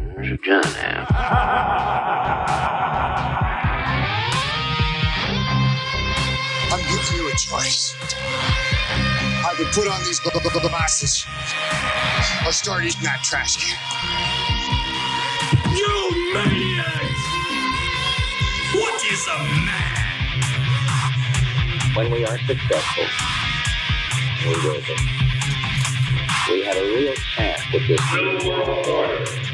journey. I'm giving you a choice. Either put on these glasses or start eating that trash can. You maniacs! What is a man? When we are successful, we will be. We have a real chance with this.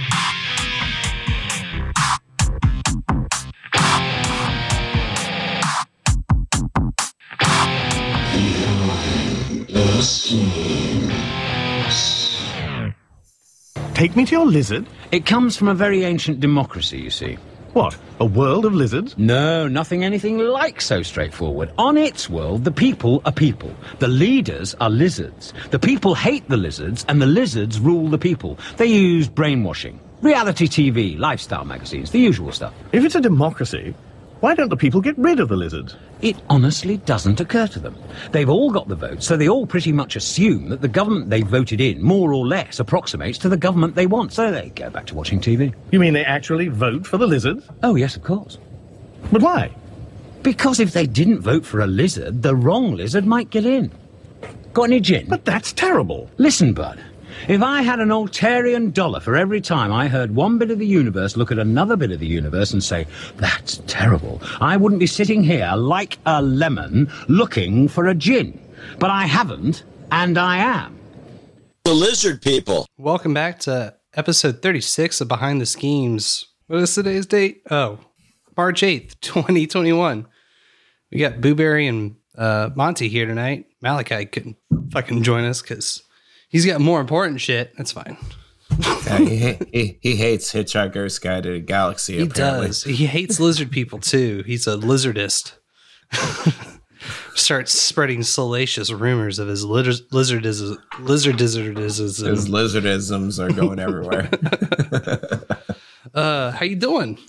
Take me to your lizard? It comes from a very ancient democracy, you see. What? A world of lizards? No, nothing anything like so straightforward. On its world, the people are people. The leaders are lizards. The people hate the lizards, and the lizards rule the people. They use brainwashing, reality TV, lifestyle magazines, the usual stuff. If it's a democracy, why don't the people get rid of the lizards? It honestly doesn't occur to them. They've all got the vote, so they all pretty much assume that the government they voted in more or less approximates to the government they want, so they go back to watching TV. You mean they actually vote for the lizards? Oh, yes, of course. But why? Because if they didn't vote for a lizard, the wrong lizard might get in. Got any gin? But that's terrible. Listen, bud. If I had an Altairian dollar for every time I heard one bit of the universe look at another bit of the universe and say, that's terrible, I wouldn't be sitting here like a lemon looking for a gin. But I haven't, and I am. The lizard people. Welcome back to episode 36 of Behind the Schemes. What is today's date? Oh, March 8th, 2021. We got Booberry and uh, Monty here tonight. Malachi couldn't fucking join us because he's got more important shit. That's fine. Yeah, he, he, he hates Hitchhiker's Guide to the Galaxy. He apparently. does. He hates lizard people too. He's a lizardist. Starts spreading salacious rumors of his lizard lizardism lizardism. His lizardisms are going everywhere. uh, how you doing?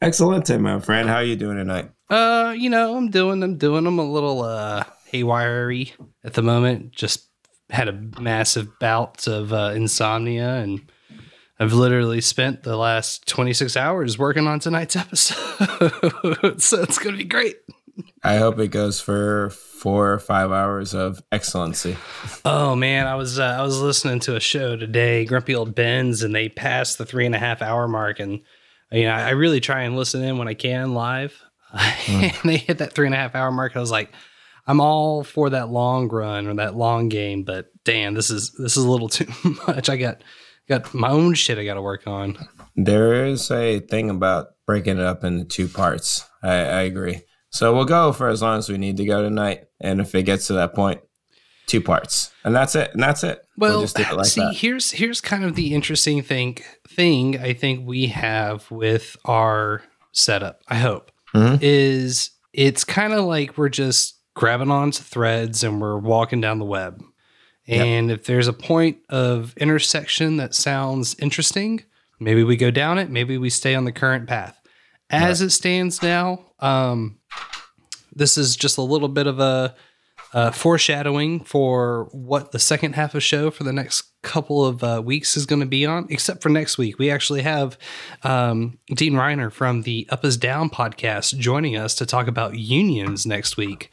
Excellent, my friend. How you doing tonight? Uh, you know, I'm doing, I'm doing. I'm a little uh haywire at the moment. Just had a massive bout of uh, insomnia, and I've literally spent the last 26 hours working on tonight's episode. so it's gonna be great. I hope it goes for four or five hours of excellency. Oh man, I was uh, I was listening to a show today, Grumpy Old Ben's, and they passed the three and a half hour mark, and you know I really try and listen in when I can live. and they hit that three and a half hour mark. I was like, I'm all for that long run or that long game, but damn, this is this is a little too much. I got got my own shit I got to work on. There is a thing about breaking it up into two parts. I, I agree. So we'll go for as long as we need to go tonight, and if it gets to that point, two parts, and that's it. And that's it. Well, just do it like see, that. here's here's kind of the interesting thing thing I think we have with our setup. I hope Mhm. is it's kind of like we're just grabbing onto threads and we're walking down the web. And if there's a point of intersection that sounds interesting, maybe we go down it, maybe we stay on the current path. As it stands now, um, this is just a little bit of a uh, foreshadowing for what the second half of show for the next couple of uh, weeks is going to be on. Except for next week, we actually have um, Dean Reiner from the Up is Down podcast joining us to talk about unions next week.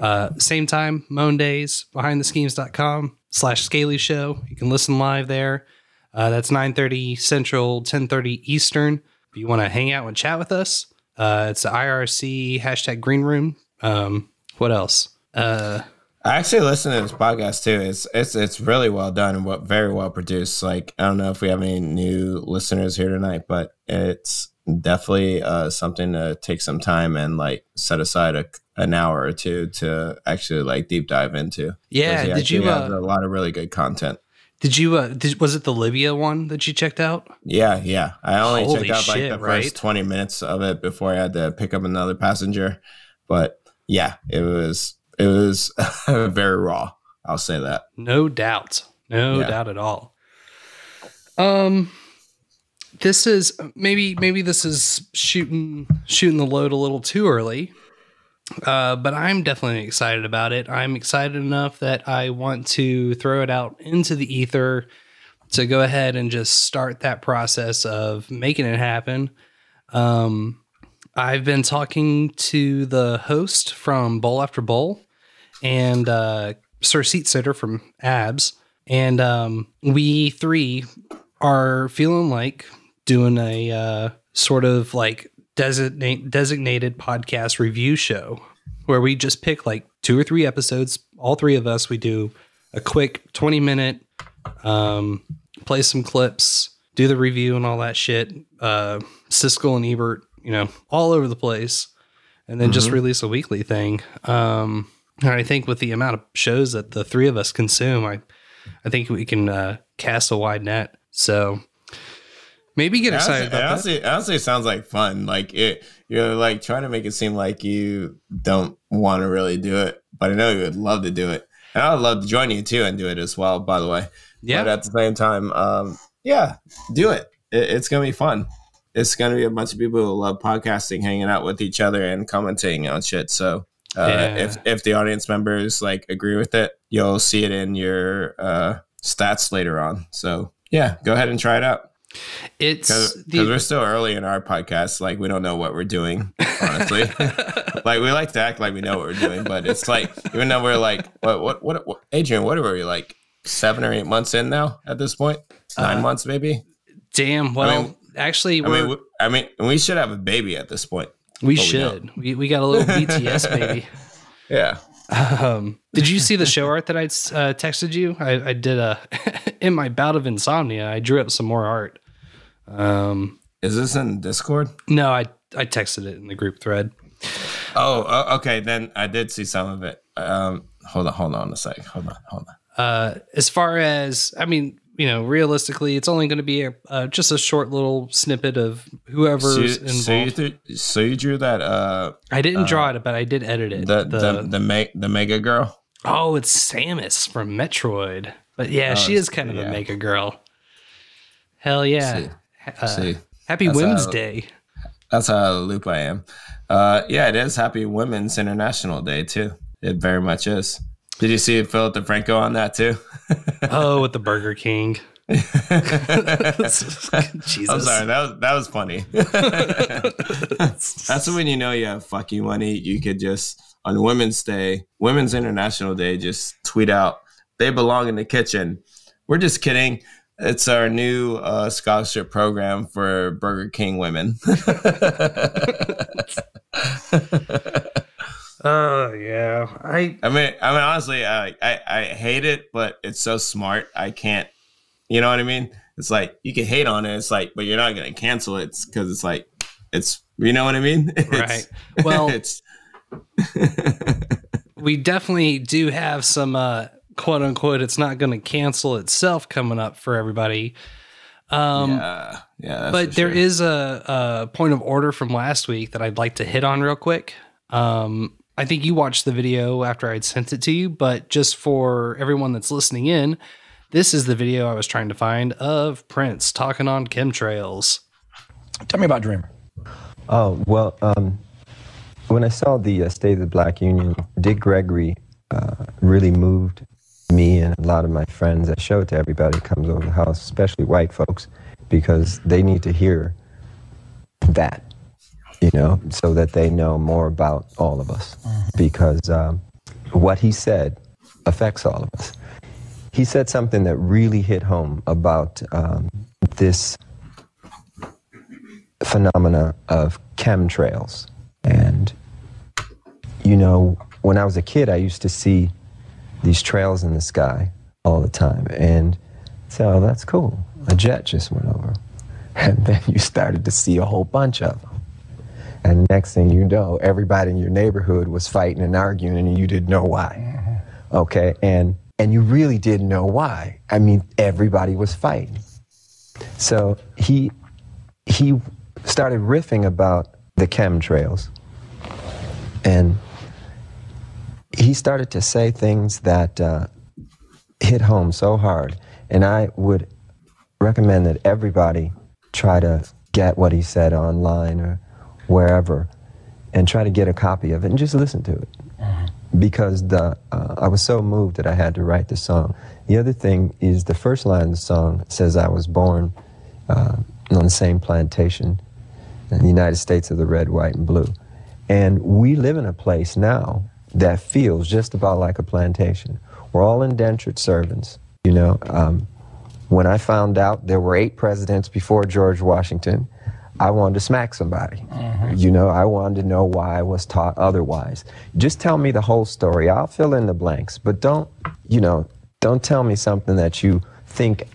Uh, same time, Mondays, behindtheschemes.com slash scaly show. You can listen live there. Uh, that's 9.30 Central, 10.30 Eastern. If you want to hang out and chat with us, uh, it's the IRC hashtag green room. Um, what else? Uh, I actually listen to this podcast too. It's it's it's really well done and what very well produced. Like I don't know if we have any new listeners here tonight, but it's definitely uh, something to take some time and like set aside a, an hour or two to actually like deep dive into. Yeah, did you, uh, a lot of really good content? Did you? Uh, did, was it the Libya one that you checked out? Yeah, yeah. I only Holy checked out like shit, the right? first 20 minutes of it before I had to pick up another passenger. But yeah, it was it was very raw. I'll say that. No doubt. No Yeah. doubt at all. Um this is maybe maybe this is shooting shooting the load a little too early. Uh, but I'm definitely excited about it. I'm excited enough that I want to throw it out into the ether to go ahead and just start that process of making it happen. Um, I've been talking to the host from Bowl After Bowl and uh, Sir Seat Sitter from Abs, and um, we three are feeling like doing a uh, sort of like designate designated podcast review show where we just pick like two or three episodes. All three of us, we do a quick twenty minute, um, play some clips, do the review and all that shit. Uh, Siskel and Ebert, you know, all over the place, and then just Mhm. release a weekly thing. Um, and I think with the amount of shows that the three of us consume, I, I think we can uh, cast a wide net. So maybe get excited honestly, about it that. honestly, it honestly sounds like fun. Like it, you're like trying to make it seem like you don't want to really do it, but I know you would love to do it, and I would love to join you too and do it as well. By the way, Yeah. But at the same time, um, yeah, do it. it. It's gonna be fun. It's gonna be a bunch of people who love podcasting, hanging out with each other and commenting on shit. So. Uh, Yeah. If if the audience members like agree with it, you'll see it in your uh, stats later on. So yeah, go ahead and try it out It's because we're still early in our podcast like we don't know what we're doing honestly like we like to act like we know what we're doing but it's like even though we're like what what what, what adrian what are we like seven or eight months in now at this point? nine Uh, months maybe Damn. Well, mean- actually, i mean we, i mean we should have a baby at this point we but we should. We, we got a little BTS baby. yeah Um, did you see the show art that I uh, texted you? I, I did a in my bout of insomnia. I drew up some more art. Um, is this in discord no, I I texted it in the group thread. oh okay then i did see some of it um hold on hold on a sec hold on hold on Uh, as far as I mean, you know, realistically, it's only going to be a, uh, just a short little snippet of whoever's so involved. so, you th- so you drew that uh I didn't draw uh, it, but I did edit it. the the the, me- the mega girl Oh, it's Samus from Metroid. But yeah, Oh, she is kind of yeah. a mega girl. Hell yeah. See. Uh, See. happy That's Women's how- Day. That's how the loop I am. Uh, yeah, it is Happy Women's International Day too. It very much is. Did you see Philip DeFranco on that too? Oh, with the Burger King. Jesus. I'm sorry, that was that was funny. That's when you know you have fucking money. You could just on Women's Day, Women's International Day, just tweet out they belong in the kitchen. We're just kidding. It's our new uh, scholarship program for Burger King women. Oh yeah. I I mean, I mean, honestly, I, I I hate it, but it's so smart. I can't. You know what I mean? It's like you can hate on it. It's like, but you're not gonna cancel it because it's like it's. You know what I mean? It's- Right. Well- it's we definitely do have some uh quote unquote it's not going to cancel itself coming up for everybody. Um yeah, yeah. but there sure. is a, a point of order from last week that I'd like to hit on real quick. Um, I think you watched the video after I'd sent it to you, but just for everyone that's listening in, this is the video I was trying to find of Prince talking on chemtrails. Tell me about Dreamer. Oh, well, um, when I saw the uh, State of the Black Union, Dick Gregory uh, really moved me and a lot of my friends. I show it to everybody who comes over the house, especially white folks, because they need to hear that, you know, so that they know more about all of us. Because um, what he said affects all of us. He said something that really hit home about um, this phenomena of chemtrails. And, you know, when I was a kid, I used to see these trails in the sky all the time. And so oh, that's cool. A jet just went over. And then you started to see a whole bunch of them. And next thing you know, everybody in your neighborhood was fighting and arguing, and you didn't know why. Okay, and and you really didn't know why. I mean, everybody was fighting. So he he started riffing about the chemtrails, and he started to say things that uh, hit home so hard. And I would recommend that everybody try to get what he said online or wherever, and try to get a copy of it and just listen to it because the uh, I was so moved that I had to write the song. The other thing is the first line of the song says I was born uh, on the same plantation in the United States of the red, white, and blue, and we live in a place now that feels just about like a plantation. We're all indentured servants, you know. Um, when I found out there were eight presidents before George Washington, I wanted to smack somebody. You know, I wanted to know why I was taught otherwise. Just tell me the whole story. I'll fill in the blanks, but don't, you know, don't tell me something that you think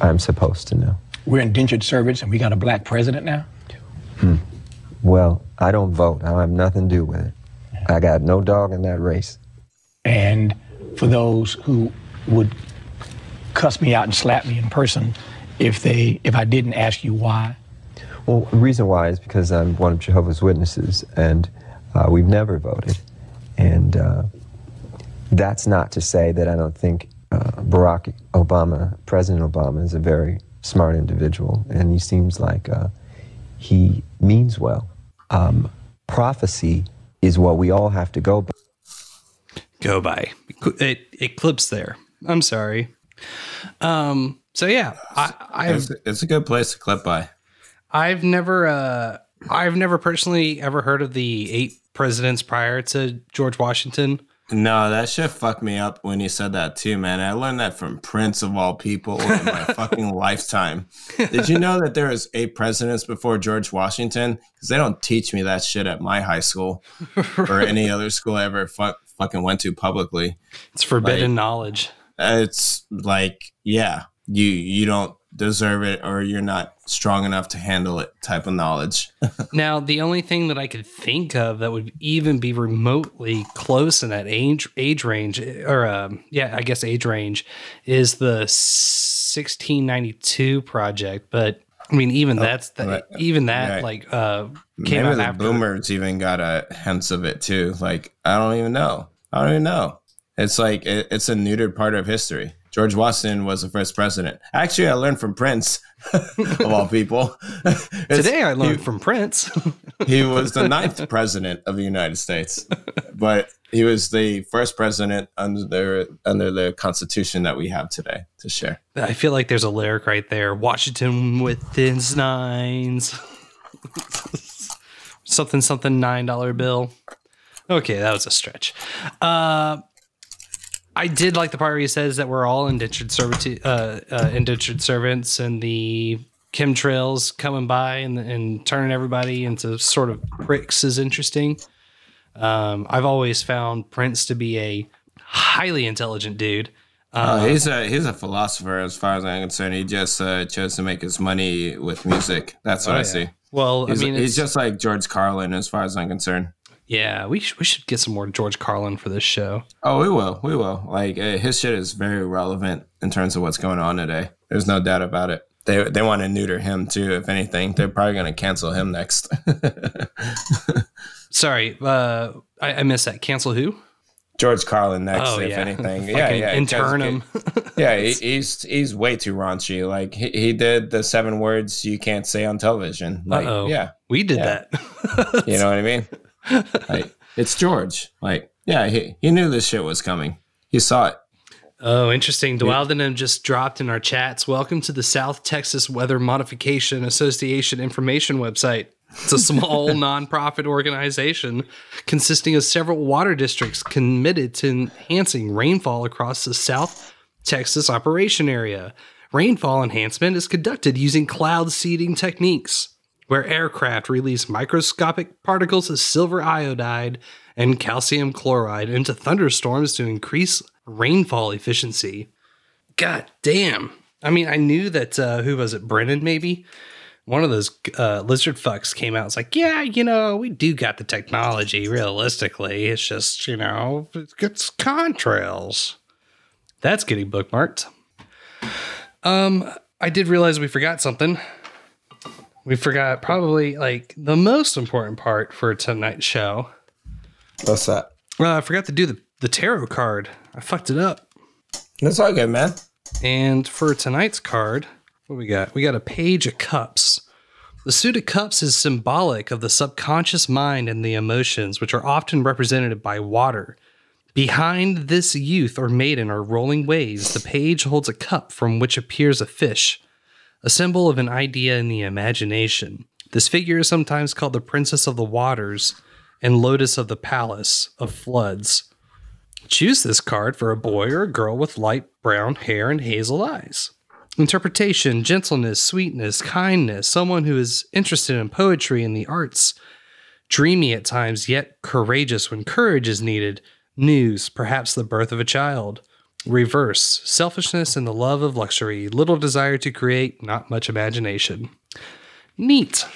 I'm supposed to know. We're indentured servants and we got a black president now? Hmm. Well, I don't vote. I have nothing to do with it. I got no dog in that race. And for those who would cuss me out and slap me in person if they if I didn't ask you why, Well, the reason why is because I'm one of Jehovah's Witnesses, and uh, we've never voted. And uh, that's not to say that I don't think uh, Barack Obama, President Obama, is a very smart individual, and he seems like uh, he means well. Um, prophecy is what we all have to go by. go by. It it clips there. I'm sorry. Um. So yeah, I I've It's, it's a good place to clip by. I've never uh I've never personally ever heard of the eight presidents prior to George Washington. No, that shit fucked me up when you said that too, man. I learned that from Prince of all people in my fucking lifetime. Did you know that there was eight presidents before George Washington? Because they don't teach me that shit at my high school or any other school I ever fu- fucking went to publicly. It's forbidden Like, knowledge. It's like, yeah, you you don't deserve it or you're not strong enough to handle it type of knowledge. Now, the only thing that I could think of that would even be remotely close in that age age range, or um, yeah, I guess age range, is the 1692 project. But I mean, even that's the, right. even that Right. like uh, came Maybe out the after. boomers even got a hints of it too. Like I don't even know. I don't even know. It's like it, it's a neutered part of history. George Washington was the first president. Actually, I learned from Prince, of all people. Today, I learned he, from Prince. he was the ninth president of the United States, but he was the first president under the under the Constitution that we have today to share. I feel like there's a lyric right there. Washington with his nines. something something nine dollar bill. Okay, that was a stretch. Uh, I did like the part where he says that we're all indentured servitude, uh, uh, indentured servants, and the chemtrails coming by and, and turning everybody into sort of pricks is interesting. Um, I've always found Prince to be a highly intelligent dude. Uh, he's a he's a philosopher as far as I'm concerned. He just uh, chose to make his money with music. That's what Oh, I yeah. see. Well, I he's, mean, he's just like George Carlin as far as I'm concerned. Yeah, we sh- we should get some more George Carlin for this show. Oh, we will, we will. Like uh, his shit is very relevant in terms of what's going on today. There's no doubt about it. They they want to neuter him too. If anything, they're probably going to cancel him next. Sorry, uh, I, I missed that. Cancel who? George Carlin next, Oh, if yeah. anything. Yeah, yeah. intern him. yeah, he, he's he's way too raunchy. Like he, he did the seven words you can't say on television. Like, Uh-oh. yeah, We did Yeah. that. you know what I mean? Like it's George. Like, yeah, he, he knew this shit was coming. He saw it. Oh, interesting. Dwaldenham just dropped in our chats. Welcome to the South Texas Weather Modification Association information website. It's a small nonprofit organization consisting of several water districts committed to enhancing rainfall across the South Texas operation area. Rainfall enhancement is conducted using cloud seeding techniques, where aircraft release microscopic particles of silver iodide and calcium chloride into thunderstorms to increase rainfall efficiency. God damn. I mean, I knew that, uh, who was it, Brennan maybe? One of those uh, lizard fucks came out. It's like, yeah, you know, we do got the technology realistically. It's just, you know, it's contrails. That's getting bookmarked. Um, I did realize we forgot something. We forgot probably like the most important part for tonight's show. What's that? Uh, I forgot to do the, the tarot card. I fucked it up. That's all good, man. And for tonight's card, what we got? We got a page of cups. The suit of cups is symbolic of the subconscious mind and the emotions, which are often represented by water. Behind this youth or maiden are rolling waves. The page holds a cup from which appears a fish, a symbol of an idea in the imagination. This figure is sometimes called the Princess of the Waters and Lotus of the Palace of Floods. Choose this card for a boy or a girl with light brown hair and hazel eyes. Interpretation, gentleness, sweetness, kindness, someone who is interested in poetry and the arts, dreamy at times, yet courageous when courage is needed, news, perhaps the birth of a child. Reverse, selfishness and the love of luxury, little desire to create, not much imagination. Neat.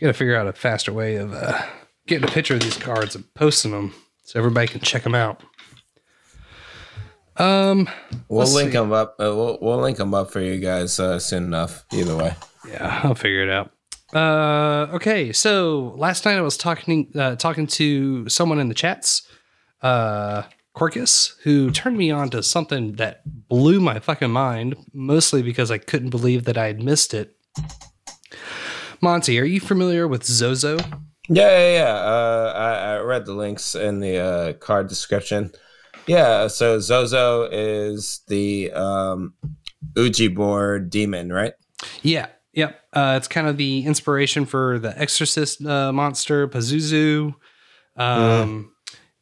Gotta figure out a faster way of uh, getting a picture of these cards and posting them so everybody can check them out. Um, We'll link see. them up. Uh, we'll we'll link them up for you guys uh, soon enough. Either way. Yeah, I'll figure it out. Uh, okay, so last night I was talking uh, talking to someone in the chats, uh, Corcus, who turned me on to something that blew my fucking mind, mostly because I couldn't believe that I had missed it. Monty, are you familiar with Zozo? Yeah, yeah, yeah. Uh, I, I read the links in the uh, card description. Yeah, so Zozo is the um, Ouija board demon, right? Yeah, yep. Uh, it's kind of the inspiration for the Exorcist uh, monster Pazuzu. Um,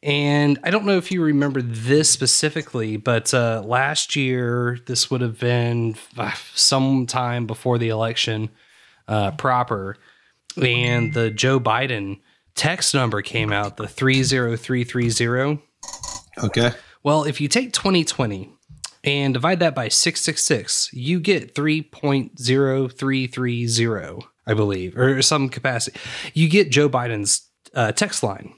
And I don't know if you remember this specifically, but uh, last year, this would have been sometime before the election uh, proper, and the Joe Biden text number came out, the 30330. Okay. Well, if you take 2020 and divide that by 666, you get 3.0330, I believe, or some capacity. You get Joe Biden's uh, text line.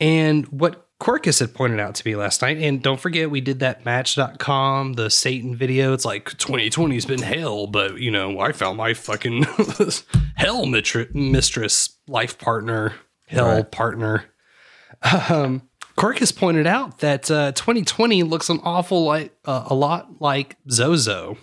And what Quirkus had pointed out to me last night, and don't forget, we did that match.com, the Satan video. It's like 2020's been hell, but you know, I found my fucking hell mitri- mistress, life partner, hell Right. partner. Um, Corcus pointed out that uh, 2020 looks an awful like uh, a lot like Zozo,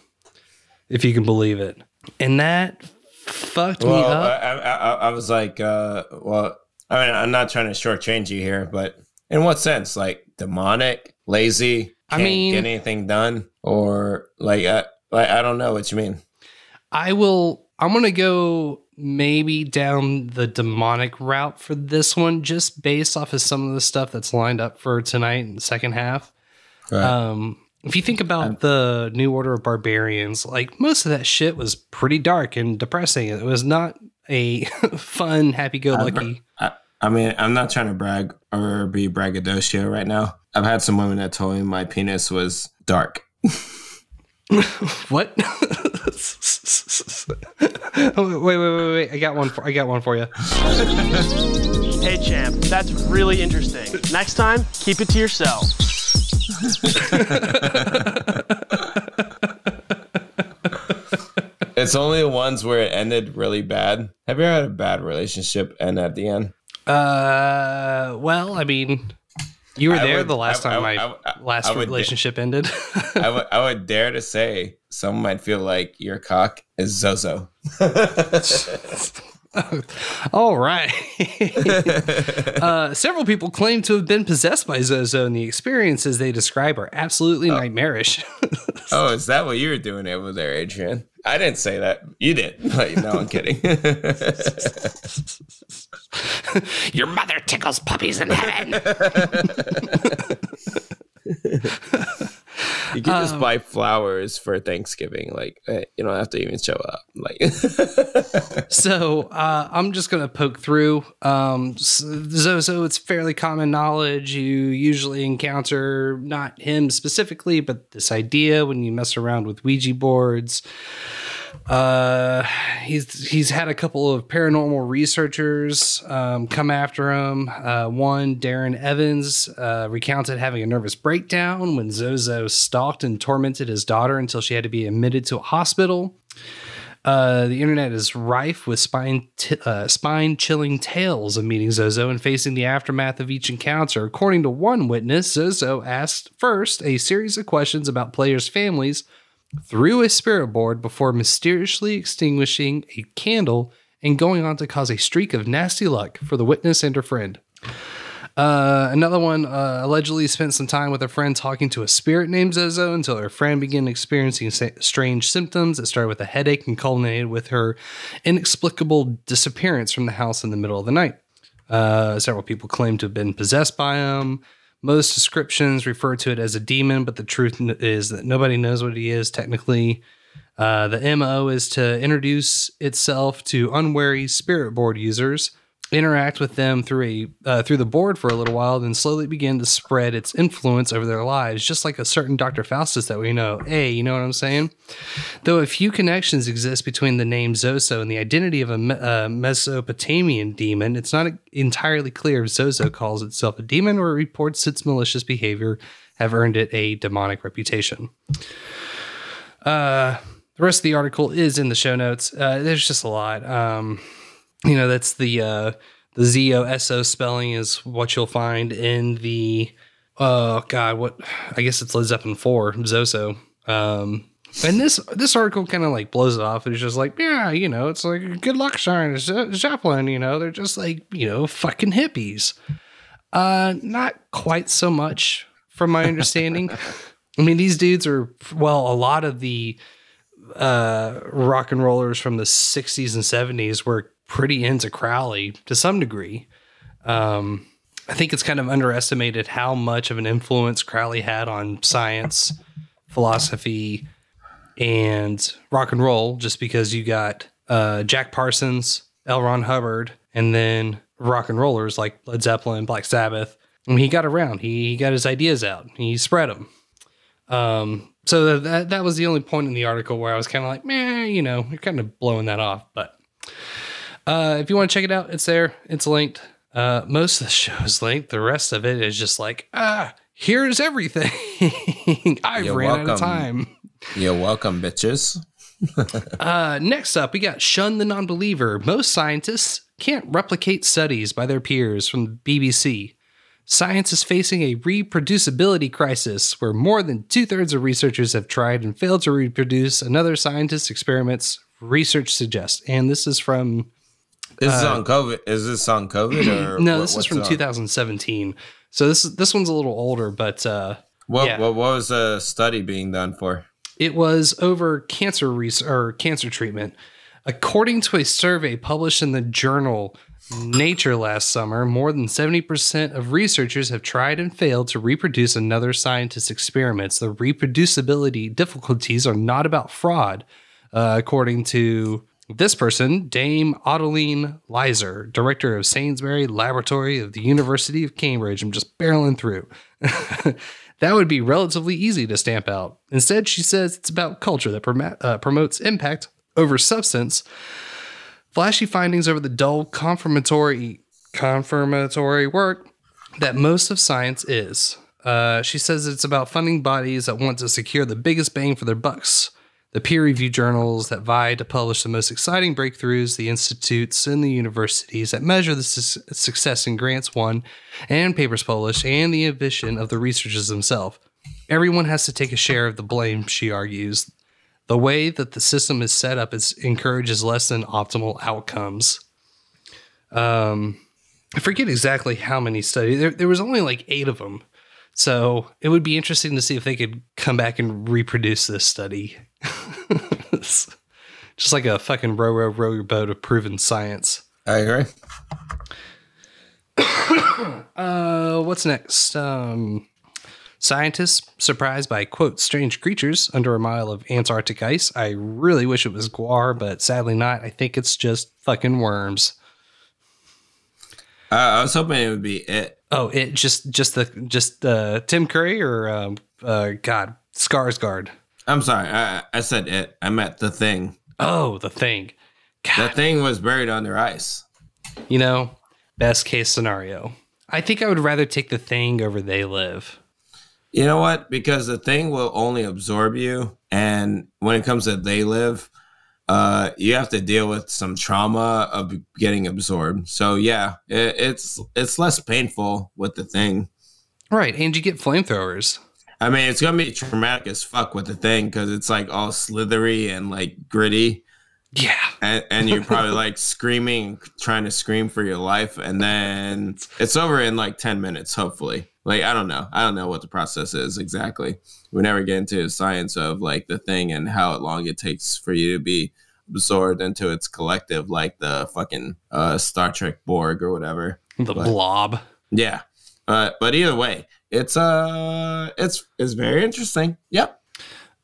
if you can believe it, and that fucked me up. I, I, I, I was like, uh, well, I mean, I'm not trying to shortchange you here, but in what sense? Like demonic, lazy, I can't mean- get anything done, or like, I, like I don't know what you mean. I will. I'm gonna go maybe down the demonic route for this one, just based off of some of the stuff that's lined up for tonight in the second half. Right. Um, if you think about the New Order of Barbarians, like most of that shit was pretty dark and depressing. It was not a fun, happy-go-lucky. I, I mean, I'm not trying to brag or be braggadocio right now. I've had some women that told me my penis was dark. what? oh, wait, wait, wait, wait! I got one. For, I got one for you. Hey, champ, that's really interesting. Next time, keep it to yourself. It's only the ones where it ended really bad. Have you ever had a bad relationship end at the end? Uh, well, I mean, you were I there would- the last I- time I- my last relationship ended. I would I would dare to say some might feel like your cock is Zozo. All right. uh, several people claim to have been possessed by Zozo, and the experiences they describe are absolutely nightmarish. oh, is that what you were doing over there, Adrian? I didn't say that. You did. But no, I'm kidding. Your mother tickles puppies in heaven. you can just Um, buy flowers for Thanksgiving. Like eh, you don't have to even show up. Like so uh, I'm just going to poke through. Um, s- Zozo, it's fairly common knowledge. You usually encounter not him specifically, but this idea when you mess around with Ouija boards. Uh, he's he's had a couple of paranormal researchers um, come after him. Uh, one, Darren Evans, uh, recounted having a nervous breakdown when Zozo stalked and tormented his daughter until she had to be admitted to a hospital. Uh, the internet is rife with spine t- uh, spine chilling tales of meeting Zozo and facing the aftermath of each encounter. According to one witness, Zozo asked first a series of questions about players' families through a spirit board before mysteriously extinguishing a candle and going on to cause a streak of nasty luck for the witness and her friend. Uh, another one uh, allegedly spent some time with a friend talking to a spirit named Zozo until her friend began experiencing sa- strange symptoms that started with a headache and culminated with her inexplicable disappearance from the house in the middle of the night. Uh, several people claim to have been possessed by him. Most descriptions refer to it as a demon, but the truth is that nobody knows what he is technically. Uh, the MO is to introduce itself to unwary spirit board users, interact with them through a uh, through the board for a little while, then slowly begin to spread its influence over their lives, just like a certain Dr. Faustus that we know. Hey, you know what I'm saying? Though a few connections exist between the name Zoso and the identity of a Me- uh, Mesopotamian demon, it's not entirely clear if Zozo calls itself a demon or reports its malicious behavior have earned it a demonic reputation. Uh, the rest of the article is in the show notes. Uh, there's just a lot. Um, you know, that's the uh, the Z O S O spelling is what you'll find in the oh god, what I guess it's Led Zeppelin four Zoso. Um, and this this article kind of like blows it off. It's just like, yeah, you know, it's like good luck Ze- Zeppelin, you know, they're just like you know fucking hippies. Uh, not quite so much from my understanding. I mean, these dudes are well, a lot of the uh, rock and rollers from the 60s and 70s were pretty into Crowley to some degree. Um, I think it's kind of underestimated how much of an influence Crowley had on science, philosophy, and rock and roll, just because you got uh, Jack Parsons, L. Ron Hubbard, and then rock and rollers like Led Zeppelin, Black Sabbath. I mean, he got around. He, got his ideas out. He spread them. Um, so that that was the only point in the article where I was kind of like, man, you know, you're kind of blowing that off. But uh, if you want to check it out, it's there. It's linked. Uh, most of the show is linked. The rest of it is just like, ah, here's everything. I You're ran out of welcome. time. You're welcome, bitches. Uh, next up, we got Shun the Non-Believer. Most scientists can't replicate studies by their peers from the BBC. Science is facing a reproducibility crisis where more than two thirds of researchers have tried and failed to reproduce another scientist's experiments, research suggests. And this is from. Is this uh, on COVID? Is this on COVID or no, what- this is from on? 2017. So this this one's a little older, but uh, What, yeah. what what was the study being done for? It was over cancer res- or cancer treatment. According to a survey published in the journal Nature last summer, more than 70% of researchers have tried and failed to reproduce another scientist's experiments. The reproducibility difficulties are not about fraud, uh, according to this person, Dame Ottoline Leyser, director of Sainsbury Laboratory of the University of Cambridge. I'm just barreling through. that would be relatively easy to stamp out. Instead, she says it's about culture that uh, promotes impact over substance. Flashy findings over the dull confirmatory confirmatory work that most of science is. Uh, she says it's about funding bodies that want to secure the biggest bang for their bucks. The peer reviewed journals that vie to publish the most exciting breakthroughs, the institutes and the universities that measure the su- success in grants won and papers published, and the ambition of the researchers themselves. Everyone has to take a share of the blame, she argues. The way that the system is set up is encourages less than optimal outcomes. Um, I forget exactly how many studies. There, there was only like eight of them, so it would be interesting to see if they could come back and reproduce this study. Just like a fucking row row row your boat of proven science. I agree. Uh, what's next? Um, scientists surprised by quote strange creatures under a mile of Antarctic ice. I really wish it was Gwar, but sadly not. I think it's just fucking worms. Uh, I was hoping it would be it. Oh, it just just the just uh, Tim Curry or um, uh, God Skarsgård. I'm sorry. I, I said it. I meant the thing. Oh, the thing. The thing was buried under ice. You know, best case scenario. I think I would rather take the thing over they live. You know what? Because the thing will only absorb you, and when it comes to they live, uh, you have to deal with some trauma of getting absorbed. So yeah, it, it's it's less painful with the thing. Right, and you get flamethrowers. I mean, it's gonna be traumatic as fuck with the thing because it's like all slithery and like gritty. Yeah, and, and you're probably like screaming, trying to scream for your life, and then it's over in like ten minutes, hopefully. Like I don't know, I don't know what the process is exactly. We never get into the science of like the thing and how long it takes for you to be absorbed into its collective, like the fucking uh, Star Trek Borg or whatever. The But- blob. Yeah, uh, but either way, it's uh, it's it's very interesting. Yep.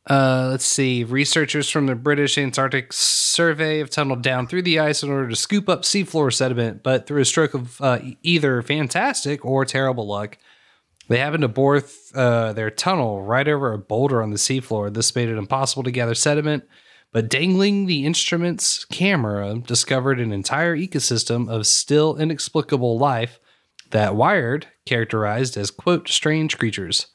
Uh, let's see. Researchers from the British Antarctic Survey have tunneled down through the ice in order to scoop up seafloor sediment, but through a stroke of uh, either fantastic or terrible luck, they happened to bore th- uh, their tunnel right over a boulder on the seafloor. This made it impossible to gather sediment, but dangling the instrument's camera discovered an entire ecosystem of still inexplicable life that Wired characterized as, quote, strange creatures.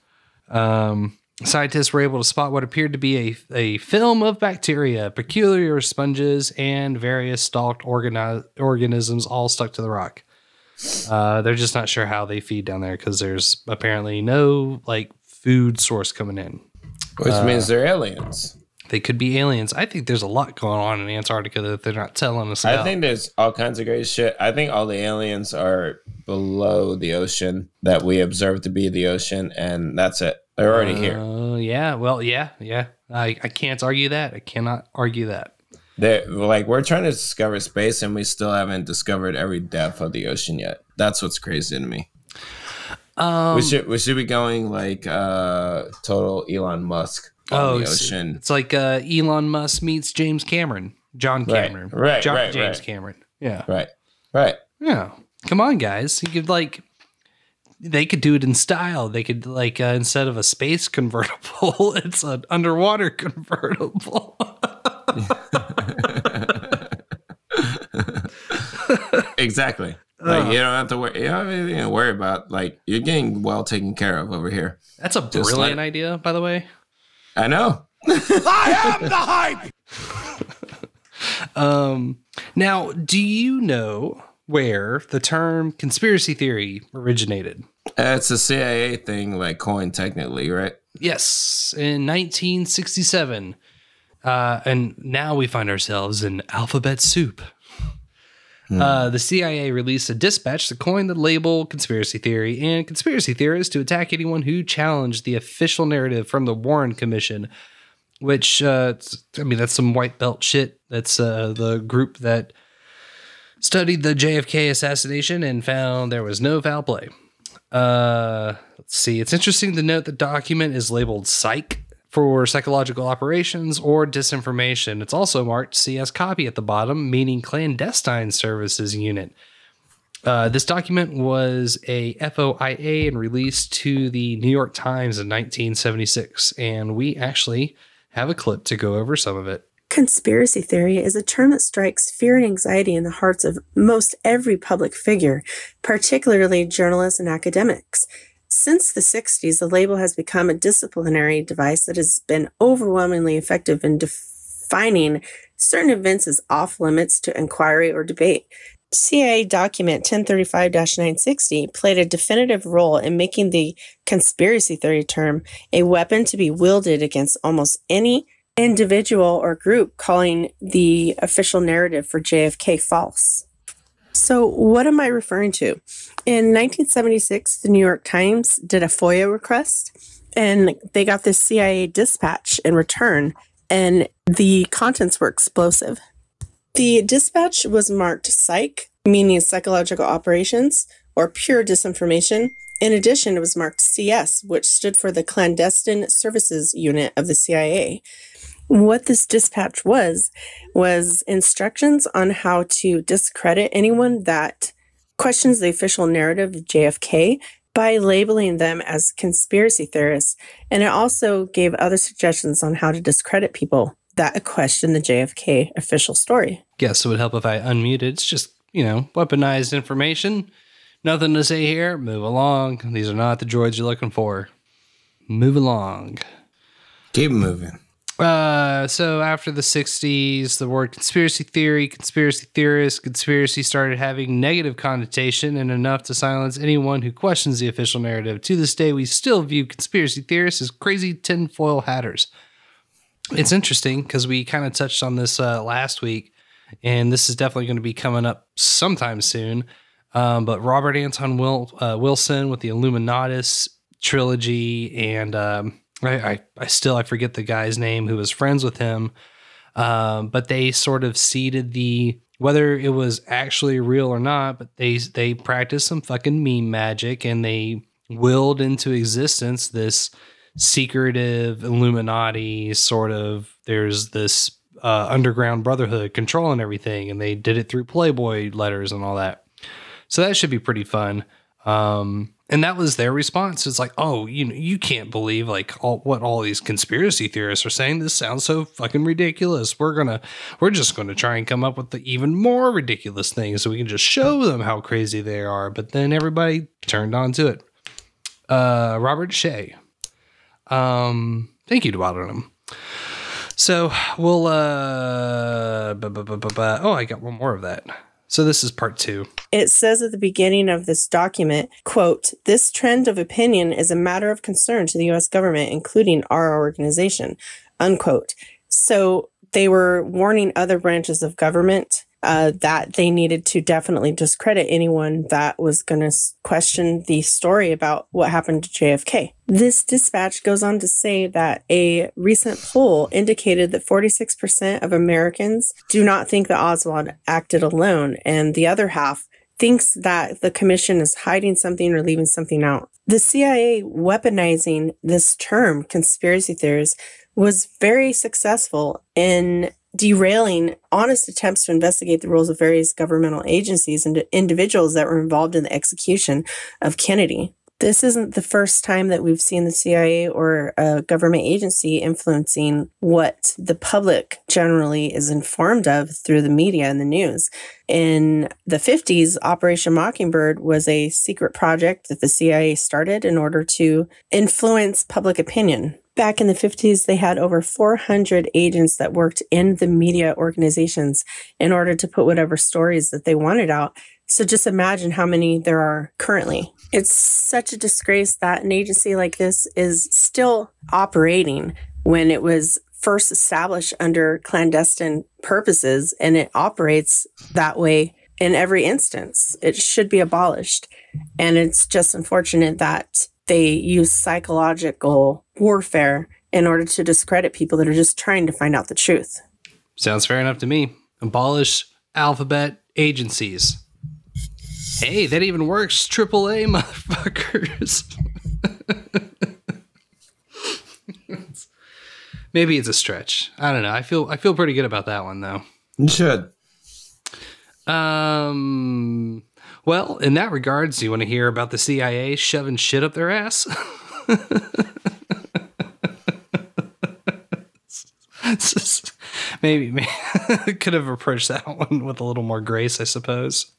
Um, scientists were able to spot what appeared to be a, a film of bacteria, peculiar sponges, and various stalked organi- organisms all stuck to the rock. Uh, they're just not sure how they feed down there because there's apparently no like food source coming in. Which Uh, means they're aliens. They could be aliens. I think there's a lot going on in Antarctica that they're not telling us I about. think there's all kinds of great shit. I think all the aliens are below the ocean that we observe to be the ocean, and that's it. They're already here. Uh, yeah. Well, yeah, yeah. I, I can't argue that. I cannot argue that. They're like we're trying to discover space, and we still haven't discovered every depth of the ocean yet. That's what's crazy to me. Um, we should we should be going like uh total Elon Musk on oh, the it's, ocean. it's like uh, Elon Musk meets James Cameron, John Right, Cameron, right, John, right, James right. Cameron. Yeah, Right. Right. yeah. Come on, guys. You could like, they could do it in style. They could like uh, instead of a space convertible, it's an underwater convertible. exactly. Like you don't have to worry. You don't have anything to worry about. Like you're getting well taken care of over here. That's a Just brilliant like- idea, by the way. I know. I am the hype. Um, now, do you know where the term conspiracy theory originated? It's a CIA thing, like coin technically, right? Yes, in 1967. Uh, and now we find ourselves in alphabet soup. Uh, the CIA released a dispatch to coin the label conspiracy theory and conspiracy theorists to attack anyone who challenged the official narrative from the Warren Commission, which, uh, I mean, that's some white belt shit. That's uh, the group that studied the JFK assassination and found there was no foul play. Uh, let's see. It's interesting to note the document is labeled psych for psychological operations or disinformation. It's also marked CS copy at the bottom, meaning clandestine services unit. Uh, this document was a FOIA and released to the New York Times in 1976, and we actually have a clip to go over some of it. Conspiracy theory is a term that strikes fear and anxiety in the hearts of most every public figure, particularly journalists and academics. Since the 60s, the label has become a disciplinary device that has been overwhelmingly effective in defining certain events as off limits to inquiry or debate. CIA document 1035 960 played a definitive role in making the conspiracy theory term a weapon to be wielded against almost any individual or group calling the official narrative for JFK false. So, what am I referring to? In 1976, the New York Times did a FOIA request and they got this CIA dispatch in return, and the contents were explosive. The dispatch was marked psych, meaning psychological operations or pure disinformation. In addition, it was marked CS, which stood for the Clandestine Services Unit of the CIA. What this dispatch was, was instructions on how to discredit anyone that questions the official narrative of JFK by labeling them as conspiracy theorists. And it also gave other suggestions on how to discredit people that question the JFK official story. Guess it would help if I unmuted. It's just, you know, weaponized information. Nothing to say here. Move along. These are not the droids you're looking for. Move along. Keep moving. Uh, so after the 60s, the word conspiracy theory, conspiracy theorist, conspiracy started having negative connotation and enough to silence anyone who questions the official narrative. To this day, we still view conspiracy theorists as crazy tinfoil hatters. It's interesting because we kind of touched on this uh, last week, and this is definitely going to be coming up sometime soon. Um, but Robert Anton Wil- uh, Wilson with the Illuminatus trilogy and um, I, I, I still I forget the guy's name who was friends with him, um, but they sort of seeded the whether it was actually real or not, but they they practiced some fucking meme magic and they willed into existence this secretive Illuminati sort of. There's this uh, underground brotherhood controlling everything, and they did it through Playboy letters and all that. So that should be pretty fun. Um, and that was their response. It's like, oh, you know, you can't believe like all what all these conspiracy theorists are saying. This sounds so fucking ridiculous. We're gonna, we're just gonna try and come up with the even more ridiculous things so we can just show them how crazy they are. But then everybody turned on to it. Uh, Robert Shea. Um, thank you to Bottom. So we'll uh, bu- bu- bu- oh, I got one more of that. So this is part two. It says at the beginning of this document, quote, this trend of opinion is a matter of concern to the US government, including our organization, unquote. So they were warning other branches of government uh, that they needed to definitely discredit anyone that was going to question the story about what happened to JFK. This dispatch goes on to say that a recent poll indicated that 46% of Americans do not think that Oswald acted alone, and the other half thinks that the commission is hiding something or leaving something out. The CIA weaponizing this term, conspiracy theories, was very successful in derailing honest attempts to investigate the roles of various governmental agencies and individuals that were involved in the execution of Kennedy. This isn't the first time that we've seen the CIA or a government agency influencing what the public generally is informed of through the media and the news. In the 50s, Operation Mockingbird was a secret project that the CIA started in order to influence public opinion back in the 50s, they had over 400 agents that worked in the media organizations in order to put whatever stories that they wanted out. So just imagine how many there are currently. It's such a disgrace that an agency like this is still operating when it was first established under clandestine purposes and it operates that way in every instance. It should be abolished. And it's just unfortunate that they use psychological warfare in order to discredit people that are just trying to find out the truth. Sounds fair enough to me. Abolish alphabet agencies. Hey, that even works. Triple A motherfuckers. Maybe it's a stretch. I don't know. I feel I feel pretty good about that one though. You should. Um well, in that regards, you want to hear about the CIA shoving shit up their ass? maybe, maybe could have approached that one with a little more grace, I suppose.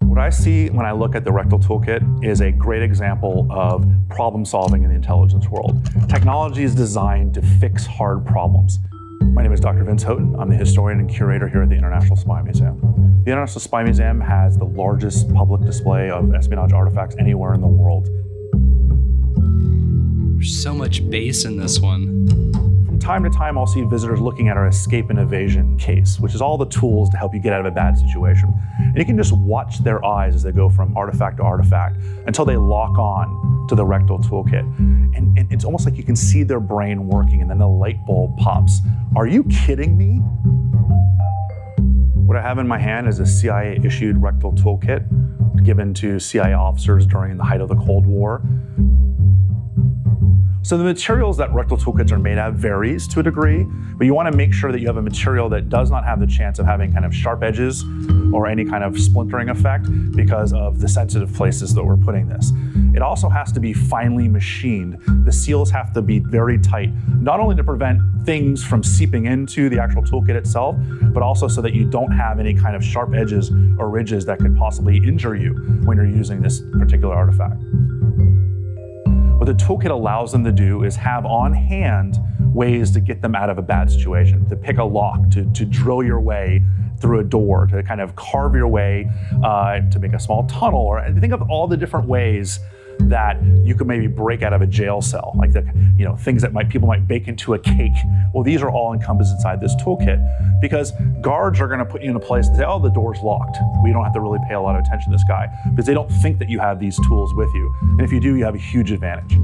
What I see when I look at the rectal toolkit is a great example of problem solving in the intelligence world. Technology is designed to fix hard problems. My name is Dr. Vince Houghton. I'm the historian and curator here at the International Spy Museum. The International Spy Museum has the largest public display of espionage artifacts anywhere in the world. There's so much bass in this one. Time to time, I'll see visitors looking at our escape and evasion case, which is all the tools to help you get out of a bad situation. And you can just watch their eyes as they go from artifact to artifact until they lock on to the rectal toolkit. And, and it's almost like you can see their brain working, and then the light bulb pops. Are you kidding me? What I have in my hand is a CIA issued rectal toolkit given to CIA officers during the height of the Cold War. So the materials that rectal toolkits are made of varies to a degree, but you want to make sure that you have a material that does not have the chance of having kind of sharp edges or any kind of splintering effect because of the sensitive places that we're putting this. it also has to be finely machined. The seals have to be very tight, not only to prevent things from seeping into the actual toolkit itself, but also so that you don't have any kind of sharp edges or ridges that could possibly injure you when you're using this particular artifact. What the toolkit allows them to do is have on hand ways to get them out of a bad situation, to pick a lock, to, to drill your way through a door, to kind of carve your way, uh, to make a small tunnel, or think of all the different ways that you could maybe break out of a jail cell, like the you know things that might people might bake into a cake. Well, these are all encompassed inside this toolkit because guards are going to put you in a place and say, "Oh, the door's locked. We don't have to really pay a lot of attention to this guy," because they don't think that you have these tools with you. And if you do, you have a huge advantage.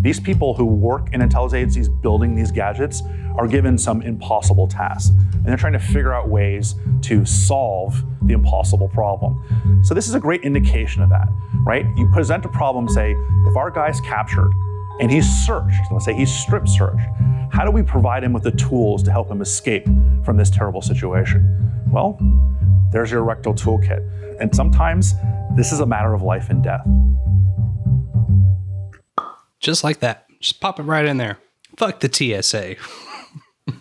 These people who work in intelligence agencies building these gadgets are given some impossible tasks, and they're trying to figure out ways to solve the impossible problem. So, this is a great indication of that, right? You present a problem, say, if our guy's captured and he's searched, let's say he's strip searched, how do we provide him with the tools to help him escape from this terrible situation? Well, there's your rectal toolkit. And sometimes this is a matter of life and death. Just like that. Just pop it right in there. Fuck the TSA.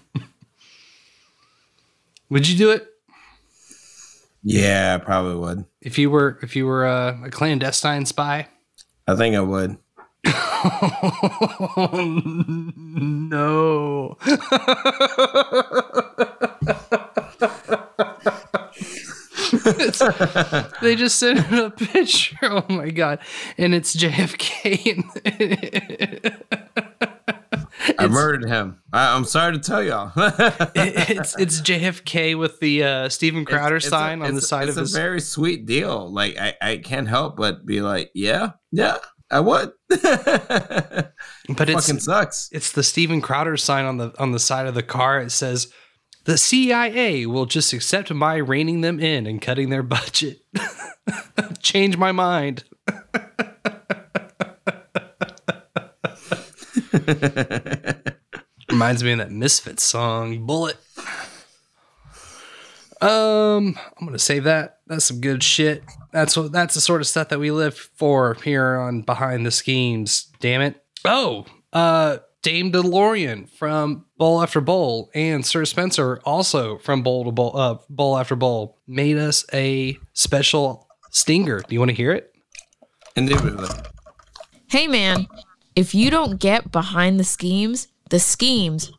would you do it Yeah, I probably would. if you were if you were uh, a clandestine spy? I think I would. no. It's- they just sent a picture. Oh my god! And it's JFK. I murdered him. I, I'm sorry to tell y'all. it's it's JFK with the uh, Steven Crowder It's a- sign on the side of his. a very sweet deal. Like I, I can't help but be like, yeah, yeah, I would. but it's fucking sucks. It's the Steven Crowder sign on the on the side of the car. It says, "The CIA will just accept my reining them in and cutting their budget." Change my mind. Reminds me of that Misfits song, "Bullet." Um, I'm gonna save that. That's some good shit. That's what. That's the sort of stuff that we live for here on Behind the Schemes. Damn it. Oh, uh, Dame DeLorean from Bowl After Bowl and Sir Spencer also from Bowl to Bowl, uh, Bowl After Bowl made us a special stinger. Do you want to hear it? Indubitably. Hey man, if you don't get behind the schemes, the schemes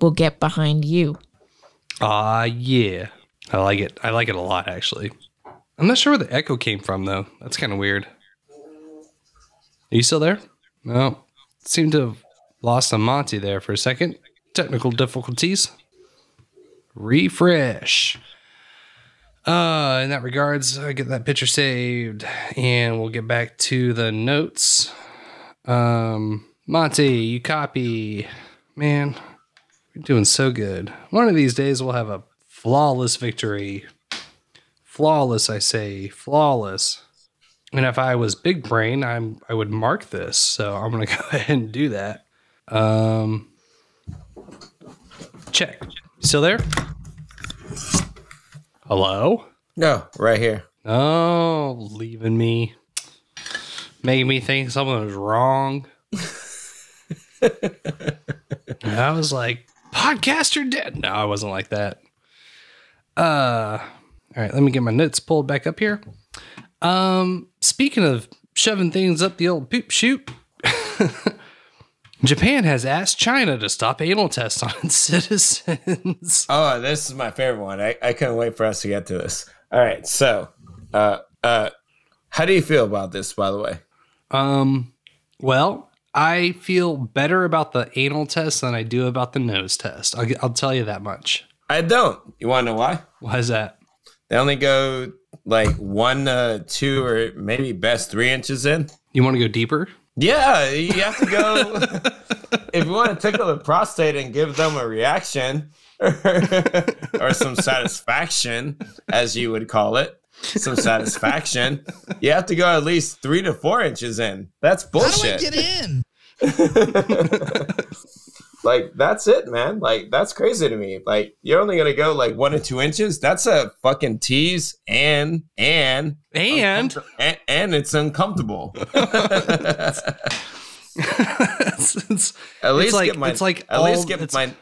will get behind you. Ah, yeah. I like it. I like it a lot, actually. I'm not sure where the echo came from, though. That's kind of weird. Are you still there? No. Seem to have lost a Monty there for a second. Technical difficulties. Refresh. Uh, in that regards, I get that picture saved, and we'll get back to the notes. Um, Monty, you copy. Man, you're doing so good. One of these days, we'll have a flawless victory. Flawless, I say, flawless. And if I was big brain, I'm I would mark this. So I'm gonna go ahead and do that. Um, check. Still there? Hello? No, right here. Oh, leaving me, making me think something was wrong. And I was like, podcaster dead. No, I wasn't like that. Uh, all right, let me get my notes pulled back up here. Um, speaking of shoving things up the old poop chute, Japan has asked China to stop anal tests on its citizens. Oh, this is my favorite one. I, I couldn't wait for us to get to this. All right, so uh uh how do you feel about this by the way? Um, well, I feel better about the anal test than I do about the nose test. I'll, I'll tell you that much. I don't. You want to know why? Why is that? They only go like one, uh, two, or maybe best three inches in. You want to go deeper? Yeah, you have to go. if you want to tickle the prostate and give them a reaction or some satisfaction, as you would call it, some satisfaction, you have to go at least three to four inches in. That's bullshit. How do I get in? Like that's it, man. Like that's crazy to me. Like you're only gonna go like one or two inches. That's a fucking tease, and and and and, and it's uncomfortable. it's, it's- At least it's like get my- it's like at all, least get it's, my-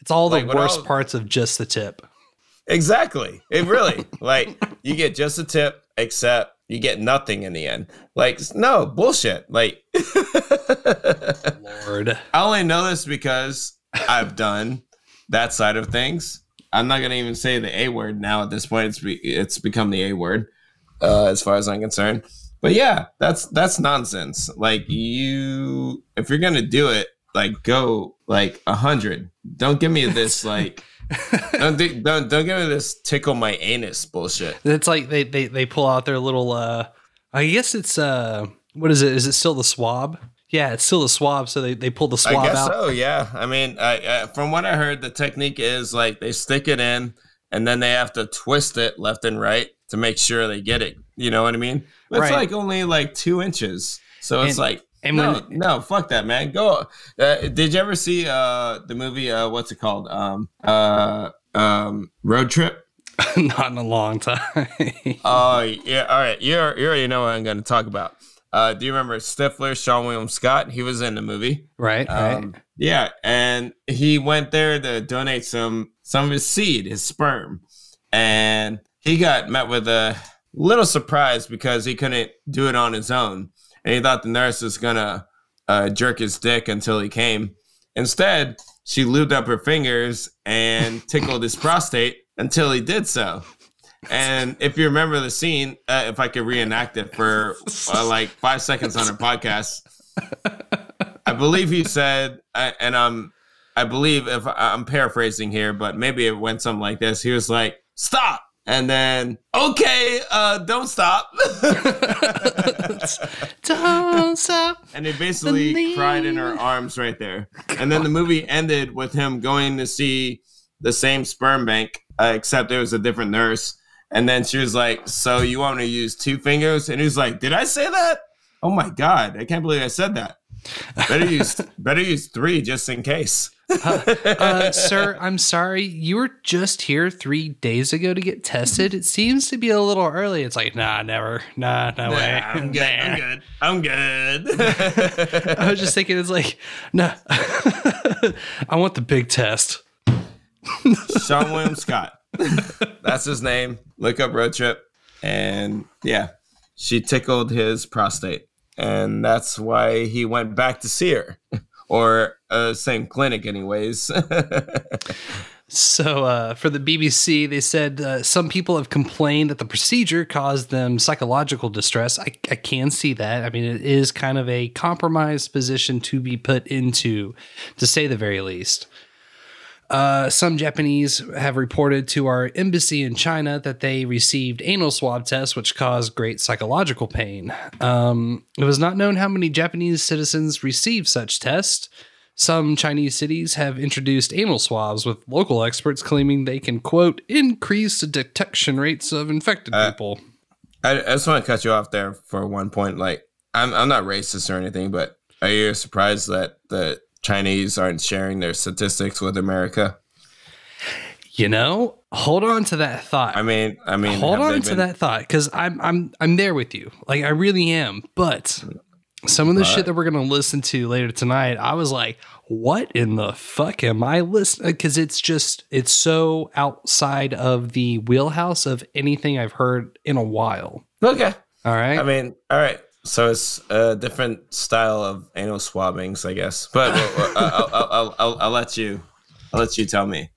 it's all the like, worst I'll- parts of just the tip. Exactly. It really like you get just a tip, except you get nothing in the end. Like no bullshit. Like Lord, I only know this because I've done that side of things. I'm not gonna even say the A word now. At this point, it's be, it's become the A word, uh, as far as I'm concerned. But yeah, that's that's nonsense. Like you, if you're gonna do it, like go like a hundred. Don't give me this like. Don't, do- don't don't give me this tickle my anus bullshit. It's like they they they pull out their little. uh I guess it's uh what is it? Is it still the swab? Yeah, it's still the swab. So they they pull the swab I guess out. so. Yeah. I mean, I, I, from what I heard, the technique is like they stick it in, and then they have to twist it left and right to make sure they get it. You know what I mean? It's Right. like only like two inches, so it's And- like. And no, when- no, fuck that, man. Go. Uh, did you ever see uh the movie? Uh, what's it called? Um, uh, um, Road Trip. Not in a long time. Oh yeah, all right. You you already know what I'm going to talk about. Uh, do you remember Stifler, Seann William Scott? He was in the movie, right? Um, yeah, and he went there to donate some some of his seed, his sperm, and he got met with a little surprise because he couldn't do it on his own, and he thought the nurse was gonna uh, jerk his dick until he came. Instead, she lubed up her fingers and tickled his prostate until he did so. And if you remember the scene, uh, if I could reenact it for uh, like five seconds on a podcast, I believe he said, uh, and um, I believe if I'm paraphrasing here, but maybe it went something like this. He was like, "Stop," and then, "Okay, uh, don't stop." don't stop. And they basically cried in her arms right there. And then the movie ended with him going to see the same sperm bank, uh, except it was a different nurse. And then she was like, "So you want me to use two fingers?" And he was like, "Did I say that? Oh my god, I can't believe I said that. Better use better use three just in case." uh, sir, I'm sorry. You were just here three days ago to get tested. It seems to be a little early. It's like, nah, never. Nah, no Nah, way. I'm good. I'm good. I'm good. I was just thinking, it's like, no, I want the big test. Seann William Scott. That's his name. Look up road trip. And yeah, she tickled his prostate. And that's why he went back to see her. Or uh, same clinic, anyways. So, uh, for the BBC, they said uh, some people have complained that the procedure caused them psychological distress. I, I can see that. I mean, it is kind of a compromised position to be put into, to say the very least. Uh, some Japanese have reported to our embassy in China that they received anal swab tests, which caused great psychological pain. Um, it was not known how many Japanese citizens received such tests. Some Chinese cities have introduced anal swabs, with local experts claiming they can, quote, increase the detection rates of infected people. I, I just want to cut you off there for one point. Like, I'm, I'm not racist or anything, but are you surprised that the Chinese aren't sharing their statistics with America? You know, hold on to that thought. I mean, I mean, hold on to been- that thought because I'm I'm I'm there with you. Like I really am. But some of the But- shit that we're gonna listen to later tonight, I was like, what in the fuck am I listening? Because it's just it's so outside of the wheelhouse of anything I've heard in a while. Okay. All right. I mean, all right. So it's a different style of anal swabbings, I guess. But I'll, I'll, I'll, I'll, I'll let you. I'll let you tell me.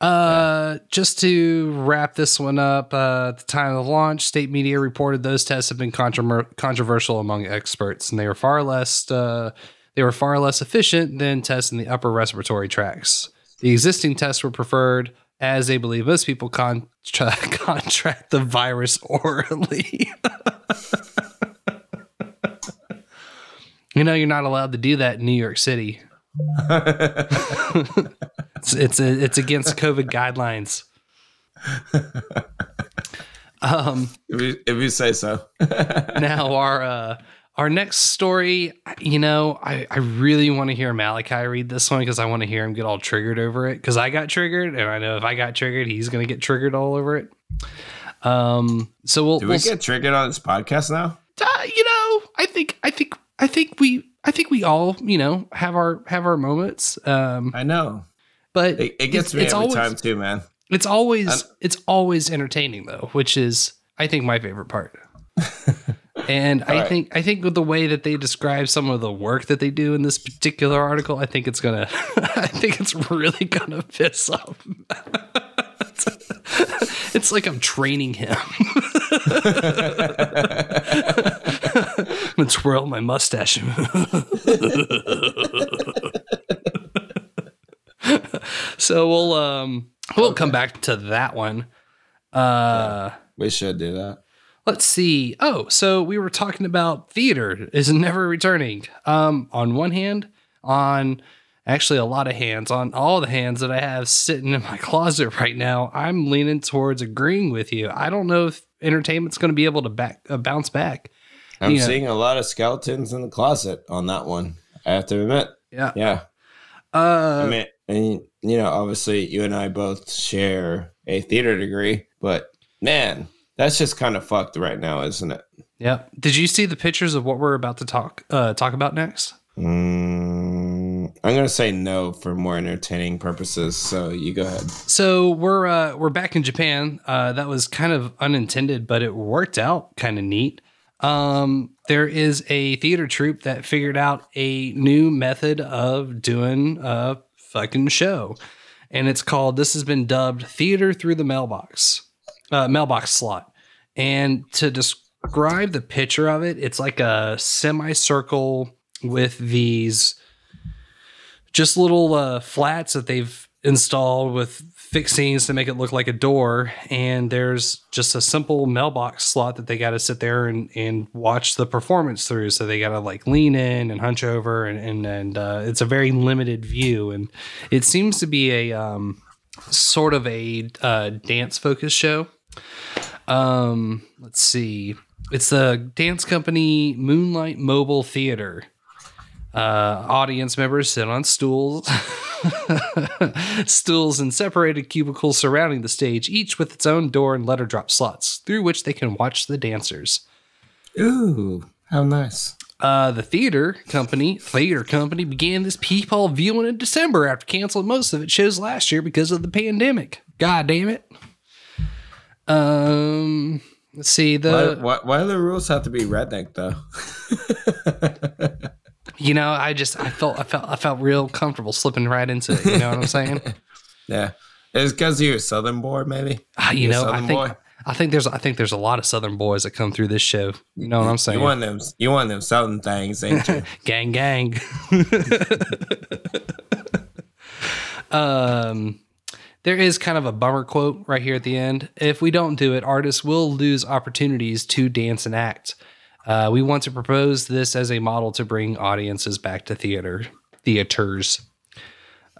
Uh, just to wrap this one up, uh, at the time of the launch, state media reported those tests have been controver- controversial among experts, and they were far less uh, they were far less efficient than tests in the upper respiratory tracts. The existing tests were preferred, as they believe most people con- tra- contract the virus orally. you know, you're not allowed to do that in New York City. it's it's it's against COVID guidelines. Um, if, you, if you say so. now our uh, our next story, you know, I, I really want to hear Malachi read this one because I want to hear him get all triggered over it. Because I got triggered, and I know if I got triggered, he's going to get triggered all over it. Um, so we'll, Do we'll get triggered on this podcast now? uh, you know, I think, I think, I think we, I think we all, you know, have our have our moments. Um, I know, but It, it gets it's- me it's every always- time too, man. It's always I'm- it's always entertaining though, which is I think my favorite part. and I right. think I think with the way that they describe some of the work that they do in this particular article, I think it's gonna I think it's really gonna piss off. it's like I'm training him. Gonna twirl my mustache. so we'll um we'll come back to that one. Uh we should do that. Let's see. Oh, so we were talking about theater is never returning. Um on one hand, on actually a lot of hands, on all the hands that I have sitting in my closet right now, I'm leaning towards agreeing with you. I don't know if entertainment's going to be able to back uh, bounce back. I'm You know, seeing a lot of skeletons in the closet on that one. I have to admit. Yeah. Yeah. Uh, I mean, and you know, obviously, you and I both share a theater degree, but man, that's just kind of fucked right now, isn't it? Yeah. Did you see the pictures of what we're about to talk uh, talk about next? Mm, I'm gonna say no for more entertaining purposes. So you go ahead. So we're uh, we're back in Japan. Uh, that was kind of unintended, but it worked out kind of neat. Um, there is a theater troupe that figured out a new method of doing a fucking show, and it's called. This has been dubbed "Theater Through the Mailbox," uh, mailbox slot. And to describe the picture of it, it's like a semicircle with these just little uh, flats that they've installed with fixings to make it look like a door. And there's just a simple mailbox slot that they got to sit there and, and watch the performance through. So they got to like lean in and hunch over, and and, and uh, it's a very limited view. And it seems to be a um, sort of a uh, dance focused show. Um, let's see. It's the dance company Moonlight Mobile Theater. Uh, audience members sit on stools, stools in separated cubicles surrounding the stage, each with its own door and letter drop slots through which they can watch the dancers. Ooh, how nice. Uh, the theater company, theater company, began this peephole viewing in December after canceling most of its shows last year because of the pandemic. God damn it. Um, let's see the. why, why, why do the rules have to be redneck though? You know, I just I felt I felt I felt real comfortable slipping right into it. You know what I'm saying? yeah, it's because you're a Southern boy, maybe. Ah, you You're know, I think I think there's I think there's a lot of Southern boys that come through this show. You know what I'm saying? You want them? You want them Southern things, ain't you? gang gang. um there is kind of a bummer quote right here at the end. If we don't do it, artists will lose opportunities to dance and act. Uh, we want to propose this as a model to bring audiences back to theater theaters.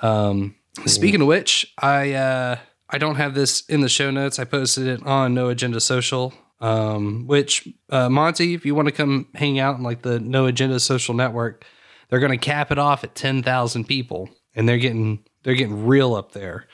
Um, speaking of which, I uh, I don't have this in the show notes. I posted it on No Agenda Social. Um, which uh, Monty, if you want to come hang out in like the No Agenda Social Network, they're going to cap it off at ten thousand people, and they're getting they're getting real up there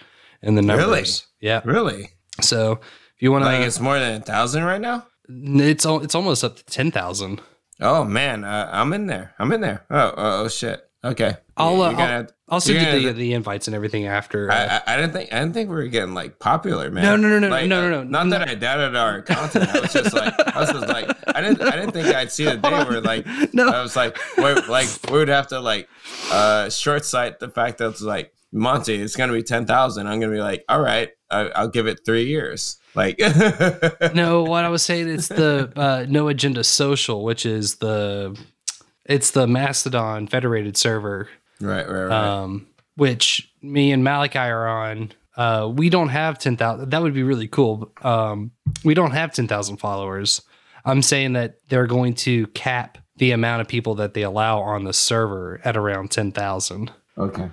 in the numbers. Really? Yeah, really. So if you want to, Like it's more than a thousand right now. It's it's almost up to ten thousand. Oh man, uh, I'm in there. I'm in there. Oh, oh, oh shit. Okay. I'll uh, I'll, I'll send you're the, gonna- the invites and everything after. uh, I, I, didn't think I didn't think we were getting like popular, man. No, no, no, no, Like, no, no, uh, no, Not that I doubted our content. I was just like, I was just like, I didn't, I didn't think I'd see the day where like, No. I was like, we're, like we would have to like, uh, short sight the fact that it's like Monty, it's gonna be ten thousand. I'm gonna be like, all right, I, I'll give it three years. Like, no, what I was saying it's the uh, No Agenda Social, which is the it's the Mastodon federated server, right, right, right. um, which me and Malachi are on. Uh, we don't have ten thousand. That would be really cool. Um, we don't have ten thousand followers. I'm saying that they're going to cap the amount of people that they allow on the server at around ten thousand. okay.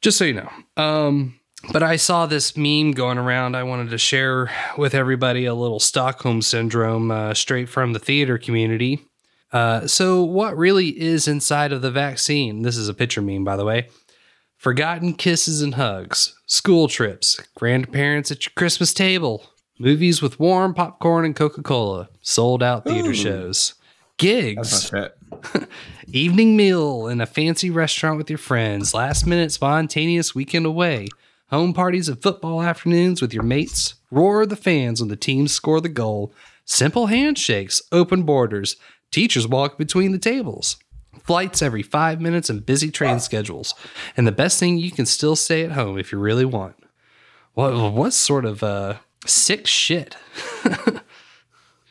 just so you know. Um, but I saw this meme going around. I wanted to share with everybody a little Stockholm syndrome uh, straight from the theater community. Uh, so, what really is inside of the vaccine? This is a picture meme, by the way. Forgotten kisses and hugs, school trips, grandparents at your Christmas table, movies with warm popcorn and Coca Cola, sold out theater Ooh. shows, gigs, evening meal in a fancy restaurant with your friends, last minute spontaneous weekend away, home parties and football afternoons with your mates, roar of the fans when the teams score the goal, simple handshakes, open borders, teachers walk between the tables, flights every five minutes and busy train schedules, and the best thing you can still stay at home if you really want. What, what sort of uh, sick shit?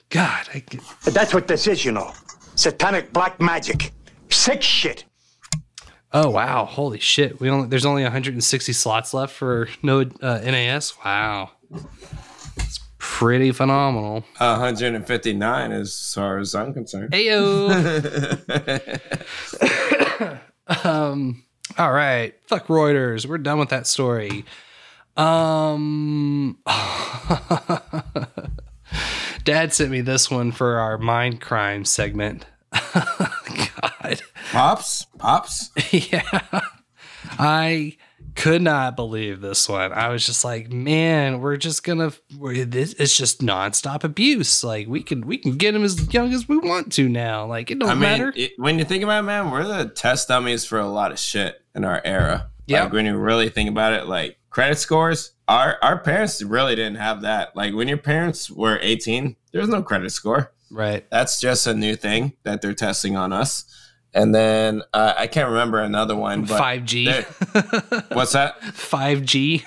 God, I, That's what this is, you know. Satanic black magic. Sick shit. Oh wow! Holy shit! We only there's only 160 slots left for no uh, NAS. Wow, it's pretty phenomenal. 159 as far as I'm concerned. Ayo. um. All right. Fuck Reuters. We're done with that story. Um. Dad sent me this one for our mind crime segment. God. Pops? Pops? yeah. I could not believe this one. I was just like, man, we're just gonna we're, this it's just nonstop abuse. Like we can we can get him as young as we want to now. Like it don't I mean, matter. it- when you think about it, man, we're the test dummies for a lot of shit in our era. Yeah. Like when you really think about it, like credit scores, our our parents really didn't have that. Like when your parents were 18, there's no credit score. Right. That's just a new thing that they're testing on us. And then uh, I can't remember another one, 5G. What's that? 5G.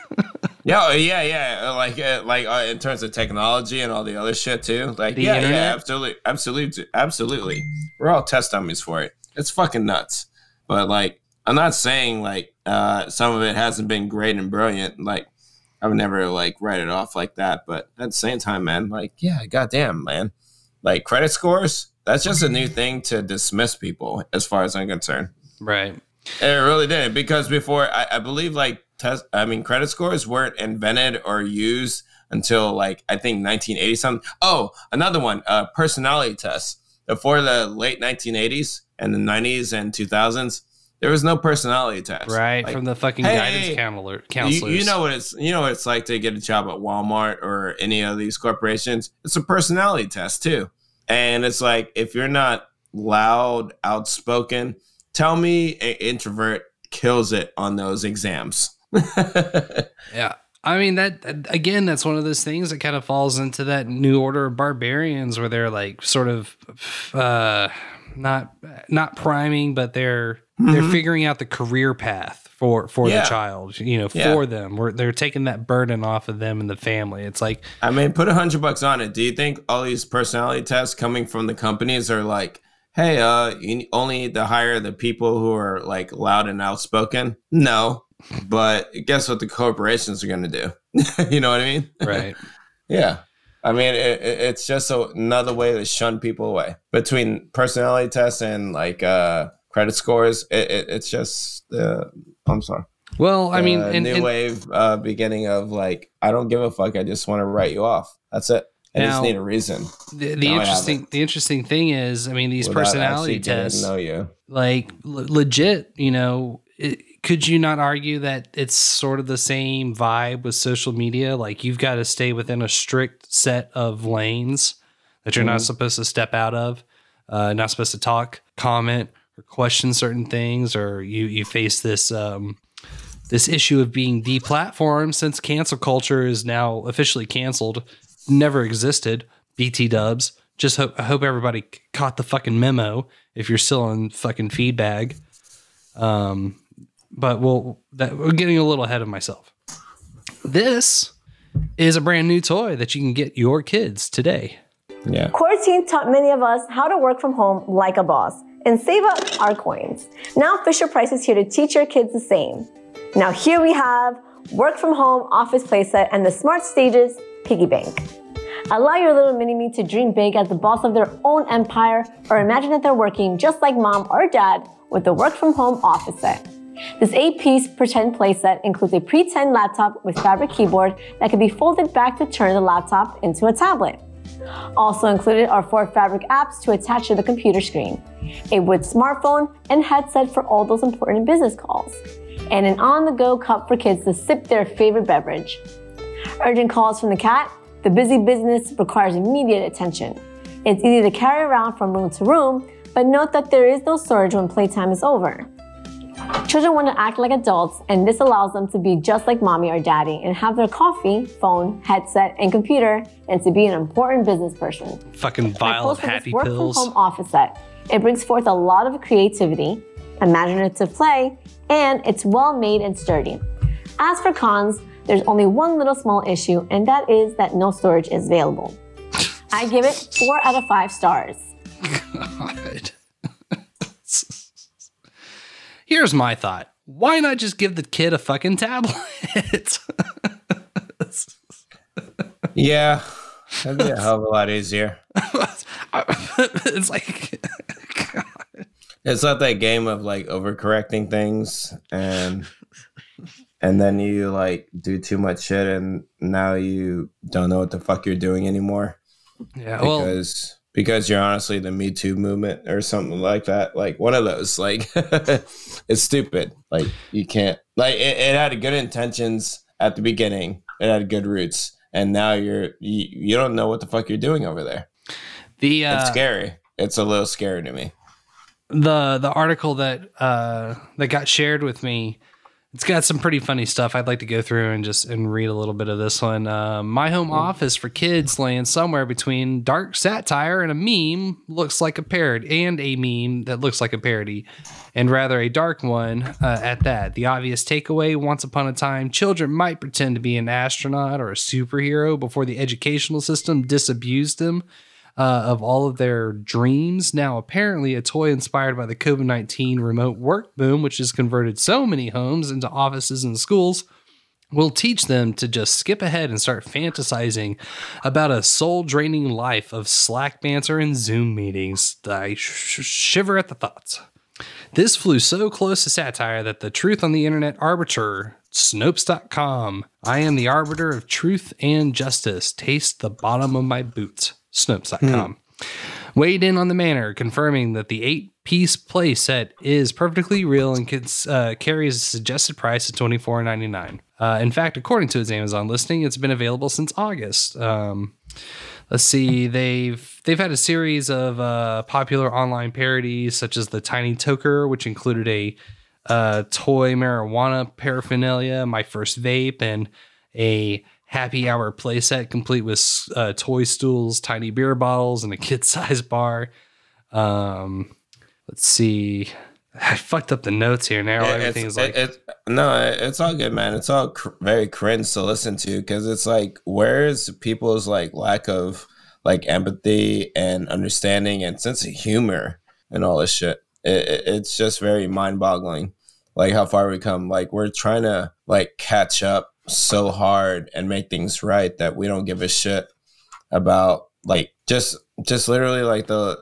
Yeah, oh, yeah, yeah. Like, uh, like uh, in terms of technology and all the other shit too. Like, The yeah, internet? yeah, absolutely, absolutely, absolutely. We're all test dummies for it. It's fucking nuts. But like, I'm not saying like uh, some of it hasn't been great and brilliant. Like, I would never like write it off like that. But at the same time, man, like, yeah, goddamn, man. Like credit scores, that's just a new thing to dismiss people, as far as I'm concerned. Right. And it really did because before I, I believe like test I mean credit scores weren't invented or used until like I think 1980 something. Oh, another one, uh personality tests. Before the late 1980s and the 90s and 2000s, there was no personality test. Right. Like, from the fucking hey, guidance hey, counselor, you, you know what it's you know what it's like to get a job at Walmart or any of these corporations. It's a personality test too. And it's like if you're not loud, outspoken, tell me an introvert kills it on those exams. Yeah. I mean that again that's one of those things that kind of falls into that new order of barbarians where they're like sort of uh not not priming but they're they're Mhm. figuring out the career path for for Yeah. the child, you know, Yeah. for them. Where they're taking that burden off of them and the family. It's like I mean, put a hundred bucks on it. Do you think all these personality tests coming from the companies are like, hey, uh, you only need to hire the people who are like loud and outspoken? No, but guess what the corporations are going to do? you know what I mean? right. Yeah. I mean, it, it- it's just a, another way to shun people away. Between personality tests and like uh, credit scores, it, it, it's just, uh, I'm sorry. Well, I mean, Uh, and- new and- wave uh, beginning of like, I don't give a fuck. I just want to write you off. That's it. I just need a reason. the, the Now interesting the interesting thing is, I mean, these Without personality actually getting to tests know you. like le- legit, you know, it, could you not argue that it's sort of the same vibe with social media? Like you've got to stay within a strict set of lanes that you're not Mhm. supposed to step out of, uh, not supposed to talk, comment, or question certain things, or you you face this um, this issue of being deplatformed since cancel culture is now officially canceled, never existed. BT Dubs. Just hope I hope everybody caught the fucking memo. If you're still on fucking feedback, um, but we'll that we're getting a little ahead of myself. This is a brand new toy that you can get your kids today. Yeah. Quarantine taught many of us how to work from home like a boss and save up our coins. Now Fisher Price is here to teach your kids the same. Now here we have work from home office playset and the Smart Stages piggy bank. Allow your little mini-me to dream big as the boss of their own empire or imagine that they're working just like mom or dad with the work from home office set. This eight-piece pretend playset includes a pretend laptop with fabric keyboard that can be folded back to turn the laptop into a tablet. Also included are four fabric apps to attach to the computer screen, a wood smartphone and headset for all those important business calls, and an on-the-go cup for kids to sip their favorite beverage. Urgent calls from the cat, the busy business requires immediate attention. It's easy to carry around from room to room, but note that there is no storage when playtime is over. Children want to act like adults, and this allows them to be just like mommy or daddy and have their coffee, phone, headset, and computer, and to be an important business person. Fucking vile of post for this happy work pills. from home office set. It brings forth a lot of creativity, imaginative play, and it's well made and sturdy. As for cons, there's only one little small issue, and that is that no storage is available. I give it four out of five stars. God. Here's my thought. Why not just give the kid a fucking tablet? Yeah, that'd be a hell of a lot easier. it's like It's not that game of like overcorrecting things and and then you like do too much shit and now you don't know what the fuck you're doing anymore. Yeah, well- because because you're honestly the Me Too movement or something like that. Like one of those. Like it's stupid. Like you can't like it, it had good intentions at the beginning. It had good roots. And now you're you, you don't know what the fuck you're doing over there. the uh, It's scary. It's a little scary to me. the the article that uh that got shared with me it's got some pretty funny stuff i'd like to go through and just and read a little bit of this one. Uh, my home office for kids laying somewhere between dark satire and a meme looks like a parody and a meme that looks like a parody and rather a dark one uh, at that. The obvious takeaway once upon a time children might pretend to be an astronaut or a superhero before the educational system disabused them uh, of all of their dreams. Now, apparently, a toy inspired by the COVID 19 remote work boom, which has converted so many homes into offices and schools, will teach them to just skip ahead and start fantasizing about a soul draining life of Slack banter and Zoom meetings. I sh- shiver at the thoughts. This flew so close to satire that the truth on the internet arbiter, Snopes.com, I am the arbiter of truth and justice. Taste the bottom of my boots. Snopes.com. Weighed in on the manner, confirming that the eight piece play set is perfectly real and uh, carries a suggested price of twenty four ninety nine. Uh, in fact, according to its Amazon listing, it's been available since August. Um, let's see, they've they've had a series of uh, popular online parodies, such as the Tiny Toker, which included a uh, toy marijuana paraphernalia, my first vape, and a happy hour playset complete with uh, toy stools, tiny beer bottles, and a kid size bar. Um, let's see. I fucked up the notes here. Now It- everything it's, like it, it- no, it's all good, man. It's all cr- very cringe to listen to because it's like, where's people's like lack of like empathy and understanding and sense of humor and all this shit? It, it- it's just very mind boggling, like how far we come. Like we're trying to like catch up so hard and make things right that we don't give a shit about like just just literally like the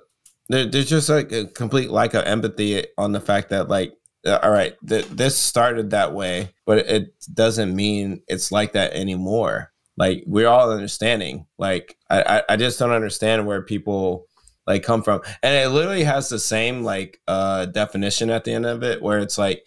there, there's just like a complete lack of empathy on the fact that like uh, all right th- this started that way but it doesn't mean it's like that anymore. Like we're all understanding. Like I, I i just don't understand where people like come from. And it literally has the same like uh definition at the end of it where it's like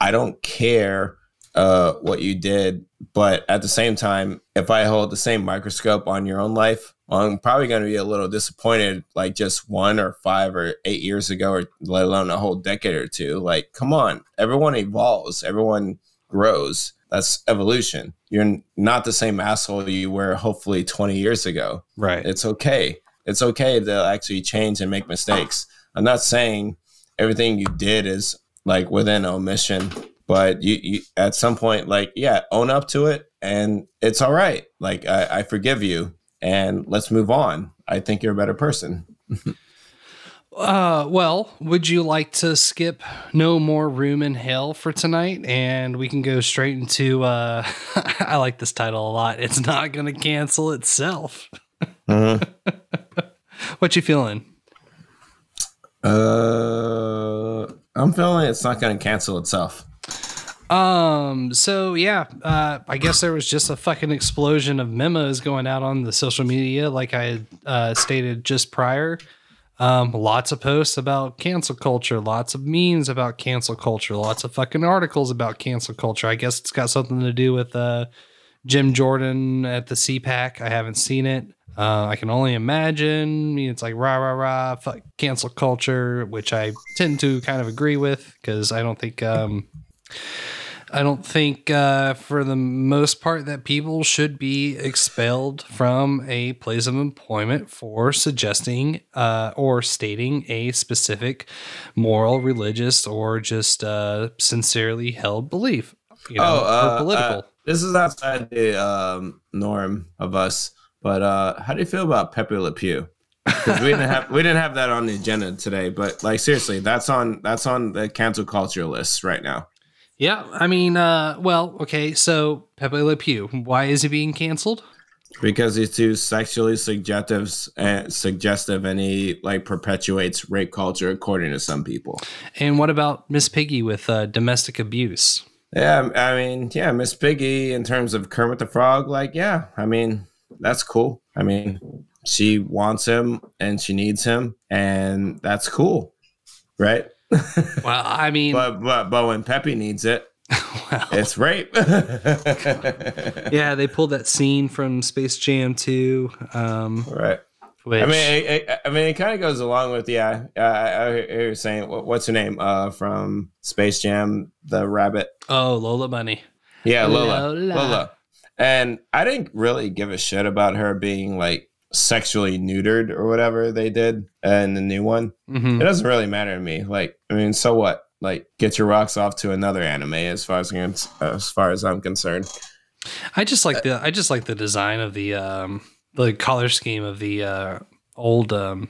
i don't care uh what you did but at the same time if i hold the same microscope on your own life i'm probably going to be a little disappointed like just one or five or eight years ago or let alone a whole decade or two. Like come on everyone evolves everyone grows. That's evolution. You're not the same asshole you were hopefully 20 years ago. Right. It's okay. It's okay to actually change and make mistakes. I'm not saying everything you did is like within omission but you, you at some point like yeah own up to it and it's all right like I, I forgive you and let's move on i think you're a better person Uh, well, would you like to skip No More Room in Hell for tonight? And we can go straight into, uh, I like this title a lot. It's not going to cancel itself. what you feeling? uh i'm feeling it's not going to cancel itself Um. So yeah, uh, I guess there was just a fucking explosion of memos going out on the social media, like I had uh, stated just prior. Um, lots of posts about cancel culture, lots of memes about cancel culture, lots of fucking articles about cancel culture. I guess it's got something to do with uh, Jim Jordan at the CPAC. I haven't seen it. Uh, I can only imagine. It's like rah rah rah, fuck cancel culture, which I tend to kind of agree with because I don't think um, I don't think uh, for the most part that people should be expelled from a place of employment for suggesting uh, or stating a specific moral, religious, or just uh, sincerely held belief. You know, oh, uh, political. uh, this is outside the um, norm of us, but uh, how do you feel about Pepe Le Pew? Because we didn't have we didn't have that on the agenda today, but like seriously, that's on that's on the cancel culture list right now. Yeah, I mean, uh, well, okay, so Pepe Le Pew, why is he being canceled? Because he's too sexually suggestive and suggestive, and he like perpetuates rape culture, according to some people. And what about Miss Piggy with uh, domestic abuse? Yeah, I mean, yeah, Miss Piggy in terms of Kermit the Frog, like, yeah, I mean, that's cool. I mean, she wants him and she needs him, and that's cool, right? Well, I mean, but but but when Peppy needs it, it's rape. yeah, they pulled that scene from Space Jam 2. Um, right. Which, I mean, it, it- I mean, it kind of goes along with yeah. Uh, I, I hear you saying what, what's her name uh, from Space Jam, the rabbit. oh, Lola Bunny. Yeah, Lola. Lola. Lola. And I didn't really give a shit about her being like sexually neutered or whatever they did and the new one. Mhm. It doesn't really matter to me. Like, I mean, so what? Like, get your rocks off to another anime as far as I'm- as far as I'm concerned. I just like the I just like the design of the um the color scheme of the uh old um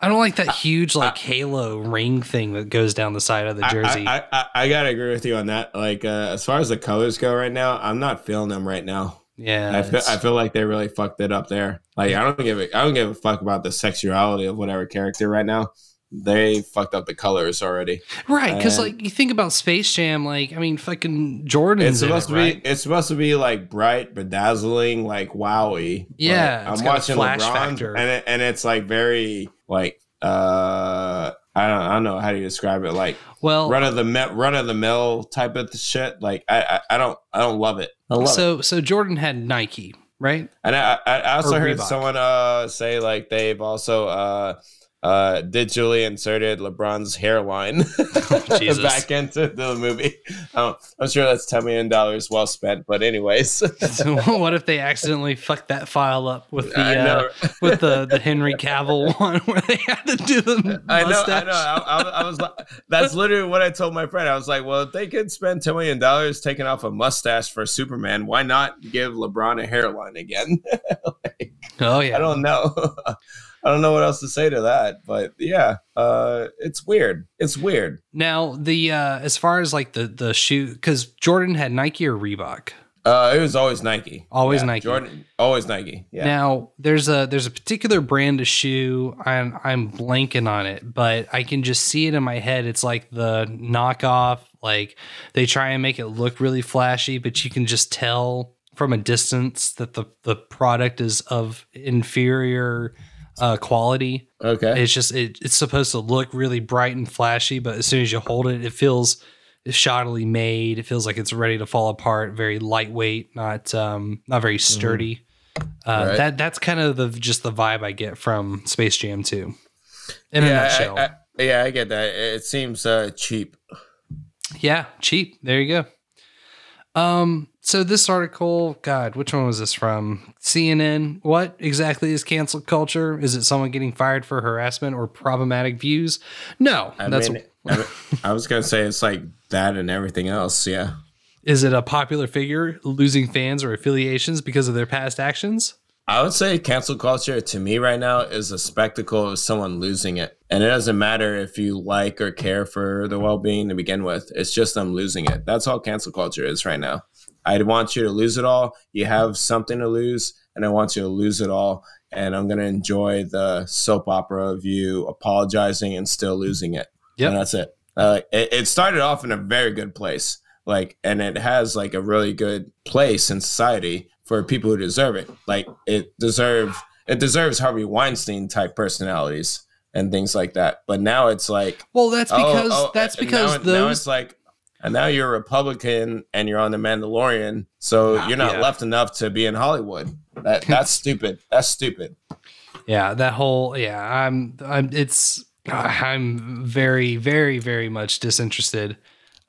I don't like that huge like halo ring thing that goes down the side of the jersey. I, I, I, I gotta agree with you on that. Like, uh, as far as the colors go right now, I'm not feeling them right now. Yeah. I feel, I feel like they really fucked it up there. Like I don't give a I don't give a fuck about the sexuality of whatever character right now. They fucked up the colors already. right, because like you think about Space Jam, like I mean, fucking Jordan. it's supposed in to it, be right? it's supposed to be like bright, bedazzling, like wowie. But Yeah, I'm it's got a watching flash LeBron, factor. and it, and it's like very like uh I don't I don't know how do you describe it like Well, run of the mill run of the mill type of shit. Like I, I I don't I don't love it. I love it. so so Jordan had Nike, right? And I, I I also Or heard Reebok. someone uh say like they've also uh uh digitally inserted LeBron's hairline Jesus. back into the movie. Um, I'm sure that's ten million dollars well spent. But anyways, So what if they accidentally fucked that file up with the uh, with the the Henry Cavill one where they had to do the I know, I know. I, I, I was like, that's literally what I told my friend. I was like, well, if they could spend ten million dollars taking off a mustache for Superman, why not give LeBron a hairline again? Oh yeah. I don't know. I don't know what else to say to that, but yeah, uh, it's weird. It's weird. Now the uh as far as like the the shoe because Jordan had Nike or Reebok. Uh, it was always Nike. Always Yeah, Nike. Jordan, always Nike. Yeah. Now there's a there's a particular brand of shoe. I'm I'm blanking on it, but I can just see it in my head. It's like the knockoff. Like they try and make it look really flashy, but you can just tell from a distance that the the product is of inferior uh, quality. Okay. It's just it, it's supposed to look really bright and flashy, but as soon as you hold it, it feels shoddily made. It feels like it's ready to fall apart. Very lightweight, not um, not very sturdy. Uh, Right. That that's kind of the just the vibe I get from Space Jam 2. In a nutshell. I, I, yeah, I get that. It seems uh, cheap. yeah, cheap. There you go. Um, so this article, God, which one was this from? CNN. What exactly is cancel culture? Is it someone getting fired for harassment or problematic views? No, I that's mean, I, mean, I was gonna say it's like that and everything else. Yeah. Is it a popular figure losing fans or affiliations because of their past actions? I would say cancel culture to me right now is a spectacle of someone losing it. And it doesn't matter if you like or care for the well being to begin with, it's just them losing it. That's all cancel culture is right now. I want you to lose it all. You have something to lose, and I want you to lose it all. And I'm going to enjoy the soap opera of you apologizing and still losing it. Yeah, that's it. Uh, it. It started off in a very good place, like and it has like a really good place in society for people who deserve it like it deserve it deserves harvey weinstein type personalities and things like that but now it's like Well, that's oh, because oh, that's because now, now those it's like and now you're a republican and you're on the mandalorian so you're not yeah. left enough to be in hollywood that that's stupid that's stupid Yeah, that whole yeah, I'm I'm it's I'm very very very much disinterested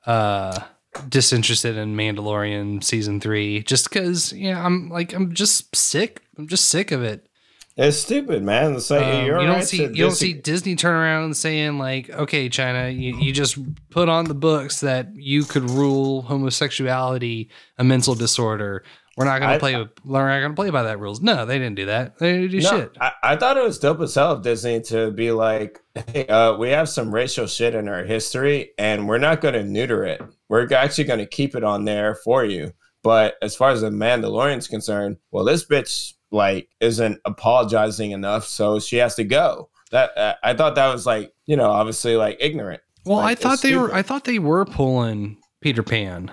uh disinterested in Mandalorian season 3 just cuz yeah, I'm like I'm just sick. I'm just sick of it. It's stupid man it's like Um, you're don't right see you don't see Disney turn around and saying like, "Okay, China, you, you just put on the books that you could rule homosexuality a mental disorder. We're not going to play. We're not going to play by that rules." No, they didn't do that. They didn't do No, shit. I, I thought it was dope as hell of Disney to be like, hey, uh, we have some racial shit in our history and we're not going to neuter it. We're actually going to keep it on there for you. But as far as the Mandalorian's concerned, well, this bitch like isn't apologizing enough, so she has to go. That uh, I thought that was like, you know, obviously like ignorant. Well, Like, I thought they were. I thought they were pulling Peter Pan.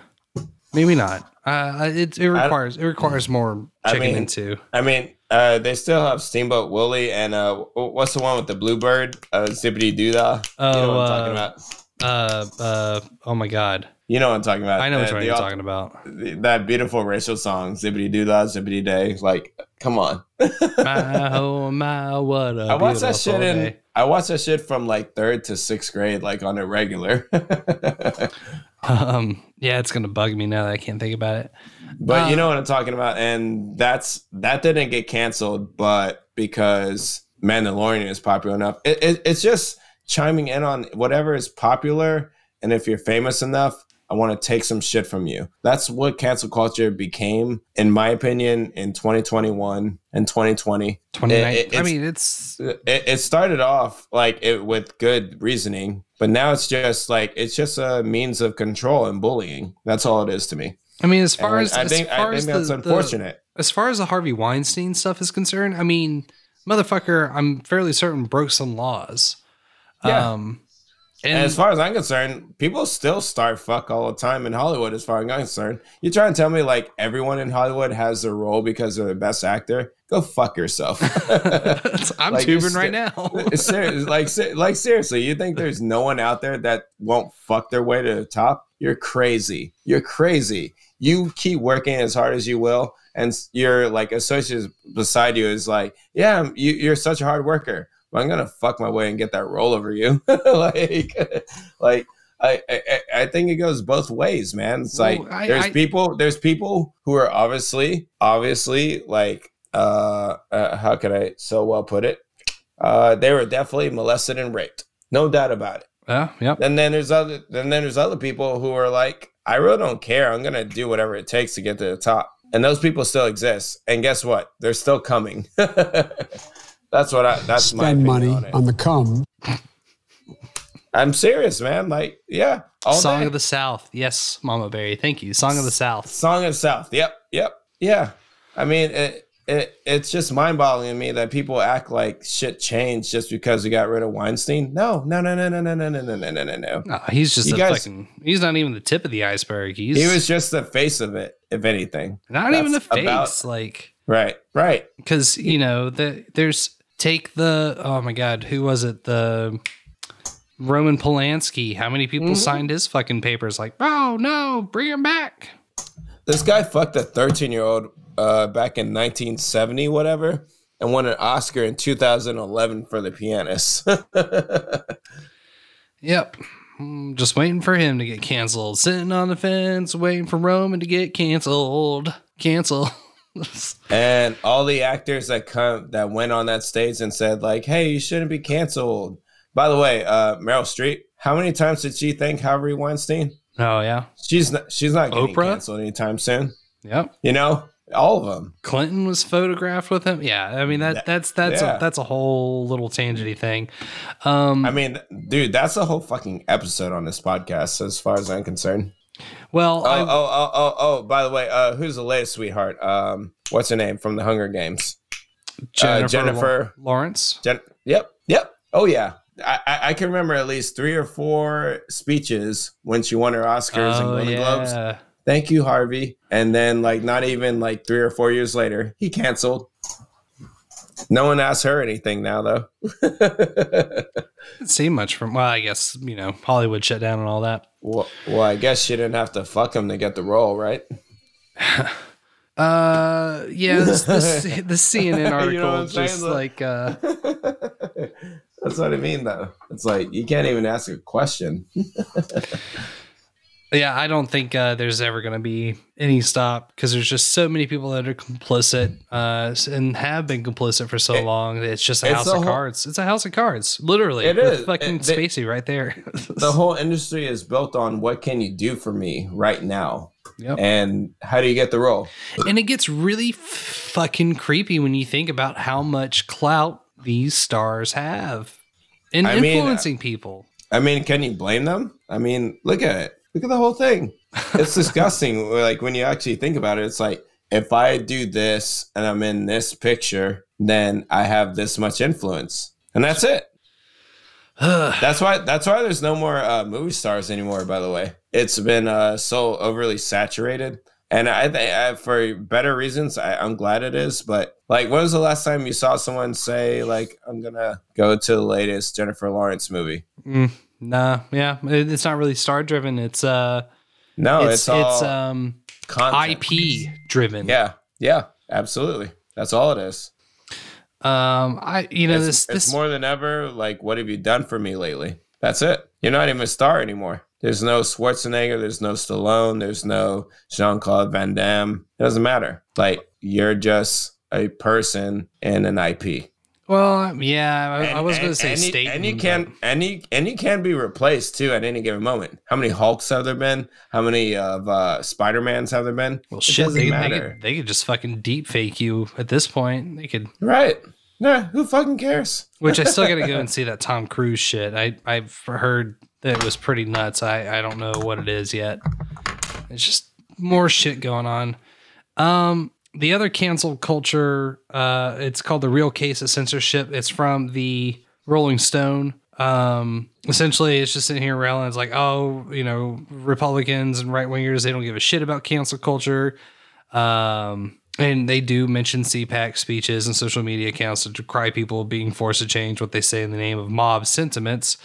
Maybe not. Uh, it it requires it requires more I checking mean, into. I mean, uh, they still have Steamboat Willie and uh, what's the one with the bluebird? Uh, Zippity Doodah. Oh, you know what I'm uh, talking about. Uh, uh, oh my god, You know what I'm talking about. I know the you're talking about. That beautiful racial song, Zippity Doodah, Zippity Day. Like, come on. my oh my, what a I watched that shit in. day. I watched that shit from like third to sixth grade, like on a regular. Um, yeah, it's gonna bug me now that I can't think about it. But you Uh, know what I'm talking about, and that's that didn't get canceled, but because Mandalorian is popular enough, it, it, it's just chiming in on whatever is popular, and if you're famous enough, I want to take some shit from you. That's what cancel culture became, in my opinion, in 2021 and 2020. 29 It- I mean, it's it, it started off like it with good reasoning, but now it's just like it's just a means of control and bullying. That's all it is to me. I mean, as far And as I as think far I as that's the- the- unfortunate. as far as the Harvey Weinstein stuff is concerned, I mean, motherfucker, I'm fairly certain broke some laws. Yeah. Um, And, as far as I'm concerned, people still start fuck all the time in Hollywood. As far as I'm concerned, you're trying to tell me like everyone in Hollywood has their role because they're the best actor? Go fuck yourself. I'm Like, tubing right now. serious, like se- like seriously, you think there's no one out there that won't fuck their way to the top? You're crazy. You're crazy. You keep working as hard as you will, and your like associates beside you is like, yeah, you, you're such a hard worker. I'm gonna fuck my way and get that role over you. like, like. I, I I- think it goes both ways, man. It's like I- there's I- people there's people who are obviously obviously like uh, uh how could I so well put it? Uh they were definitely molested and raped. No doubt about it. Yeah, yep. And then there's other and then there's other people who are like, I really don't care. I'm gonna do whatever it takes to get to the top. And those people still exist. And guess what? They're still coming. that's what I that's spend opinion money on on the come. I'm serious, man. Like, yeah. All Song day. of the South. Yes, Mama Berry. Thank you. Song of the South. Song of the South. Yep, yep, yeah. I mean, it, it it's just mind boggling to me that people act like shit changed just because we got rid of Weinstein. No, no, no, no, no, no, no, no, no, no, no, no, no. No, he's just You a guys- fucking. He's not even the tip of the iceberg. He's He was just the face of it, if anything. not even the face. about- like right, right. because you know the there's take the oh my god who was it? The Roman Polanski. How many people Mhm. signed his fucking papers? Like oh no bring him back. This guy fucked a 13 year old uh, back in 1970, whatever, and won an Oscar in 2011 for The Pianist. yep. Mm, just waiting for him to get canceled. Sitting on the fence waiting for Roman to get canceled. Cancel and all the actors that come that went on that stage and said like, "Hey, you shouldn't be canceled." By the way, uh, Meryl Streep, how many times did she thank Harvey Weinstein? oh yeah She's not. She's not getting Oprah? canceled anytime soon. yep You know, all of them. Clinton was photographed with him yeah I mean that that's that's yeah. a, that's a whole little tangenty thing um I mean, dude, that's a whole fucking episode on this podcast, as far as I'm concerned. Well Oh, I- oh, oh, oh, oh! By the way, uh, who's the latest sweetheart? Um, what's her name from the Hunger Games? Jennifer, uh, Jennifer Lawrence Jen- yep, yep. Oh yeah, I, I I can remember at least three or four speeches when she won her Oscars and Oh, Golden Globes. Thank you, Harvey. And then, like, not even like three or four years later, he canceled. No one asked her anything now, though. Didn't see much from. Well, I guess you know Hollywood shut down and all that. Well, well, I guess she didn't have to fuck him to get the role, right? Uh, yeah, this, this, the CNN article You know saying, just though? like uh, That's what I mean, though. It's like you can't even ask a question. Yeah, I don't think uh, there's ever going to be any stop because there's just so many people that are complicit uh, and have been complicit for so long. It's just a it's house of whole- cards. It's a house of cards, literally. It is fucking It- they- Spacey right there. the whole industry is built on what can you do for me right now, Yep. and how do you get the role? and it gets really fucking creepy when you think about how much clout these stars have in I mean, influencing people. I mean, can you blame them? I mean, look at it. Look at the whole thing. It's disgusting. like when you actually think about it, it's like if I do this and I'm in this picture, then I have this much influence, and that's it. that's why. That's why there's no more uh, movie stars anymore. By the way, it's been uh, so overly saturated, and I think for better reasons. I, I'm glad it is. But like, when was the last time you saw someone say like, "I'm gonna go to the latest Jennifer Lawrence movie"? Mm, nah, yeah, it's not really star driven. It's uh, No, it's it's it's um content. IP driven. Yeah, yeah, absolutely. That's all it is. Um, I you know it's, this it's this more than ever. Like, what have you done for me lately? That's it. You're not even a star anymore. There's no Schwarzenegger. There's no Stallone. There's no Jean Claude Van Damme. It doesn't matter. Like, you're just a person and an IP. Well, yeah, I, I was going to say and and you can and you and you can be replaced too at any given moment. How many Hulks have there been? How many of uh, Spider Mans have there been? Well, It shit, they, they could they could just fucking deep fake you at this point. They could, Right? Nah, who fucking cares? which I still got to go and see that Tom Cruise shit. I I've heard that it was pretty nuts. I I don't know what it is yet. It's just more shit going on. Um, the other cancel culture, uh, it's called the real case of censorship. It's from the Rolling Stone. Um, essentially, it's just sitting here railing. It's like, oh, you know, Republicans and right wingers, they don't give a shit about cancel culture. Um, and they do mention CPAC speeches and social media accounts to decry people being forced to change what they say in the name of mob sentiments.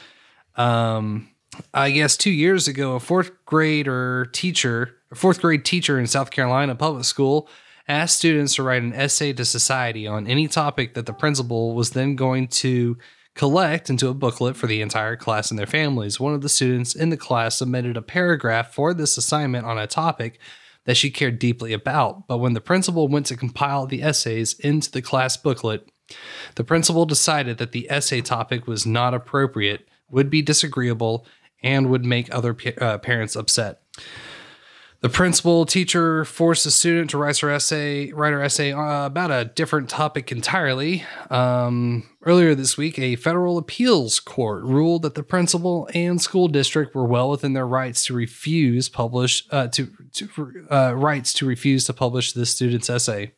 Um, I guess two years ago, a fourth grader teacher, a fourth grade teacher in South Carolina public school, asked students to write an essay to society on any topic that the principal was then going to collect into a booklet for the entire class and their families. One of the students in the class submitted a paragraph for this assignment on a topic that she cared deeply about, but when the principal went to compile the essays into the class booklet, the principal decided that the essay topic was not appropriate, would be disagreeable, and would make other pa- uh, parents upset. The principal teacher forced the student to write her essay, write her essay uh, about a different topic entirely. Um, earlier this week, a federal appeals court ruled that the principal and school district were well within their rights to refuse publish uh, to, to uh, rights to refuse to publish this student's essay.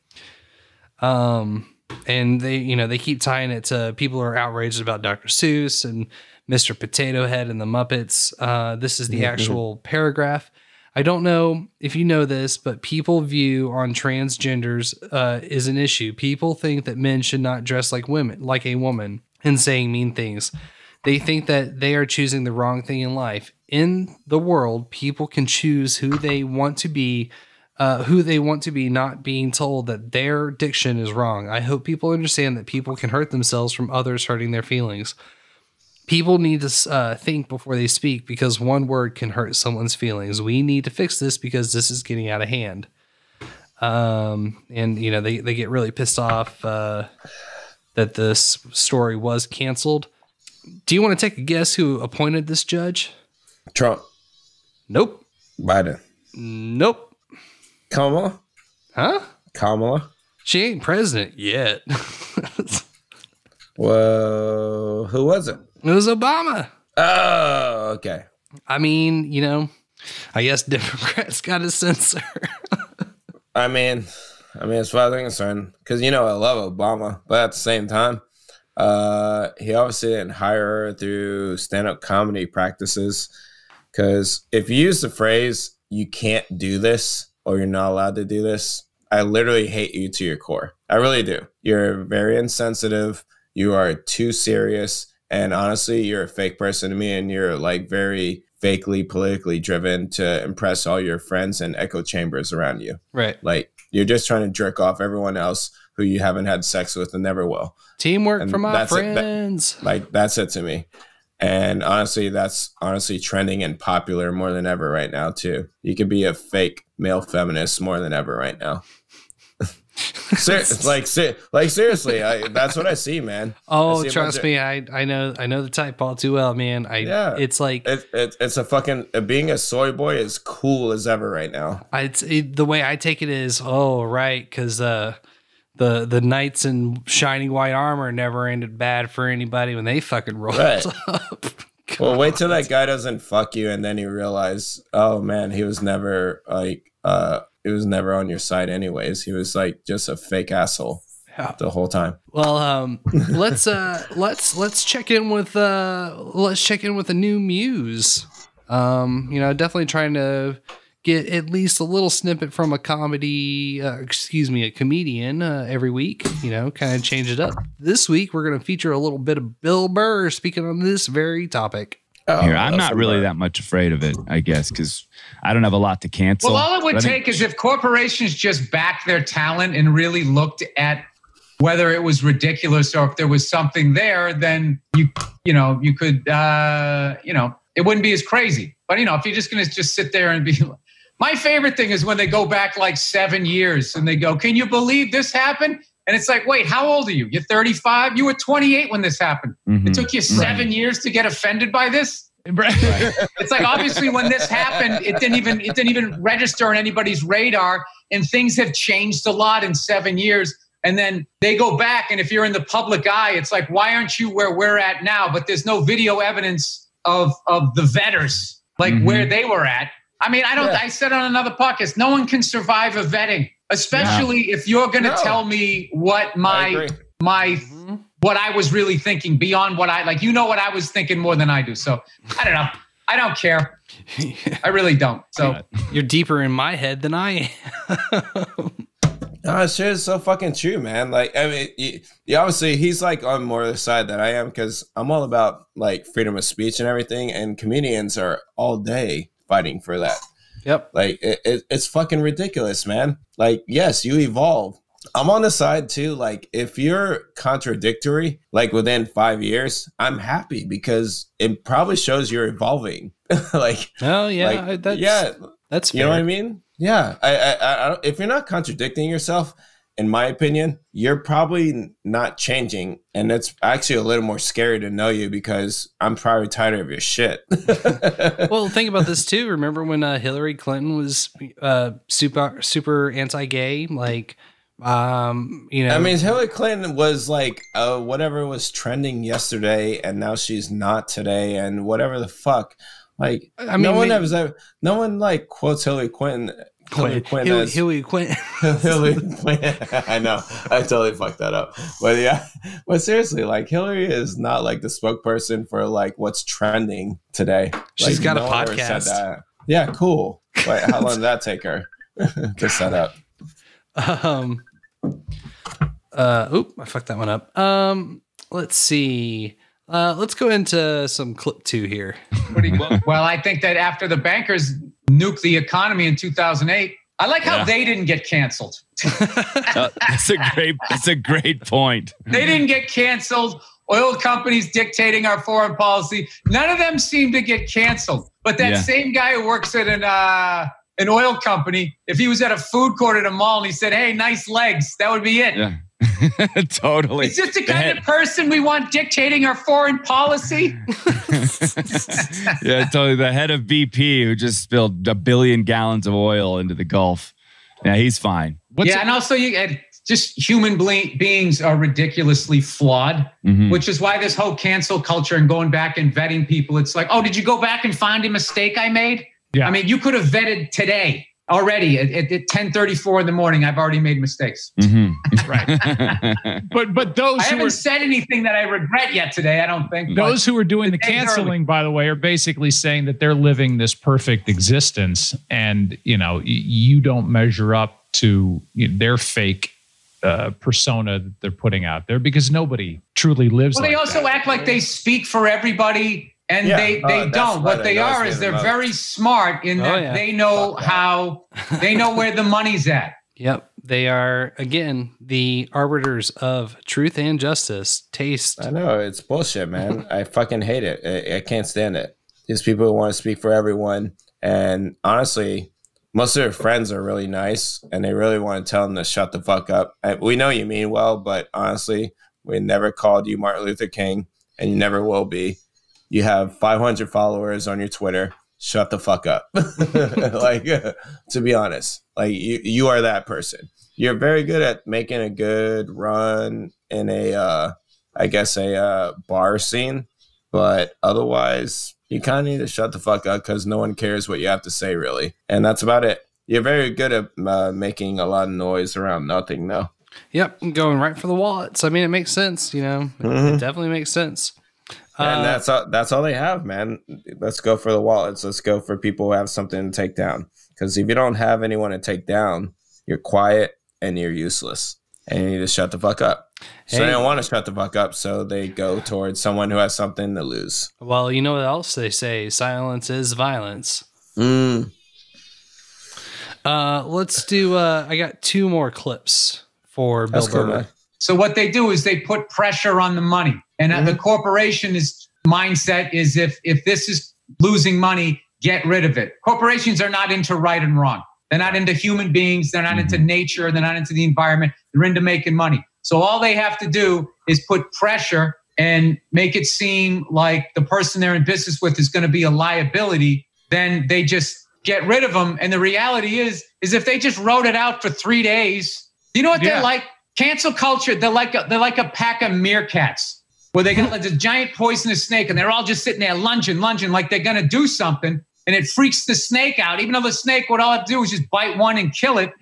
Um, and they, you know, they keep tying it to people who are outraged about Dr. Seuss and Mr. Potato Head and the Muppets. Uh, this is the Mhm. actual paragraph. I don't know if you know this, but people view on transgenders uh, is an issue. People think that men should not dress like women, like a woman, and saying mean things. They think that they are choosing the wrong thing in life. In the world, people can choose who they want to be, uh, who they want to be, not being told that their diction is wrong. I hope people understand that people can hurt themselves from others hurting their feelings. People need to uh, think before they speak because one word can hurt someone's feelings. We need to fix this because this is getting out of hand. Um, and you know they they get really pissed off uh, that this story was canceled. Do you want to take a guess who appointed this judge? Trump. Nope. Biden. Nope. Kamala. Huh? Kamala. She ain't president yet. Well, who was it? It was Obama. Oh, okay. I mean, you know, I guess Democrats got to censor. I mean, I mean, as far as I'm concerned, because you know I love Obama, but at the same time, Uh, he obviously didn't hire her through stand-up comedy practices because if you use the phrase "you can't do this" or "you're not allowed to do this," I literally hate you to your core. I really do. You're very insensitive. You are too serious, and honestly, you're a fake person to me, and you're like very fakely politically driven to impress all your friends and echo chambers around you. Right. Like you're just trying to jerk off everyone else who you haven't had sex with and never will. Teamwork And for my it. That- friends. like that's it to me. And honestly, that's honestly trending and popular more than ever right now too. You could be a fake male feminist more than ever right now. Ser- like, ser- like seriously, I, that's what I see, man. Oh, see trust of- me, I I know I know the type all too well, man. I Yeah, it's like it, it, it's a fucking being a soy boy is cool as ever right now. I, it's it, the way I take it is, oh right, because uh, the the knights in shining white armor never ended bad for anybody when they fucking rolled Right. up. Well, wait till that guy doesn't fuck you, and then you realize, oh man, he was never like, uh, he was never on your side, anyways. He was like just a fake asshole Yeah. the whole time. Well, um, let's uh, let's let's check in with uh, let's check in with a new muse. Um, you know, definitely trying to get at least a little snippet from a comedy, uh, excuse me, a comedian uh, every week. You know, kind of change it up. This week we're going to feature a little bit of Bill Burr speaking on this very topic. Oh, Here, I'm not really that much afraid of it, I guess, because I don't have a lot to cancel. Well, all it would But I think- take is if corporations just backed their talent and really looked at whether it was ridiculous or if there was something there, then you you know you could uh, you know it wouldn't be as crazy. But you know if you're just going to just sit there and be my favorite thing is when they go back like seven years and they go, "Can you believe this happened?" And it's like, wait, how old are you? You're 35. You were 28 when this happened. Mhm. It took you Right. seven years to get offended by this. it's like obviously when this happened, it didn't even it didn't even register on anybody's radar, and things have changed a lot in seven years. And then they go back, and if you're in the public eye, it's like, why aren't you where we're at now? But there's no video evidence of of the vetters, like Mhm. where they were at. I mean, I don't. Yeah. I said on another podcast, no one can survive a vetting, especially if you're going to No. tell me what I my agree. my mm-hmm. what I was really thinking beyond what I like. You know what I was thinking more than I do. So I don't know. I don't care. I really don't. So You're deeper in my head than I am. No, it's just so fucking true, man. Like, I mean, you, you obviously he's like on more of the side that I am because I'm all about like freedom of speech and everything, and comedians are all day fighting for that. Yep. Like, it, it, it's fucking ridiculous, man. Like, yes, you evolve. I'm on the side too. Like, if you're contradictory, like within five years, I'm happy because it probably shows you're evolving. like, Oh yeah, like, that's, yeah, that's you know what I mean? Yeah. I, I, I, I don't, if you're not contradicting yourself, in my opinion, you're probably not changing, and it's actually a little more scary to know you because I'm probably tired of your shit. well, think about this too. Remember when uh, Hillary Clinton was uh, super super anti-gay? Like, um, you know, I mean, Hillary Clinton was like uh, whatever was trending yesterday, and now she's not today, and whatever the fuck. Like, I mean, no one may- has ever, no one like quotes Hillary Clinton. Hillary Clinton Hillary, as- Hillary Clinton. Hillary Clinton. I know. I totally fucked that up. But yeah, but seriously, like Hillary is not like the spokesperson for like what's trending today. She's Like, got a one said podcast. that. Yeah, cool. Wait, how long did that take her to set up? um uh oop i fucked that one up um let's see uh let's go into some clip two here what do you, well, I think that after the bankers nuked the economy in 2008, I like how Yeah. they didn't get canceled. Uh, that's a great. That's a great point. They didn't get canceled. Oil companies dictating our foreign policy. None of them seem to get canceled. But that Yeah. same guy who works at an uh, an oil company, if he was at a food court at a mall and he said, "Hey, nice legs," that would be it. Yeah, totally. Is this the kind head- of person we want dictating our foreign policy? yeah, totally. The head of BP who just spilled a billion gallons of oil into the Gulf. Yeah, he's fine. What's yeah, and also you just human ble- beings are ridiculously flawed, Mhm. which is why this whole cancel culture and going back and vetting people, it's like, oh, did you go back and find a mistake I made? Yeah. I mean, you could have vetted today. Already at, at, at 10:34 in the morning. I've already made mistakes. right. but but those I who haven't are said anything that I regret yet today. I don't think. those who are doing the today's early. canceling, by the way, are basically saying that they're living this perfect existence, and you know you don't measure up to you know, their fake uh, persona that they're putting out there because nobody truly lives. Well, like they also that. act like they speak for everybody, and Yeah. they Oh, they that's don't. what What they are is they're most. very smart in Oh, that yeah. they know how they know where the money's at. Yep. They are, again, the arbiters of truth and justice. Taste. I know it's bullshit, man. I fucking hate it. I, I can't stand it. These people who want to speak for everyone, and honestly, most of their friends are really nice, and they really want to tell them to shut the fuck up. I, we know you mean well, but honestly, we never called you Martin Luther King, and you never will be. You have 500 followers on your Twitter. Shut the fuck up. like, to be honest, like you, you are that person. You're very good at making a good run in a, uh, I guess, a uh, bar scene, but otherwise, you kind of need to shut the fuck up because no one cares what you have to say, really. And that's about it. You're very good at uh, making a lot of noise around nothing, though. Yep. Going right for the wallets. I mean, it makes sense, you know, Mhm. it definitely makes sense. And Uh, that's all, that's all they have, man. Let's go for the wallets. Let's go for people who have something to take down. Because if you don't have anyone to take down, you're quiet and you're useless, and you need to shut the fuck up. So Hey. they don't want to shut the fuck up, so they go towards someone who has something to lose. Well, you know what else they say? Silence is violence. Mm. Uh, let's do. Uh, I got two more clips for Bill cool, Burr. man. So what they do is they put pressure on the money, and uh the corporation is mindset is if if this is losing money, get rid of it. Corporations are not into right and wrong. They're not into human beings. They're not into nature. They're not into the environment. They're into making money. So all they have to do is put pressure and make it seem like the person they're in business with is going to be a liability. Then they just get rid of them. And the reality is, is if they just wrote it out for three days, you know what Yeah. they're like? Cancel culture. They're like a, they're like a pack of meerkats where they got like this giant poisonous snake and they're all just sitting there lunging, lunging like they're gonna do something, and it freaks the snake out. Even though the snake would all have to do is just bite one and kill it,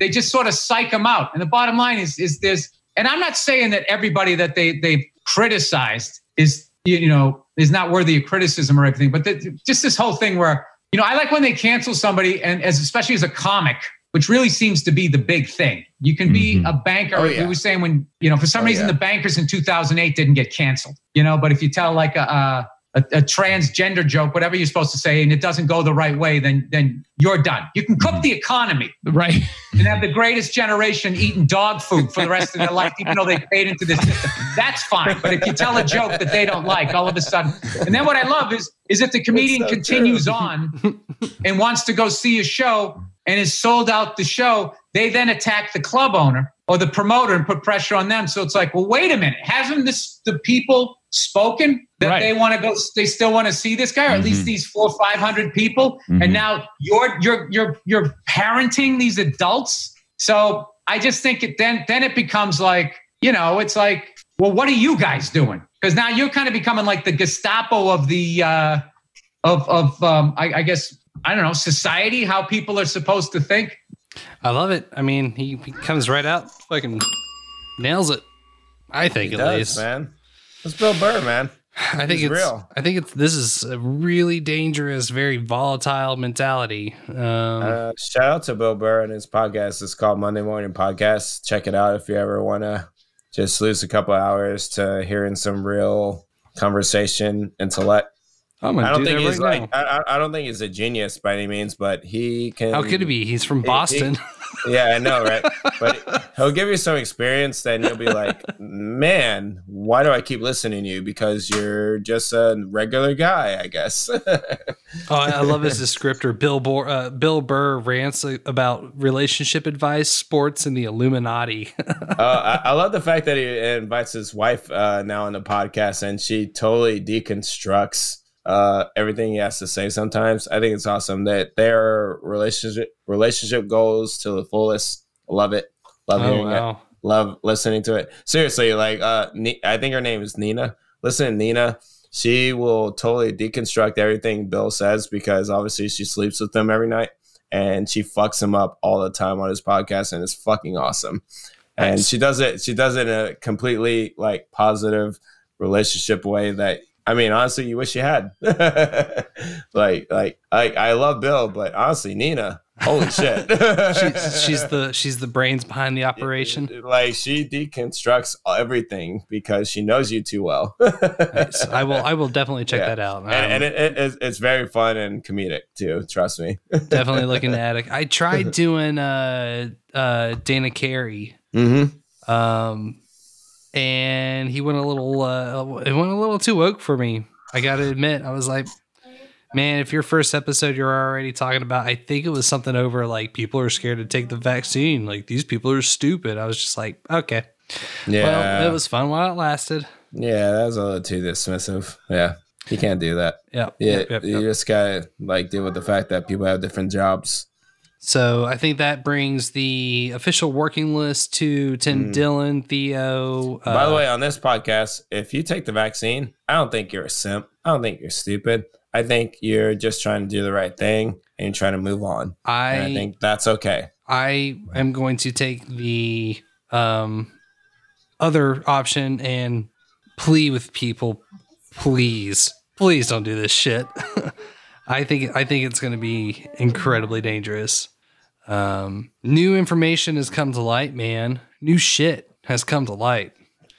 they just sort of psych them out. And the bottom line is, is there's, and I'm not saying that everybody that they they've criticized is you know is not worthy of criticism or everything, but the, just this whole thing where you know I like when they cancel somebody and as especially as a comic. Which really seems to be the big thing. You can be mm-hmm. a banker. Oh, We were saying when you know, for some Oh, reason, yeah. the bankers in 2008 didn't get canceled. You know, but if you tell like a, a a a transgender joke, whatever you're supposed to say, and it doesn't go the right way, then then you're done. You can cook mm-hmm. the economy, right? And have the greatest generation eating dog food for the rest of their life, even though they paid into this system. That's fine. But if you tell a joke that they don't like, all of a sudden, and then what I love is is if the comedian so continues on and wants to go see a show and has sold out the show, they then attack the club owner or the promoter and put pressure on them. So it's like, well, wait a minute, hasn't this the people spoken that Right. they want to go? They still want to see this guy, or at least Mhm. these four, or five hundred people, Mhm. and now you're you're you're you're parenting these adults. So I just think it then then it becomes like you know it's like well what are you guys doing because now you're kind of becoming like the Gestapo of the uh, of of um, I, I guess I don't know society how people are supposed to think. I love it. I mean, he, he comes right out, fucking nails it. I think He at does, least. man. It's Bill Burr, man. I think He's it's real. I think it's this is a really dangerous, very volatile mentality. Um, Uh, shout out to Bill Burr and his podcast. It's called Monday Morning Podcast. Check it out if you ever want to just lose a couple hours to hearing some real conversation, and intellect. I'm gonna I don't do think that he's right like I, I don't think he's a genius by any means, but he can. How could he be? He's from he- he- Boston. yeah, I know, right? But he'll give you some experience, then you'll be like, "Man, why do I keep listening to you? Because you're just a regular guy, I guess." Oh, I love his descriptor. Bill Burr, uh, Bill Burr rants about relationship advice, sports, and the Illuminati. uh, I, I love the fact that he invites his wife uh, now on the podcast, and she totally deconstructs uh, everything he has to say. Sometimes I think it's awesome that their relationship relationship goes to the fullest. Love it. Love Oh, hearing wow. it. Love listening to it. Seriously, like uh, I think her name is Nina. Listen, Nina. She will totally deconstruct everything Bill says because obviously she sleeps with him every night, and she fucks him up all the time on his podcast, and it's fucking awesome. And she does it. She does it in a completely like positive relationship way that I mean, honestly, you wish you had. like, like, I, I love Bill, but honestly, Nina, holy shit, she's, she's the she's the brains behind the operation. like she deconstructs everything because she knows you too well. Nice. I will I will definitely check Yeah. that out. Um, and, and it, it, it's- it's very fun and comedic too. Trust me. definitely looking at it. I tried doing uh uh Dana Carey. Mm-hmm. Um and he went a little uh it went a little too woke for me. I gotta admit. I was like, man, if your first episode you're already talking about I think it was something over like people are scared to take the vaccine. Like these people are stupid. I was just like, okay. Yeah. Well, it was fun while it lasted. Yeah, that was a little too dismissive. Yeah, you can't do that. Yep, Yeah, yep, yep, you yep. just gotta like deal with the fact that people have different jobs. So I think that brings the official working list to Tim Dillon, Theo. Mm. By the uh, way, on this podcast, if you take the vaccine, I don't think you're a simp. I don't think you're stupid. I think you're just trying to do the right thing and you're trying to move on. I, And I think that's okay. I am going to take the um, other option and plea with people, please, please don't do this shit. I think I think it's going to be incredibly dangerous. Um, new information has come to light, man. New shit has come to light.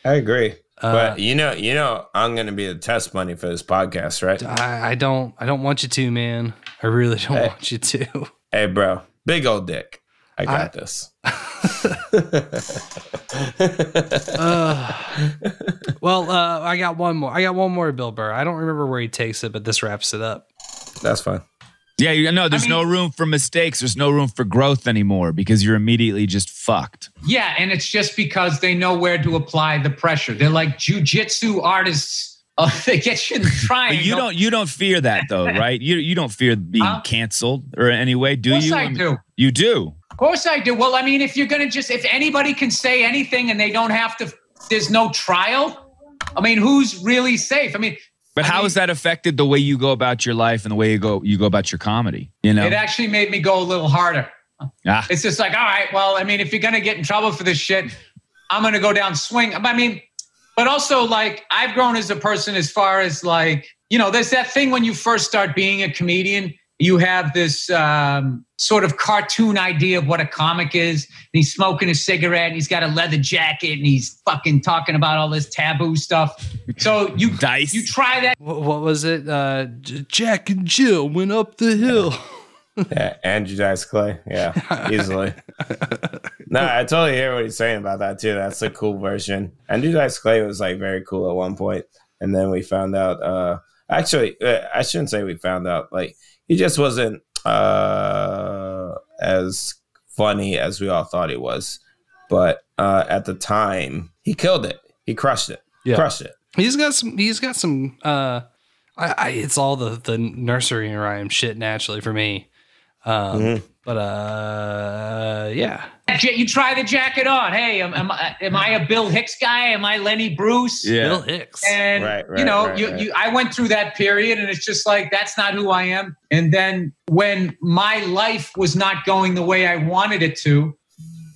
I agree. Uh, but you know, you know, I'm gonna be the test money for this podcast, right? I, I don't I don't want you to, man. I really don't Hey. want you to. Hey, bro, big old dick. I got I- this. Uh, well, uh, I got one more. I got one more Bill Burr. I don't remember where he takes it, but this wraps it up. That's fine. Yeah, you know, there's no room for mistakes. There's no room for growth anymore because you're immediately just fucked. Yeah, and it's just because they know where to apply the pressure. They're like jujitsu artists. Uh, they get you in the But triangle. you don't you don't fear that though, right? You you don't fear being canceled or any way, do Of course you? I mean, do. You do. Of course I do. Well, I mean, if you're gonna just if anybody can say anything and they don't have to, there's no trial. I mean, who's really safe? I mean, But how has that affected the way you go about your life and the way you go you go about your comedy? You know, it actually made me go a little harder. ah, It's just like, all right, well, I mean, if you're gonna get in trouble for this shit, I'm gonna go down swing. I mean, but also like I've grown as a person as far as like, you know, there's that thing when you first start being a comedian, you have this um, sort of cartoon idea of what a comic is. And he's smoking a cigarette and he's got a leather jacket and he's fucking talking about all this taboo stuff. So you Dice. you try that. What, what was it? Uh, Jack and Jill went up the hill. Yeah, Andrew Dice Clay. Yeah, easily. no, I totally hear what he's saying about that too. That's a cool version. Andrew Dice Clay was like very cool at one point, and then we found out. uh Actually, uh, I shouldn't say we found out. Like he just wasn't uh as funny as we all thought he was. But uh at the time, he killed it. He crushed it. Yeah. Crushed it. He's got some. He's got some. Uh, I, I it's all the the nursery rhyme shit naturally for me. Um, Mhm. but uh, yeah. Ja- You try the jacket on. Hey, am, am, I, am I a Bill Hicks guy? Am I Lenny Bruce? Yeah. Bill Hicks. And Right, you know, right, you, right. you I went through that period and it's just like that's not who I am. And then when my life was not going the way I wanted it to,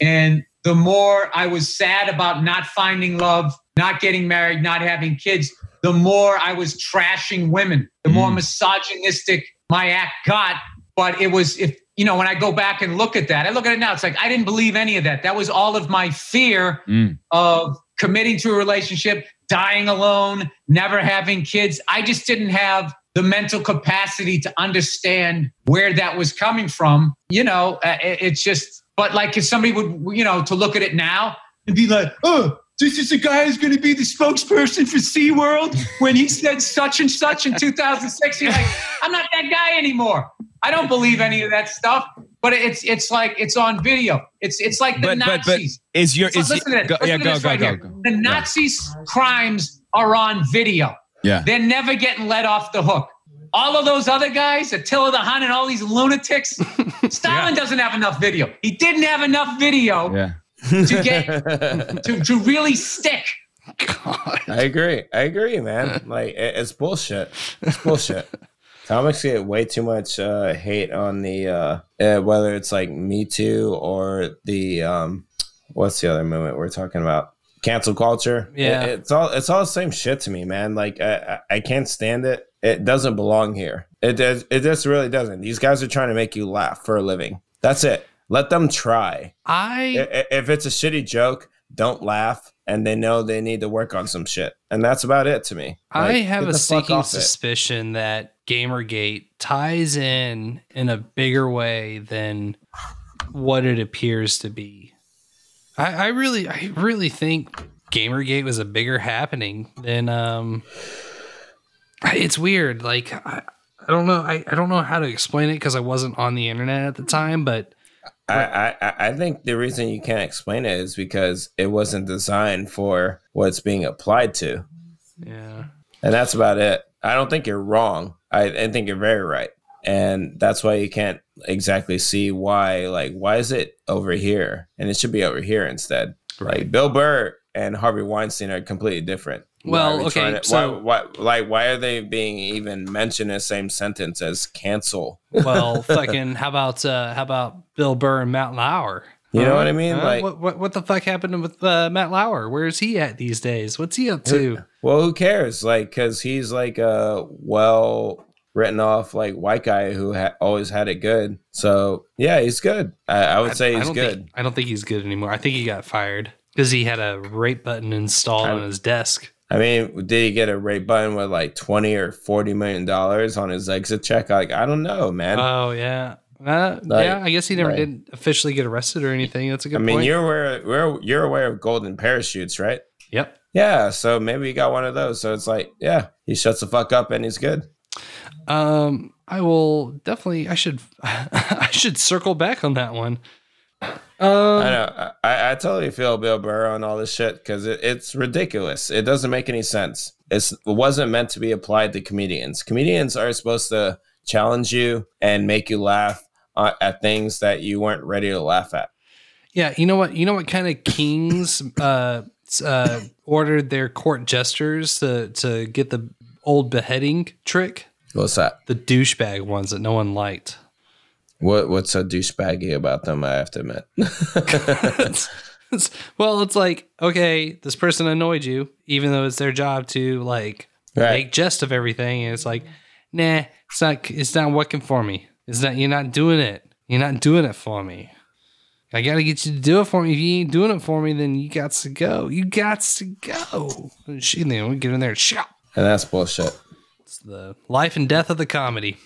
and the more I was sad about not finding love, not getting married, not having kids, the more I was trashing women, the more mm. misogynistic my act got. But it was if you know, when I go back and look at that, I look at it now, it's like I didn't believe any of that. That was all of my fear Mm. of committing to a relationship, dying alone, never having kids. I just didn't have the mental capacity to understand where that was coming from. You know, uh, it- it's just, but like if somebody would, you know, to look at it now and be like, oh, this is the guy who's going to be the spokesperson for SeaWorld when he said such and such in 2006. You're like, I'm not that guy anymore. I don't believe any of that stuff. But it's it's like it's on video. It's it's like the but but but Nazis. is your So is listen to this. go, Listen yeah to go this go right go, here. go. The Nazis' crimes are on video. Yeah. They're never getting let off the hook. All of those other guys, Attila the Hun and all these lunatics, Stalin doesn't have enough video. He didn't have enough video Yeah. To get to, to really stick. God. I agree. I agree, man. Like it- it's bullshit. It's bullshit. Comics get way too much uh, hate on the uh, uh, whether it's like Me Too or the um, what's the other movement we're talking about? Cancel culture. Yeah. It- it's all it's all the same shit to me, man. Like I, I I can't stand it. It doesn't belong here. It does. It just really doesn't. These guys are trying to make you laugh for a living. That's it. Let them try. I If it's a shitty joke, don't laugh, and they know they need to work on some shit, and that's about it to me. I have a sneaking off it. suspicion that Gamergate ties in in a bigger way than what it appears to be. I, I really, I really think Gamergate was a bigger happening than. Um, it's weird. Like I, I don't know. I, I don't know how to explain it because I wasn't on the internet at the time. But I, I I- think the reason you can't explain it is because it wasn't designed for what it's being applied to, yeah, and that's about it. I don't think you're wrong. I, I think you're very right, and that's why you can't exactly see why. Like, why is it over here, and it should be over here instead? Like Bill Burr and Harvey Weinstein are completely different. Well, Why okay, to- so- why, why, like, why are they being even mentioned in the same sentence as cancel? well, fucking, how about uh, how about Bill Burr and Matt Lauer? You know Huh? what I mean? Huh? Like- what, what what the fuck happened with uh, Matt Lauer? Where's he at these days? What's he up to? Well, who cares? Like, because he's like a well written off like white guy who ha- always had it good. So yeah, he's good. I, I would say I he's don't good. Think, I don't think he's good anymore. I think he got fired because he had a rape button installed on his desk. I mean, did he get a rate button with like twenty or forty million dollars on his exit check? Like, I don't know, man. Oh yeah, uh, Like- yeah. I guess he never like- did officially get arrested or anything. That's a good I mean, point. you're aware you're, you're aware of golden parachutes, right? Yep. Yeah, so maybe he got one of those. So it's like, yeah, he shuts the fuck up and he's good. Um, I will definitely. I should. I should circle back on that one. Um, I know. I, I totally feel Bill Burr and all this shit because it, it's ridiculous. It doesn't make any sense. It's, it wasn't meant to be applied to comedians. Comedians are supposed to challenge you and make you laugh uh, at things that you weren't ready to laugh at. Yeah, you know what? You know what kind of kings uh, uh, ordered their court jesters to to get the old beheading trick? What's that? The douchebag ones that no one liked. What What's so douchebaggy about them? I have to admit. It's- well, it's like okay, this person annoyed you, even though it's their job to like make jest of everything, and it's like, nah, it's not. It's not working for me. It's not. You're not doing it. You're not doing it for me. I gotta get you to do it for me. If you ain't doing it for me, then you got to go. You got to go. And She then we get in there and shout. and that's bullshit. It's the life and death of the comedy.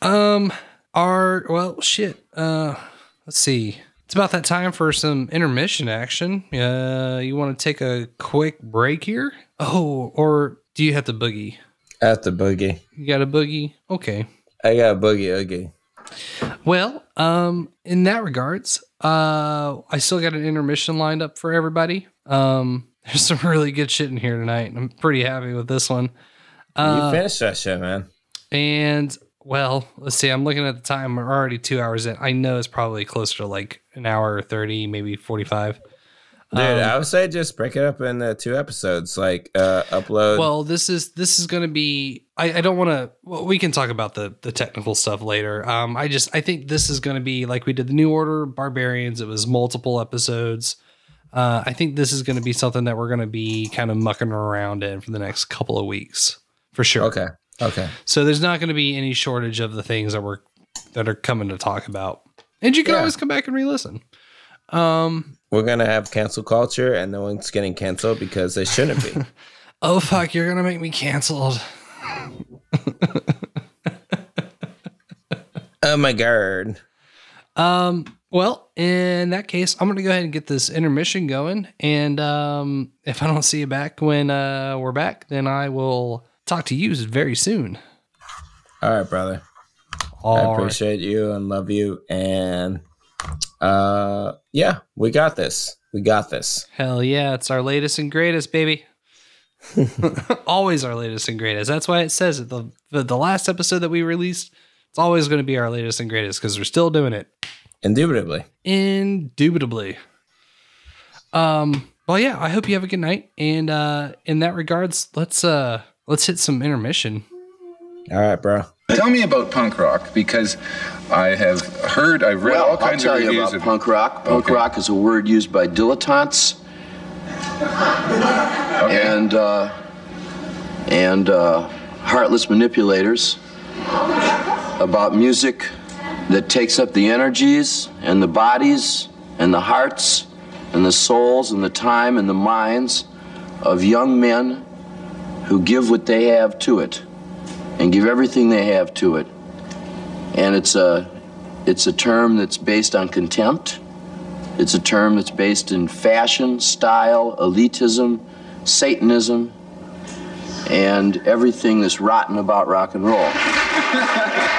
Um, our well, shit. Uh, let's see. It's about that time for some intermission action. Uh, you want to take a quick break here? Oh, or do you have to boogie? At the boogie. You got a boogie? Okay. I got a boogie oogie. Well, um, in that regards, uh, I still got an intermission lined up for everybody. Um, there's some really good shit in here tonight. and I'm pretty happy with this one. you Uh, finished that shit, man. And well, let's see. I'm looking at the time. We're already two hours in. I know it's probably closer to like an hour or thirty, maybe forty-five. Dude, Um, I would say just break it up into two episodes. Like uh upload. Well, this is this is going to be. I, I don't want to. Well, we can talk about the the technical stuff later. Um, I just I think this is going to be like we did the New Order Barbarians. It was multiple episodes. Uh, I think this is going to be something that we're going to be kind of mucking around in for the next couple of weeks, for sure. Okay. Okay. So there's not going to be any shortage of the things that we're that are coming to talk about, and you can Yeah. always come back and re-listen. Um. We're gonna have cancel culture, and no one's getting canceled because they shouldn't be. Oh fuck! You're gonna make me canceled. oh my god. Um. Well, in that case, I'm gonna go ahead and get this intermission going, and um, if I don't see you back when uh, we're back, then I will talk to you very soon. All right, brother. All I right. appreciate you and love you, and uh, yeah, we got this. We got this. Hell yeah, it's our latest and greatest, baby. always our latest and greatest. That's why it says it. The the, the last episode that we released, it's always going to be our latest and greatest because we're still doing it. Indubitably. Indubitably. Um. Well, yeah. I hope you have a good night. And uh, in that regards, let's uh let's hit some intermission. All right, bro. Tell me about punk rock because I have heard, I've read well, all kinds I'll tell of you reviews about of punk rock. Punk Okay. rock is a word used by dilettantes and uh, and uh, heartless manipulators about music that takes up the energies and the bodies and the hearts and the souls and the time and the minds of young men who give what they have to it and give everything they have to it. And it's a it's a term that's based on contempt. It's a term that's based in fashion, style, elitism, Satanism, and everything that's rotten about rock and roll.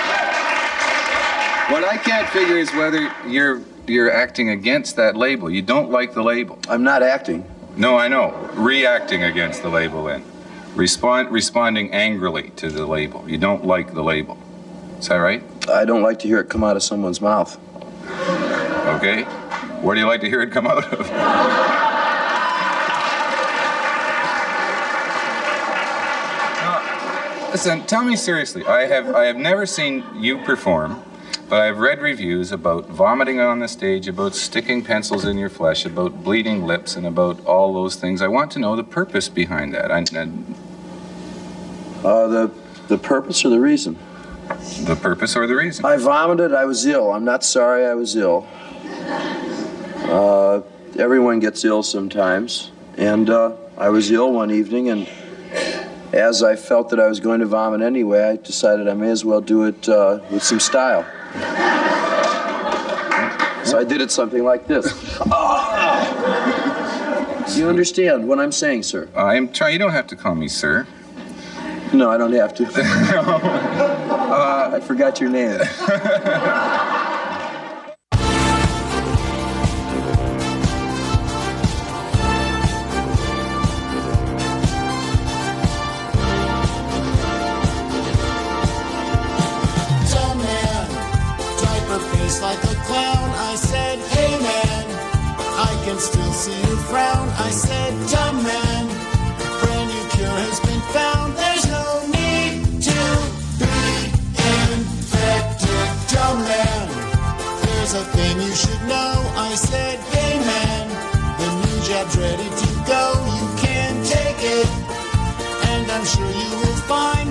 What I can't figure is whether you're you're acting against that label. You don't like the label. I'm not acting. No, I know. Reacting against the label then. Respond responding angrily to the label. You don't like the label. Is that right? I don't like to hear it come out of someone's mouth. Okay. Where do you like to hear it come out of? Listen, tell me seriously. I have I have never seen you perform, but I've read reviews about vomiting on the stage, about sticking pencils in your flesh, about bleeding lips, and about all those things. I want to know the purpose behind that. I, I- Uh, the the purpose or the reason? the purpose or the reason? I vomited. I was ill. I'm not sorry I was ill. Uh, everyone gets ill sometimes, and uh, I was ill one evening, and as I felt that I was going to vomit anyway, I decided I may as well do it uh, with some style. So I did it something like this. you understand what I'm saying, sir? I'm trying. You don't have to call me sir. No, I don't have to. uh, I forgot your name. frown. I said, dumb man, brand new cure has been found. There's no need to be infected. Dumb man, there's a thing you should know. I said, hey man, the new jab's ready to go. You can take it, and I'm sure you will find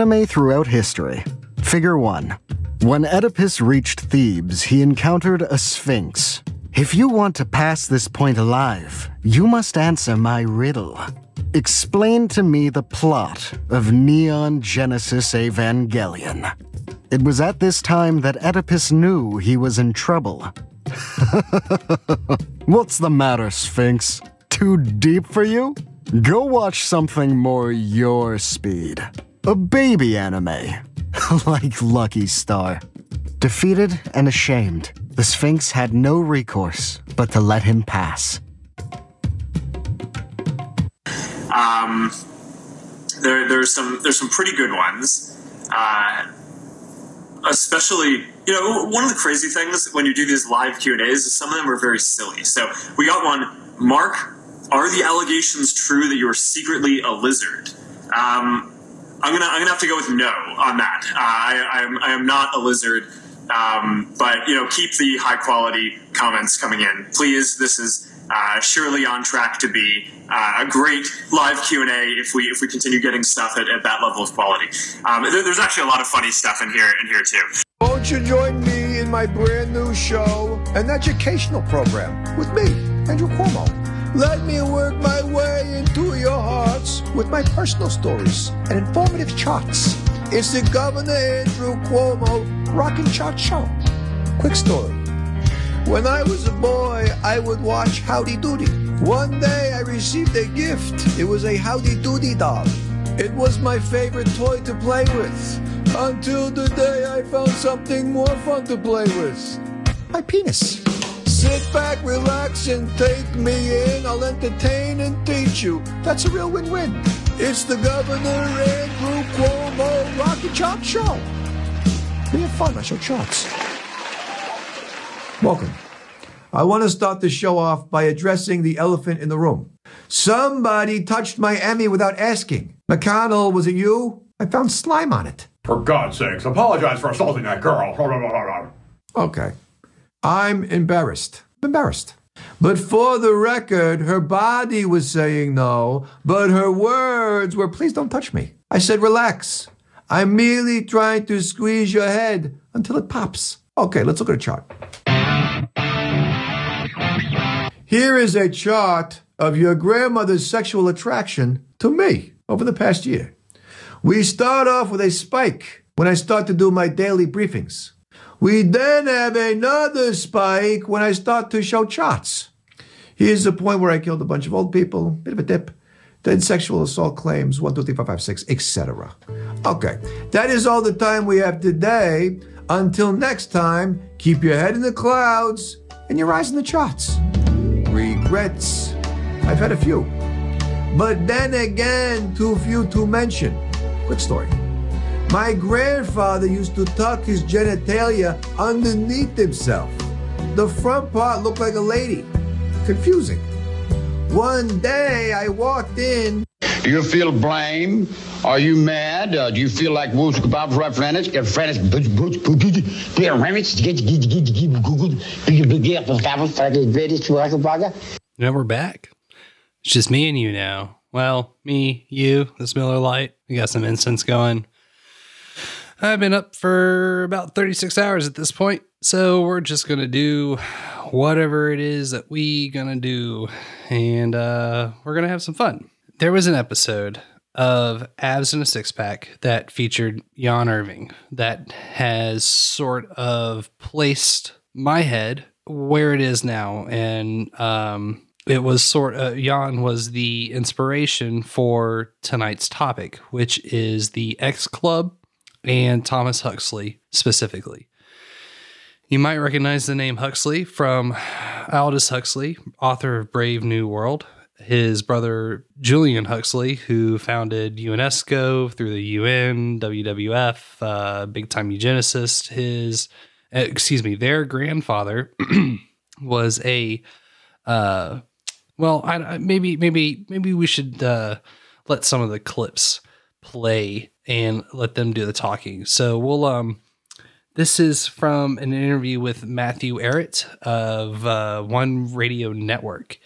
Anime throughout history. Figure 1. When Oedipus reached Thebes, he encountered a sphinx. If you want to pass this point alive, you must answer my riddle. Explain to me the plot of Neon Genesis Evangelion. It was at this time that Oedipus knew he was in trouble. What's the matter, Sphinx? Too deep for you? Go watch something more your speed. A baby anime. like Lucky Star. Defeated and ashamed, the Sphinx had no recourse but to let him pass. Um, there, there's some there's some pretty good ones. Uh, especially, you know, one of the crazy things when you do these live Q and A's is some of them are very silly. So we got one. Mark, are the allegations true that you are secretly a lizard? Um, I'm gonna I'm gonna have to go with no on that. Uh, I, I am I am not a lizard. Um, but you know, keep the high quality comments coming in, please. This is uh, surely on track to be uh, a great live Q and A if we if we continue getting stuff at, at that level of quality. Um, there- there's actually a lot of funny stuff in here in here too. Won't you join me in my brand new show, an educational program with me, Andrew Cuomo? Let me work my way into your hearts with my personal stories and informative charts. It's the Governor Andrew Cuomo Rockin' Chart Show. Quick story. When I was a boy, I would watch Howdy Doody. One day I received a gift. It was a Howdy Doody doll. It was my favorite toy to play with. Until the day I found something more fun to play with. My penis. Sit back, relax, and take me in. I'll entertain and teach you. That's a real win-win. It's the Governor Andrew Cuomo Rocky Chart Show. We have fun. I show charts. Welcome. I want to start the show off by addressing the elephant in the room. Somebody touched my Emmy without asking. McConnell, was it you? I found slime on it. For God's sakes, apologize for assaulting that girl. Okay. I'm embarrassed. Embarrassed. But for the record, her body was saying no, but her words were, please don't touch me. I said, relax. I'm merely trying to squeeze your head until it pops. Okay, let's look at a chart. Here is a chart of your grandmother's sexual attraction to me over the past year. We start off with a spike when I start to do my daily briefings. We then have another spike when I start to show charts. Here's the point where I killed a bunch of old people, bit of a dip. Then sexual assault claims, 1, 2, 3, 4, 5, 6, etc. Okay, that is all the time we have today. Until next time, keep your head in the clouds and your eyes in the charts. Regrets. I've had a few. But then again, too few to mention. Quick story. My grandfather used to tuck his genitalia underneath himself. The front part looked like a lady. Confusing. One day I walked in. Do you feel blame? Are you mad? Uh, do you feel like Woods Bob Friends? Friends, Now we're back. It's just me and you now. Well, me, you, this Miller Lite. We got some incense going. I've been up for about 36 hours at this point, so we're just gonna do whatever it is that we gonna do, and uh, we're gonna have some fun. There was an episode of Abs in a Six Pack that featured Jan Irvin that has sort of placed my head where it is now, and um, it was sort of Jan was the inspiration for tonight's topic, which is the X Club and Thomas Huxley specifically. You might recognize the name Huxley from Aldous Huxley, author of Brave New World. His brother Julian Huxley, who founded UNESCO through the UN, WWF, uh, big time eugenicist. His, uh, excuse me, their grandfather was a, uh, well, I- maybe, maybe, maybe we should uh, let some of the clips play and let them do the talking. So we'll um this is from an interview with Matthew Ehret of uh, One Radio Network,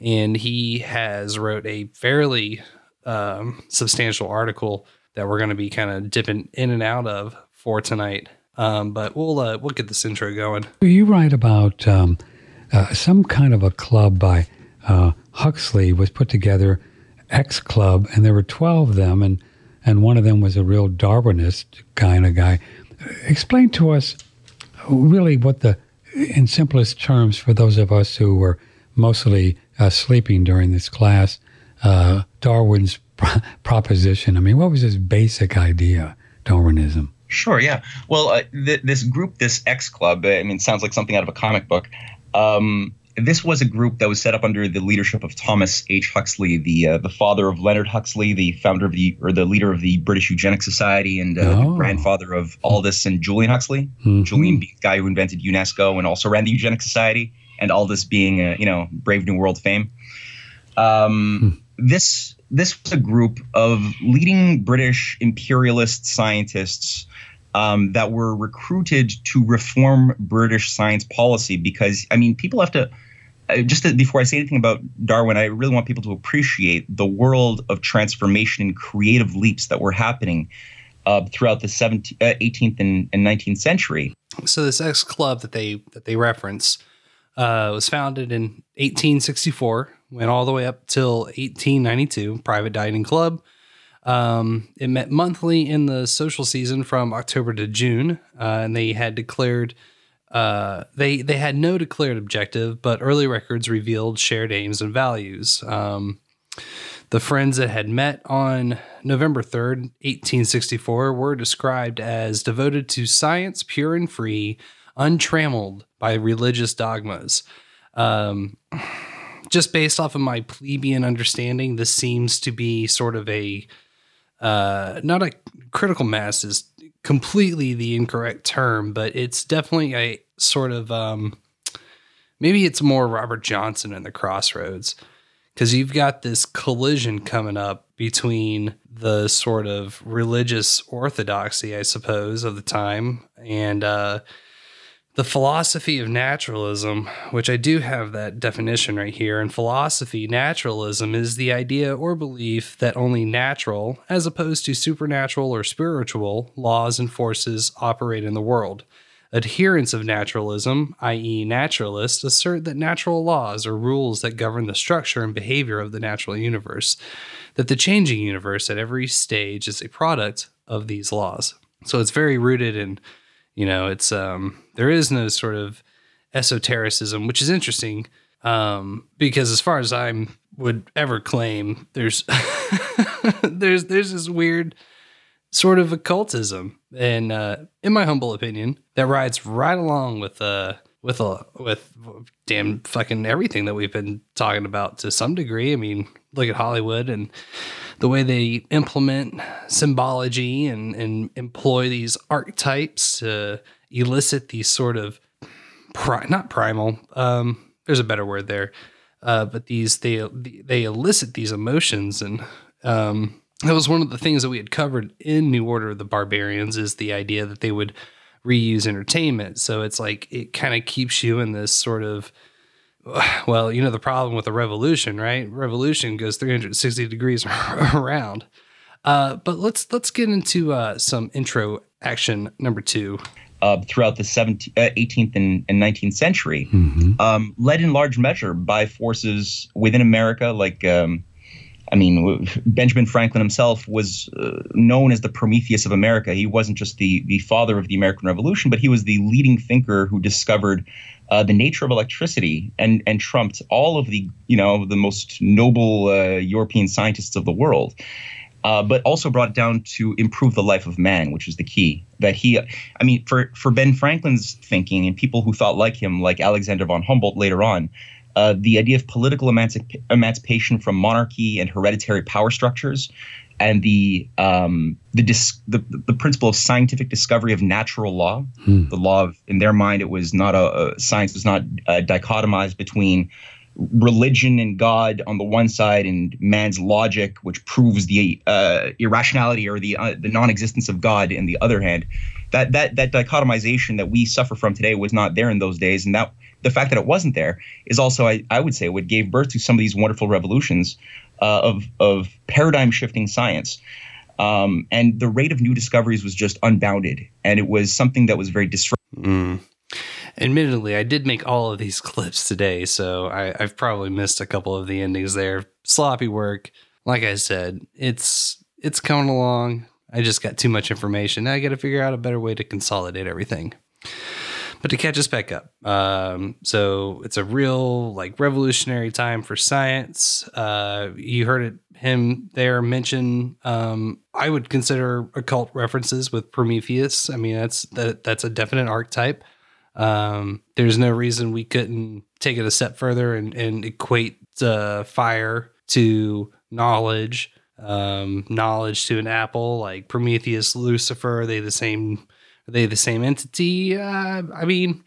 and he has wrote a fairly um, substantial article that we're going to be kind of dipping in and out of for tonight. Um, but we'll uh, we'll get this intro going. You write about um, uh, some kind of a club by uh, Huxley was put together, X Club, and there were twelve of them, and and one of them was a real Darwinist kind of guy. Explain to us really what the, in simplest terms, for those of us who were mostly uh, sleeping during this class, uh, Darwin's pro- proposition. I mean, what was his basic idea, Darwinism? Sure, yeah. Well, uh, th- this group, this X Club, I mean, sounds like something out of a comic book. Um, this was a group that was set up under the leadership of Thomas H. Huxley, the uh, the father of Leonard Huxley, the founder of the or the leader of the British Eugenics Society, and uh, the Oh. grandfather of Aldous and Julian Huxley. Mhm. Julian being the guy who invented UNESCO and also ran the Eugenics Society, and Aldous being uh, you know Brave New World fame. Um, This this was a group of leading British imperialist scientists um, that were recruited to reform British science policy because I mean people have to. Just to, before I say anything about Darwin, I really want people to appreciate the world of transformation and creative leaps that were happening uh, throughout the 17th, uh, 18th and, and 19th century. So this X Club that they that they reference uh, was founded in 1864, went all the way up till 1892. Private dining club. Um, it met monthly in the social season from October to June, uh, and they had declared uh, they they had no declared objective, but early records revealed shared aims and values. Um, the friends that had met on November 3rd, 1864, were described as devoted to science, pure and free, untrammeled by religious dogmas. Um, just based off of my plebeian understanding, this seems to be sort of a uh, not a critical mass is completely the incorrect term, but it's definitely a sort of um, maybe it's more Robert Johnson in the Crossroads because you've got this collision coming up between the sort of religious orthodoxy, I suppose, of the time and uh, the philosophy of naturalism, which I do have that definition right here. In philosophy, naturalism is the idea or belief that only natural, as opposed to supernatural or spiritual, laws and forces operate in the world. Adherents of naturalism, i.e., naturalists, assert that natural laws are rules that govern the structure and behavior of the natural universe, that the changing universe at every stage is a product of these laws. So it's very rooted in, you know, it's um there is no sort of esotericism, which is interesting. Um, because as far as I would ever claim, there's there's there's this weird sort of occultism, and uh, in my humble opinion, that rides right along with uh with a with damn fucking everything that we've been talking about to some degree. I mean, look at Hollywood and the way they implement symbology and and employ these archetypes to elicit these sort of pri- not primal. Um, there's a better word there, uh, but these they they elicit these emotions, and um, that was one of the things that we had covered in New Order of the Barbarians is the idea that they would reuse entertainment. So it's like it kind of keeps you in this sort of well, you know the problem with a revolution, right? Revolution goes 360 degrees around. Uh, but let's let's get into uh, some intro action number two. uh, throughout the 17th, uh, 18th and, and 19th century, um, led in large measure by forces within America. Like, um, I mean, Benjamin Franklin himself was uh, known as the Prometheus of America. He wasn't just the the father of the American Revolution, but he was the leading thinker who discovered uh, the nature of electricity and and trumped all of the you know the most noble uh, European scientists of the world uh, but also brought it down to improve the life of man, which is the key. That he, I mean, for for Ben Franklin's thinking and people who thought like him, like Alexander von Humboldt later on, uh, the idea of political emancip- emancipation from monarchy and hereditary power structures, and the um, the, dis- the the principle of scientific discovery of natural law, the law of in their mind it was not a, a science was not uh, dichotomized between religion and God on the one side, and man's logic, which proves the uh, irrationality or the uh, the non-existence of God, in the other hand, that that that dichotomization that we suffer from today was not there in those days, and that the fact that it wasn't there is also, I, I would say, what gave birth to some of these wonderful revolutions uh, of of paradigm shifting science. Um, and the rate of new discoveries was just unbounded. And it was something that was very disruptive. Mm. Admittedly, I did make all of these clips today, so I, I've probably missed a couple of the endings there. Sloppy work. Like I said, it's it's coming along. I just got too much information. Now I got to figure out a better way to consolidate everything. But to catch us back up, um, so it's a real like revolutionary time for science. Uh, you heard it, him there mention. Um, I would consider occult references with Prometheus. I mean, that's that that's a definite archetype. Um, there's no reason we couldn't take it a step further and, and equate uh, fire to knowledge, um, knowledge to an apple, like Prometheus, Lucifer. They the same? Are they the same entity? Uh, I mean,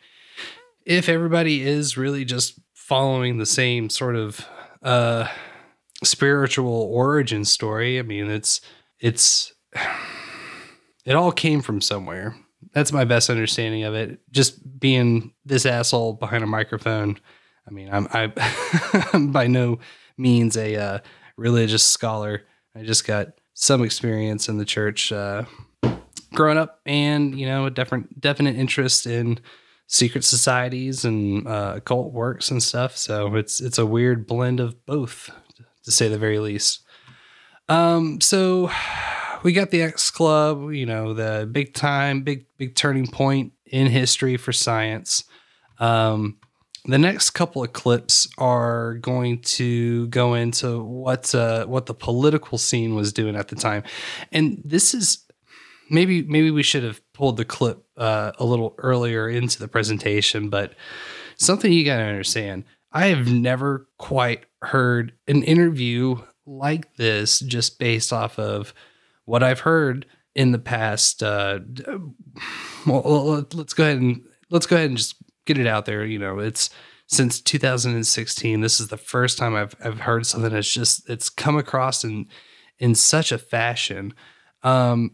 if everybody is really just following the same sort of uh, spiritual origin story, I mean, it's it's it all came from somewhere. That's my best understanding of it. Just being this asshole behind a microphone. I mean, I'm I, I'm by no means a uh, religious scholar. I just got some experience in the church uh, growing up, and you know, a different definite interest in secret societies and uh, occult works and stuff. So it's it's a weird blend of both, to say the very least. Um, so we got the X Club, you know, the big time, big big turning point in history for science. Um, the next couple of clips are going to go into what uh, what the political scene was doing at the time, and this is maybe maybe we should have pulled the clip uh, a little earlier into the presentation, but something you got to understand. I have never quite heard an interview like this just based off of what I've heard in the past. Uh, well, let's go ahead and let's go ahead and just get it out there. You know, it's since 2016. This is the first time I've I've heard something that's just it's come across in in such a fashion. Um,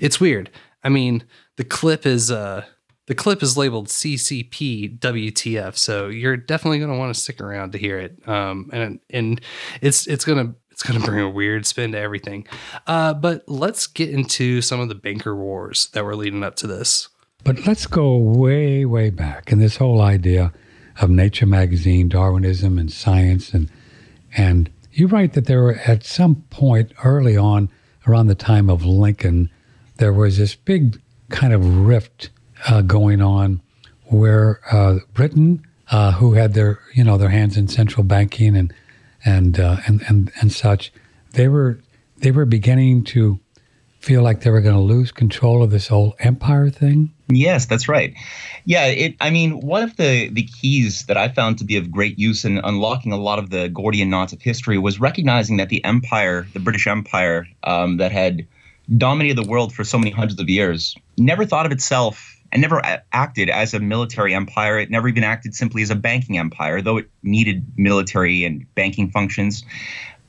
it's weird. I mean, the clip is uh the clip is labeled CCP WTF, so you're definitely going to want to stick around to hear it. Um, and and it's it's gonna it's gonna bring a weird spin to everything. Uh, but let's get into some of the banker wars that were leading up to this. But let's go way, way back. And this whole idea of Nature magazine, Darwinism, and science, and and you write that there were at some point early on, around the time of Lincoln, there was this big kind of rift uh, going on where uh, Britain, uh, who had their you know their hands in central banking and and uh, and and and such, they were they were beginning to feel like they were going to lose control of this whole empire thing. Yes, that's right. Yeah, it. I mean, one of the the keys that I found to be of great use in unlocking a lot of the Gordian knots of history was recognizing that the empire, the British Empire, um, that had dominated the world for so many hundreds of years, never thought of itself and never acted as a military empire. It never even acted simply as a banking empire, though it needed military and banking functions.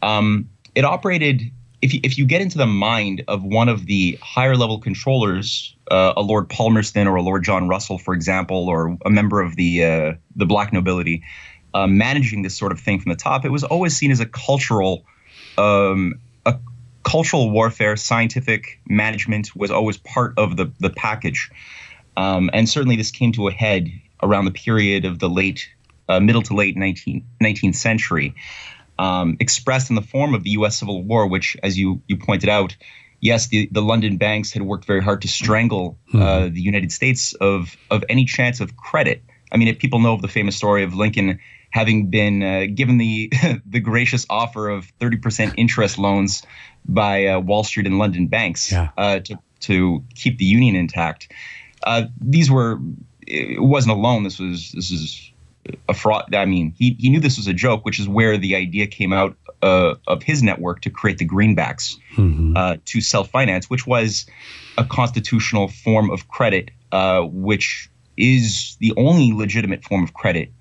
Um, it operated. If you, if you get into the mind of one of the higher level controllers, uh, a Lord Palmerston or a Lord John Russell, for example, or a member of the uh, the black nobility, uh, managing this sort of thing from the top, it was always seen as a cultural um, a cultural warfare, scientific management was always part of the the package. Um, and certainly this came to a head around the period of the late, uh, middle to late 19, 19th century, um, expressed in the form of the U.S. Civil War, which, as you you pointed out, yes, the, the London banks had worked very hard to strangle uh, the United States of of any chance of credit. I mean, if people know of the famous story of Lincoln having been uh, given the the gracious offer of 30% interest loans by uh, Wall Street and London banks uh, to to keep the Union intact. Uh, these were it wasn't a loan. This was this is a fraud. I mean, he he knew this was a joke, which is where the idea came out uh, of his network to create the greenbacks uh, to self finance, which was a constitutional form of credit, uh, which is the only legitimate form of credit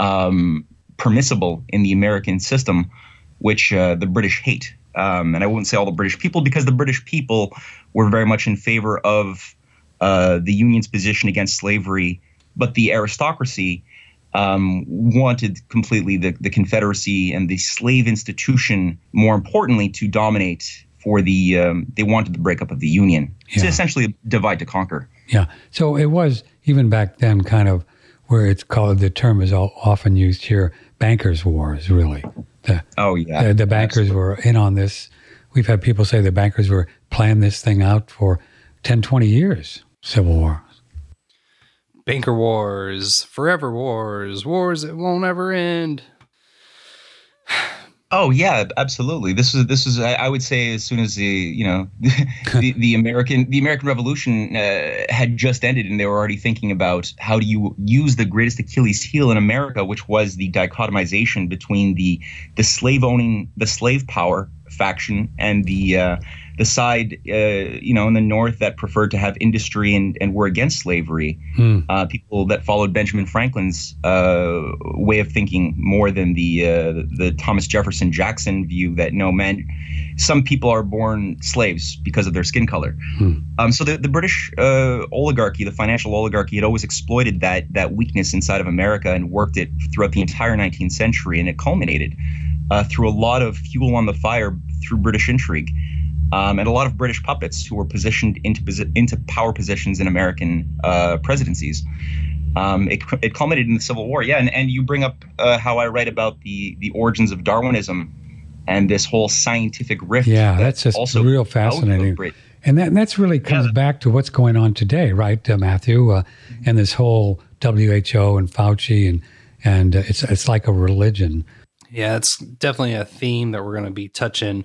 um, permissible in the American system, which uh, the British hate. Um, and I wouldn't say all the British people because the British people were very much in favor of uh, the Union's position against slavery, but the aristocracy um, wanted completely the, the Confederacy and the slave institution, more importantly, to dominate for the, um, they wanted the breakup of the Union. It's Yeah. essentially divide to conquer. Yeah. So it was even back then kind of where it's called, the term is all, often used here, bankers' wars, really. The, oh, yeah. The, the bankers were in on this. We've had people say the bankers were planning this thing out for 10, 20 years, Civil War. Banker wars, forever wars, wars that won't ever end. Oh yeah, absolutely. This is this is I, would say as soon as the you know the, the American the American Revolution uh, had just ended and they were already thinking about how do you use the greatest Achilles heel in America, which was the dichotomization between the the slave owning the slave power faction and the uh, the side uh, you know in the North that preferred to have industry and and were against slavery Hmm. uh, people that followed Benjamin Franklin's uh, way of thinking more than the uh, the Thomas Jefferson Jackson view that no man, some people are born slaves because of their skin color. Um, so the the British uh, oligarchy, the financial oligarchy, had always exploited that that weakness inside of America and worked it throughout the entire 19th century, and it culminated uh, through a lot of fuel on the fire through British intrigue um, and a lot of British puppets who were positioned into into power positions in American uh, presidencies. Um, it, it culminated in the Civil War, yeah. And, and you bring up uh, how I write about the the origins of Darwinism and this whole scientific rift. Yeah, that that's just also real fascinating. And that that's really comes back to what's going on today, right, uh, Matthew? Uh, and this whole WHO and Fauci and and uh, it's it's like a religion. Yeah, it's definitely a theme that we're going to be touching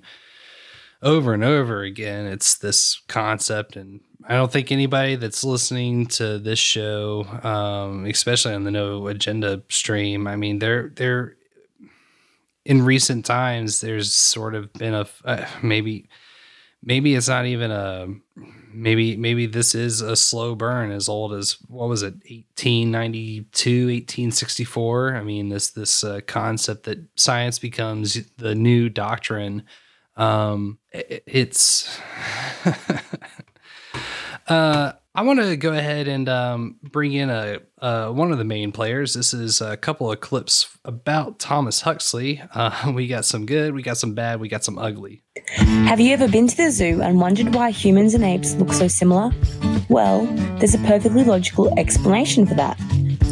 over and over again. It's this concept, and I don't think anybody that's listening to this show, um, especially on the No Agenda stream, I mean, they're they're in recent times. There's sort of been a uh, maybe maybe it's not even a maybe maybe this is a slow burn as old as what was it 1892 1864 i mean this this uh, concept that science becomes the new doctrine um i- it's uh I want to go ahead and um, bring in a uh, one of the main players. This is a couple of clips about Thomas Huxley. Uh, we got some good, we got some bad, we got some ugly. Have you ever been to the zoo and wondered why humans and apes look so similar? Well, there's a perfectly logical explanation for that.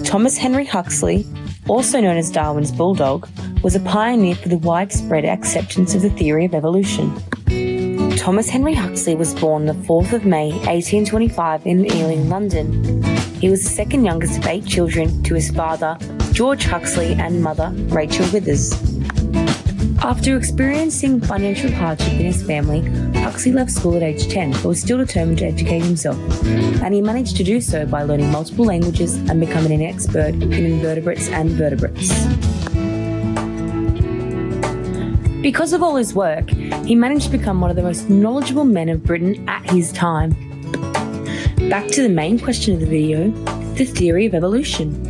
Thomas Henry Huxley, also known as Darwin's bulldog, was a pioneer for the widespread acceptance of the theory of evolution. Thomas Henry Huxley was born the 4th of May 1825 in Ealing, London. He was the second youngest of eight children to his father, George Huxley, and mother, Rachel Withers. After experiencing financial hardship in his family, Huxley left school at age 10 but was still determined to educate himself. And he managed to do so by learning multiple languages and becoming an expert in invertebrates and vertebrates. Because of all his work, he managed to become one of the most knowledgeable men of Britain at his time. Back to the main question of the video the theory of evolution.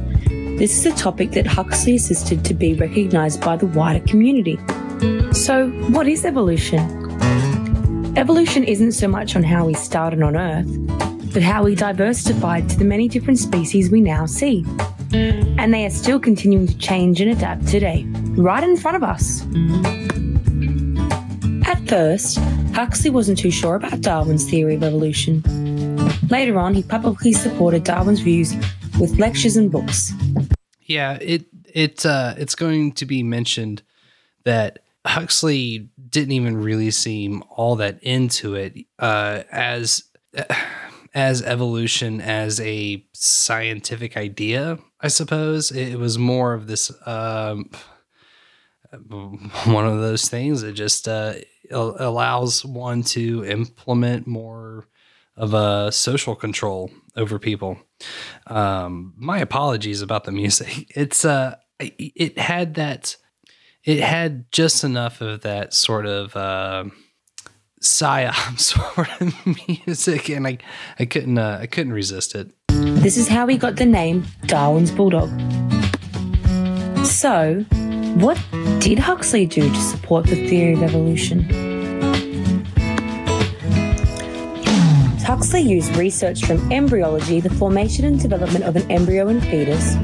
This is a topic that Huxley assisted to be recognised by the wider community. So, what is evolution? Evolution isn't so much on how we started on Earth, but how we diversified to the many different species we now see. And they are still continuing to change and adapt today, right in front of us. First, Huxley wasn't too sure about Darwin's theory of evolution. Later on, he publicly supported Darwin's views with lectures and books. Yeah, it it uh, it's going to be mentioned that Huxley didn't even really seem all that into it uh, as as evolution as a scientific idea. I suppose it was more of this um, one of those things that just uh, allows one to implement more of a social control over people. Um, my apologies about the music. It's uh, it had that, it had just enough of that sort of uh, psyop sort of music, and I, I couldn't, uh, I couldn't resist it. This is how we got the name Darwin's Bulldog. So, what did Huxley do to support the theory of evolution? Huxley used research from embryology, the formation and development of an embryo and fetus,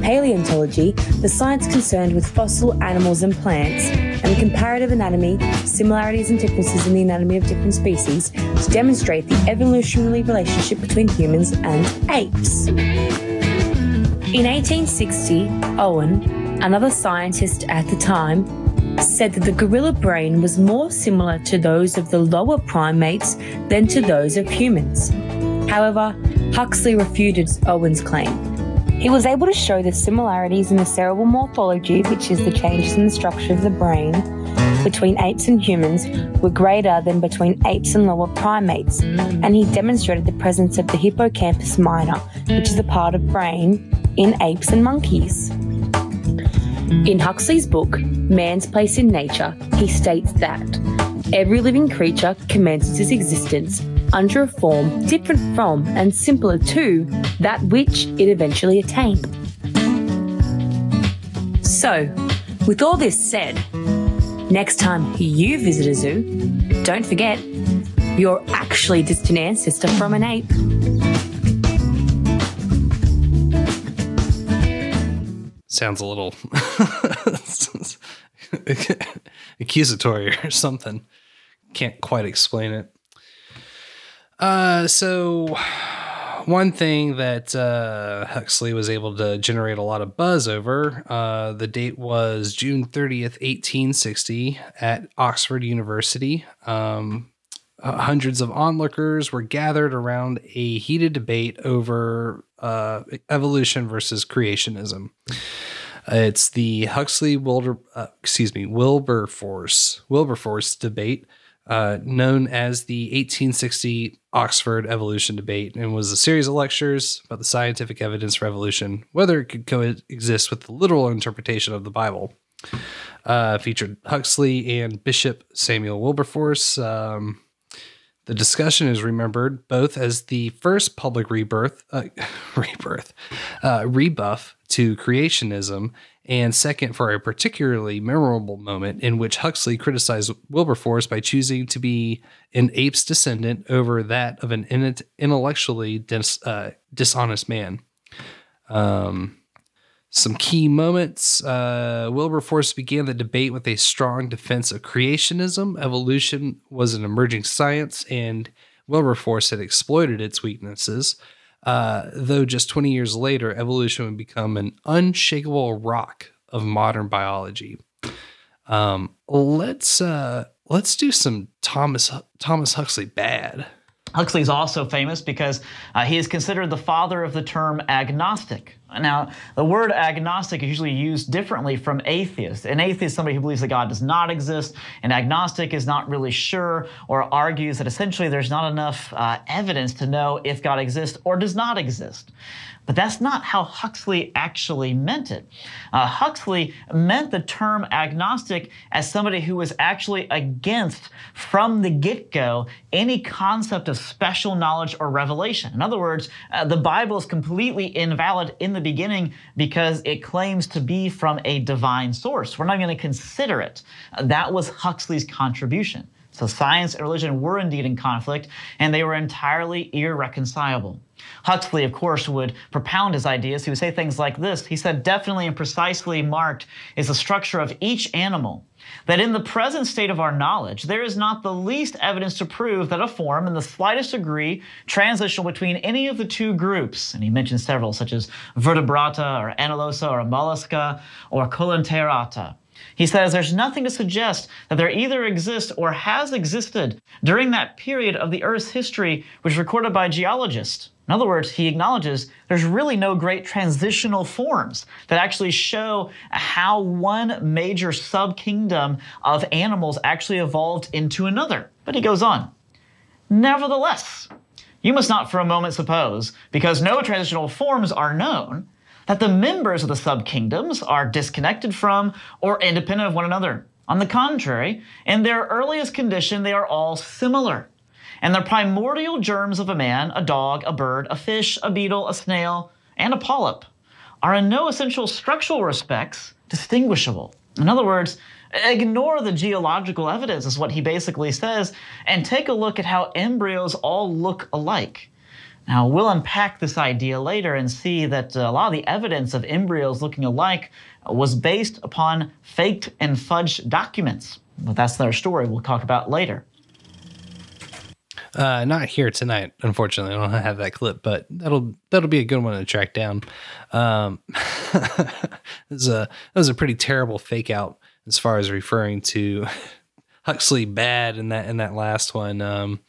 Paleontology, the science concerned with fossil animals and plants, and comparative anatomy, similarities and differences in the anatomy of different species to demonstrate the evolutionary relationship between humans and apes. In 1860, Owen, another scientist at the time, said that the gorilla brain was more similar to those of the lower primates than to those of humans. However, Huxley refuted Owen's claim. He was able to show the similarities in the cerebral morphology, which is the changes in the structure of the brain, between apes and humans were greater than between apes and lower primates, and he demonstrated the presence of the hippocampus minor, which is a part of brain, in apes and monkeys. In Huxley's book, Man's Place in Nature, he states that every living creature commences its existence under a form different from and simpler to that which it eventually attained. So, with all this said, next time you visit a zoo, don't forget you're actually just an ancestor from an ape. Sounds a little accusatory or something. Can't quite explain it. Uh, so one thing that uh, Huxley was able to generate a lot of buzz over, uh, the date was June 30th, 1860, at Oxford University. Um, uh, hundreds of onlookers were gathered around a heated debate over uh, evolution versus creationism. It's the Huxley Wilder, uh, excuse me, Wilberforce Wilberforce debate, uh, known as the 1860 Oxford Evolution Debate, and was a series of lectures about the scientific evidence for evolution, whether it could coexist with the literal interpretation of the Bible. Uh, featured Huxley and Bishop Samuel Wilberforce. Um, the discussion is remembered both as the first public rebirth, uh, rebirth, uh, rebuff to creationism, and second for a particularly memorable moment in which Huxley criticized Wilberforce by choosing to be an ape's descendant over that of an in- intellectually dis- uh, dishonest man. Um, some key moments. Uh, Wilberforce began the debate with a strong defense of creationism. Evolution was an emerging science, and Wilberforce had exploited its weaknesses. Uh, though just 20 years later, evolution would become an unshakable rock of modern biology. Um, let's uh, let's do some Thomas Thomas Huxley bad. Huxley is also famous because uh, he is considered the father of the term agnostic. Now, the word agnostic is usually used differently from atheist. An atheist is somebody who believes that God does not exist. An agnostic is not really sure or argues that essentially there's not enough uh, evidence to know if God exists or does not exist. But that's not how Huxley actually meant it. Uh, Huxley meant the term agnostic as somebody who was actually against, from the get go, any concept of special knowledge or revelation. In other words, uh, the Bible is completely invalid in the beginning because it claims to be from a divine source. We're not going to consider it. That was Huxley's contribution. So science and religion were indeed in conflict, and they were entirely irreconcilable. Huxley, of course, would propound his ideas. He would say things like this He said, definitely and precisely marked is the structure of each animal. That in the present state of our knowledge, there is not the least evidence to prove that a form in the slightest degree transitional between any of the two groups, and he mentions several, such as vertebrata or annulosa or mollusca or coelenterata. He says there's nothing to suggest that there either exists or has existed during that period of the Earth's history which is recorded by geologists. In other words, he acknowledges there's really no great transitional forms that actually show how one major subkingdom of animals actually evolved into another. But he goes on. Nevertheless, you must not for a moment suppose, because no transitional forms are known, that the members of the subkingdoms are disconnected from or independent of one another. On the contrary, in their earliest condition, they are all similar. And the primordial germs of a man, a dog, a bird, a fish, a beetle, a snail, and a polyp are in no essential structural respects distinguishable. In other words, ignore the geological evidence, is what he basically says, and take a look at how embryos all look alike. Now, we'll unpack this idea later and see that uh, a lot of the evidence of embryos looking alike was based upon faked and fudged documents. But that's their story we'll talk about later. Uh, not here tonight, unfortunately. I don't have that clip, but that'll that'll be a good one to track down. Um, it was a it was a pretty terrible fake out as far as referring to Huxley bad in that in that last one. Um,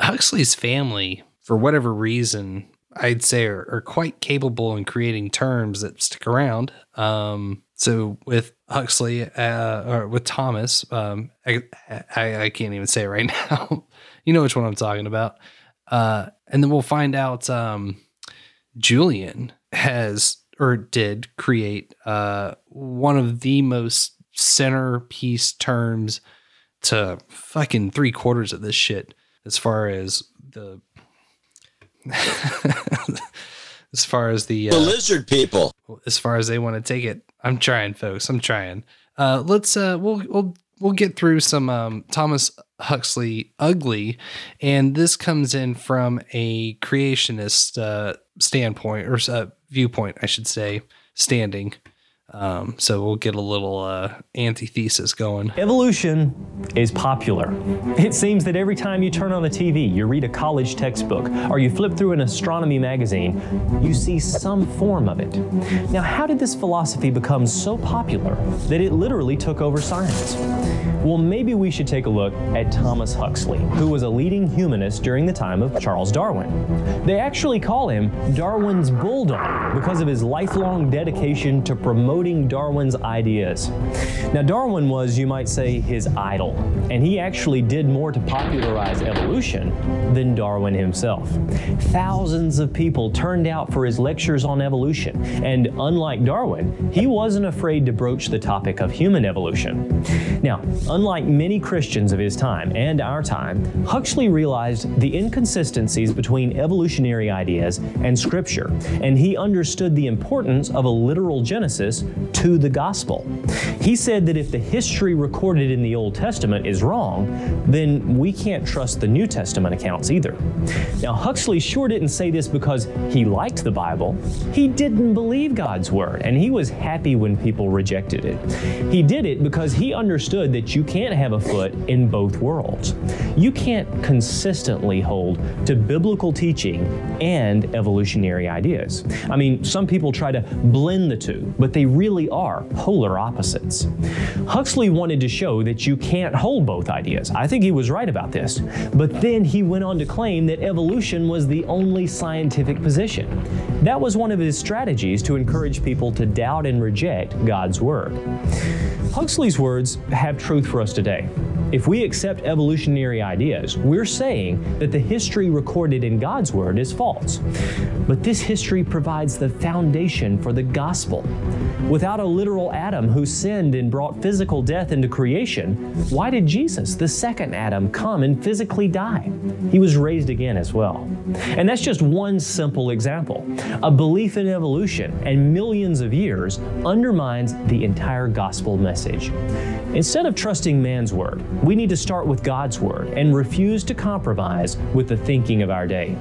Huxley's family, for whatever reason, I'd say are, are quite capable in creating terms that stick around. Um, so with Huxley uh, or with Thomas, um, I, I, I can't even say right now. you know which one I'm talking about. Uh, and then we'll find out um, Julian has or did create uh, one of the most centerpiece terms to fucking three quarters of this shit as far as the as far as the, uh, The lizard people. as far as they want to take it. I'm trying folks. I'm trying. Uh let's uh we'll we'll we'll get through some um thomas huxley ugly. And this comes in from a creationist uh standpoint or uh, viewpoint i should say standing um so we'll get a little uh antithesis going Evolution is popular. It seems that every time you turn on the TV, you read a college textbook, or you flip through an astronomy magazine, you see some form of it. Now, how did this philosophy become so popular that it literally took over science? Well, maybe we should take a look at Thomas Huxley, who was a leading humanist during the time of Charles Darwin. They actually call him Darwin's bulldog because of his lifelong dedication to promoting Darwin's ideas. Now, Darwin was, you might say, his idol, and he actually did more to popularize evolution than Darwin himself. Thousands of people turned out for his lectures on evolution, and unlike Darwin, he wasn't afraid to broach the topic of human evolution. Now, unlike many Christians of his time and our time, Huxley realized the inconsistencies between evolutionary ideas and Scripture, and he understood the importance of a literal genesis to the gospel. He said that if the history recorded in the Old Testament is wrong, then we can't trust the New Testament accounts either. Now, Huxley sure didn't say this because he liked the Bible. He didn't believe God's Word, and he was happy when people rejected it. He did it because he understood that you can't have a foot in both worlds. You can't consistently hold to biblical teaching and evolutionary ideas. I mean, some people try to blend the two, but they really are polar opposites. Huxley wanted to show that you can't hold both ideas. I think he was right about this. But then he went on to claim that evolution was the only scientific position. That was one of his strategies to encourage people to doubt and reject God's Word. Huxley's words have truth for us today. If we accept evolutionary ideas, we're saying that the history recorded in God's Word is false. But this history provides the foundation for the gospel. Without a literal Adam who sinned and brought physical death into creation, why did Jesus, the second Adam, come and physically die? He was raised again as well. And that's just one simple example. A belief in evolution and millions of years undermines the entire gospel message. Instead of trusting man's word, we need to start with God's word and refuse to compromise with the thinking of our day.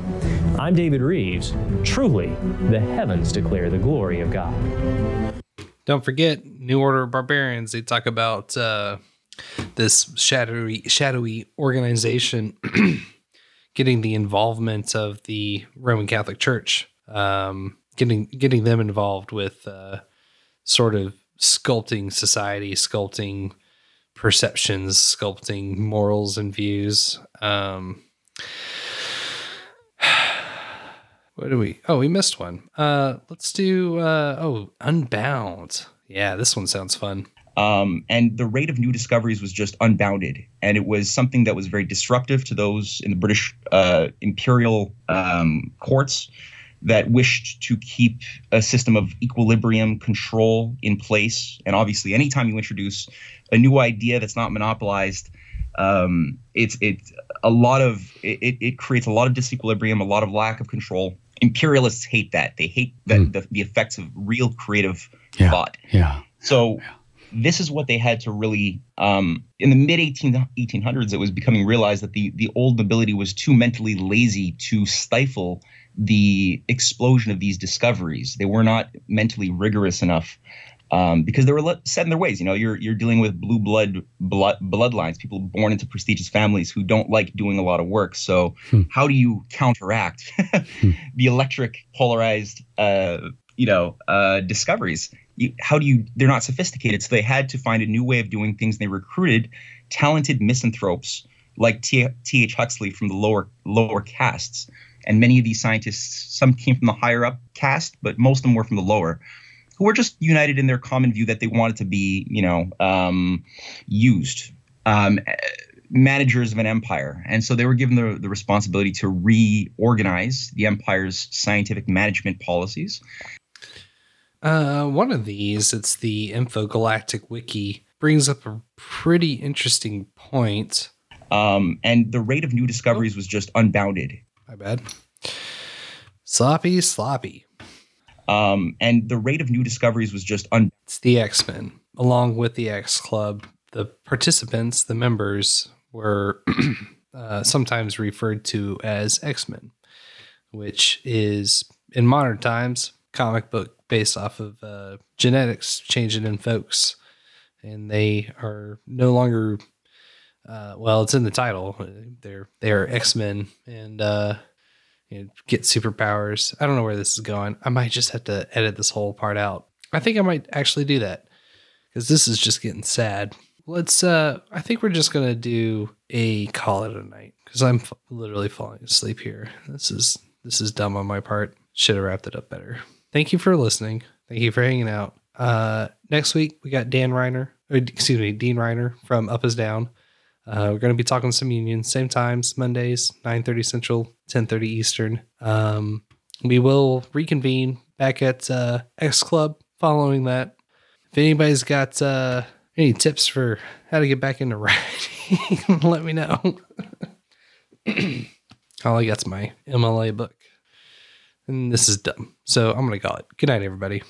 I'm David Reeves. Truly, the heavens declare the glory of God. Don't forget, New Order of Barbarians. They talk about uh, this shadowy, shadowy organization getting the involvement of the Roman Catholic Church, um, getting getting them involved with uh, sort of sculpting society, sculpting perceptions, sculpting morals and views. Um, what do we? Oh, we missed one. Uh, let's do. Uh, oh, Unbound. Yeah, this one sounds fun. Um, and the rate of new discoveries was just unbounded. And it was something that was very disruptive to those in the British uh, imperial um, courts that wished to keep a system of equilibrium control in place. And obviously, anytime you introduce a new idea that's not monopolized, um, it's it's a lot of it, it creates a lot of disequilibrium, a lot of lack of control. Imperialists hate that. They hate that the, the effects of real creative thought. Yeah. So this is what they had to really um, in the mid 18, 1800s it was becoming realized that the the old nobility was too mentally lazy to stifle the explosion of these discoveries they were not mentally rigorous enough um, because they were let, set in their ways you know you're you're dealing with blue blood, blood bloodlines people born into prestigious families who don't like doing a lot of work. So how do you counteract the electric polarized uh, you know uh, discoveries? You, how do you they're not sophisticated. So they had to find a new way of doing things. They recruited talented misanthropes like th huxley from the lower lower castes. And many of these scientists some came from the higher up caste but most of them were from the lower who were just united in their common view that they wanted to be you know um, used um, managers of an empire and so they were given the, the responsibility to reorganize the empire's scientific management policies Uh, one of these, it's the Infogalactic Wiki, brings up a pretty interesting point. Um, and the rate of new discoveries was just unbounded. My bad. Sloppy, sloppy. Um, and the rate of new discoveries was just un. It's the X Men, along with the X Club. The participants, the members, were uh, sometimes referred to as X Men, which is in modern times comic book based off of uh, genetics changing in folks, and they are no longer. Uh, well, it's in the title. They're they are X Men and uh, you know, get superpowers. I don't know where this is going. I might just have to edit this whole part out. I think I might actually do that because this is just getting sad. Let's. uh I think we're just gonna do a call it a night because I'm f- literally falling asleep here. This is this is dumb on my part. Should have wrapped it up better. Thank you for listening. Thank you for hanging out. Uh Next week we got Dan Reiner, or excuse me, Dean Reiner from Up is Down. Uh, we're going to be talking some unions, same times, Mondays, 9.30 Central, 10.30 Eastern. Um, we will reconvene back at uh, X Club following that. If anybody's got uh, any tips for how to get back into writing, let me know. All I got's my MLA book. And this is dumb. So I'm going to call it. Good night, everybody.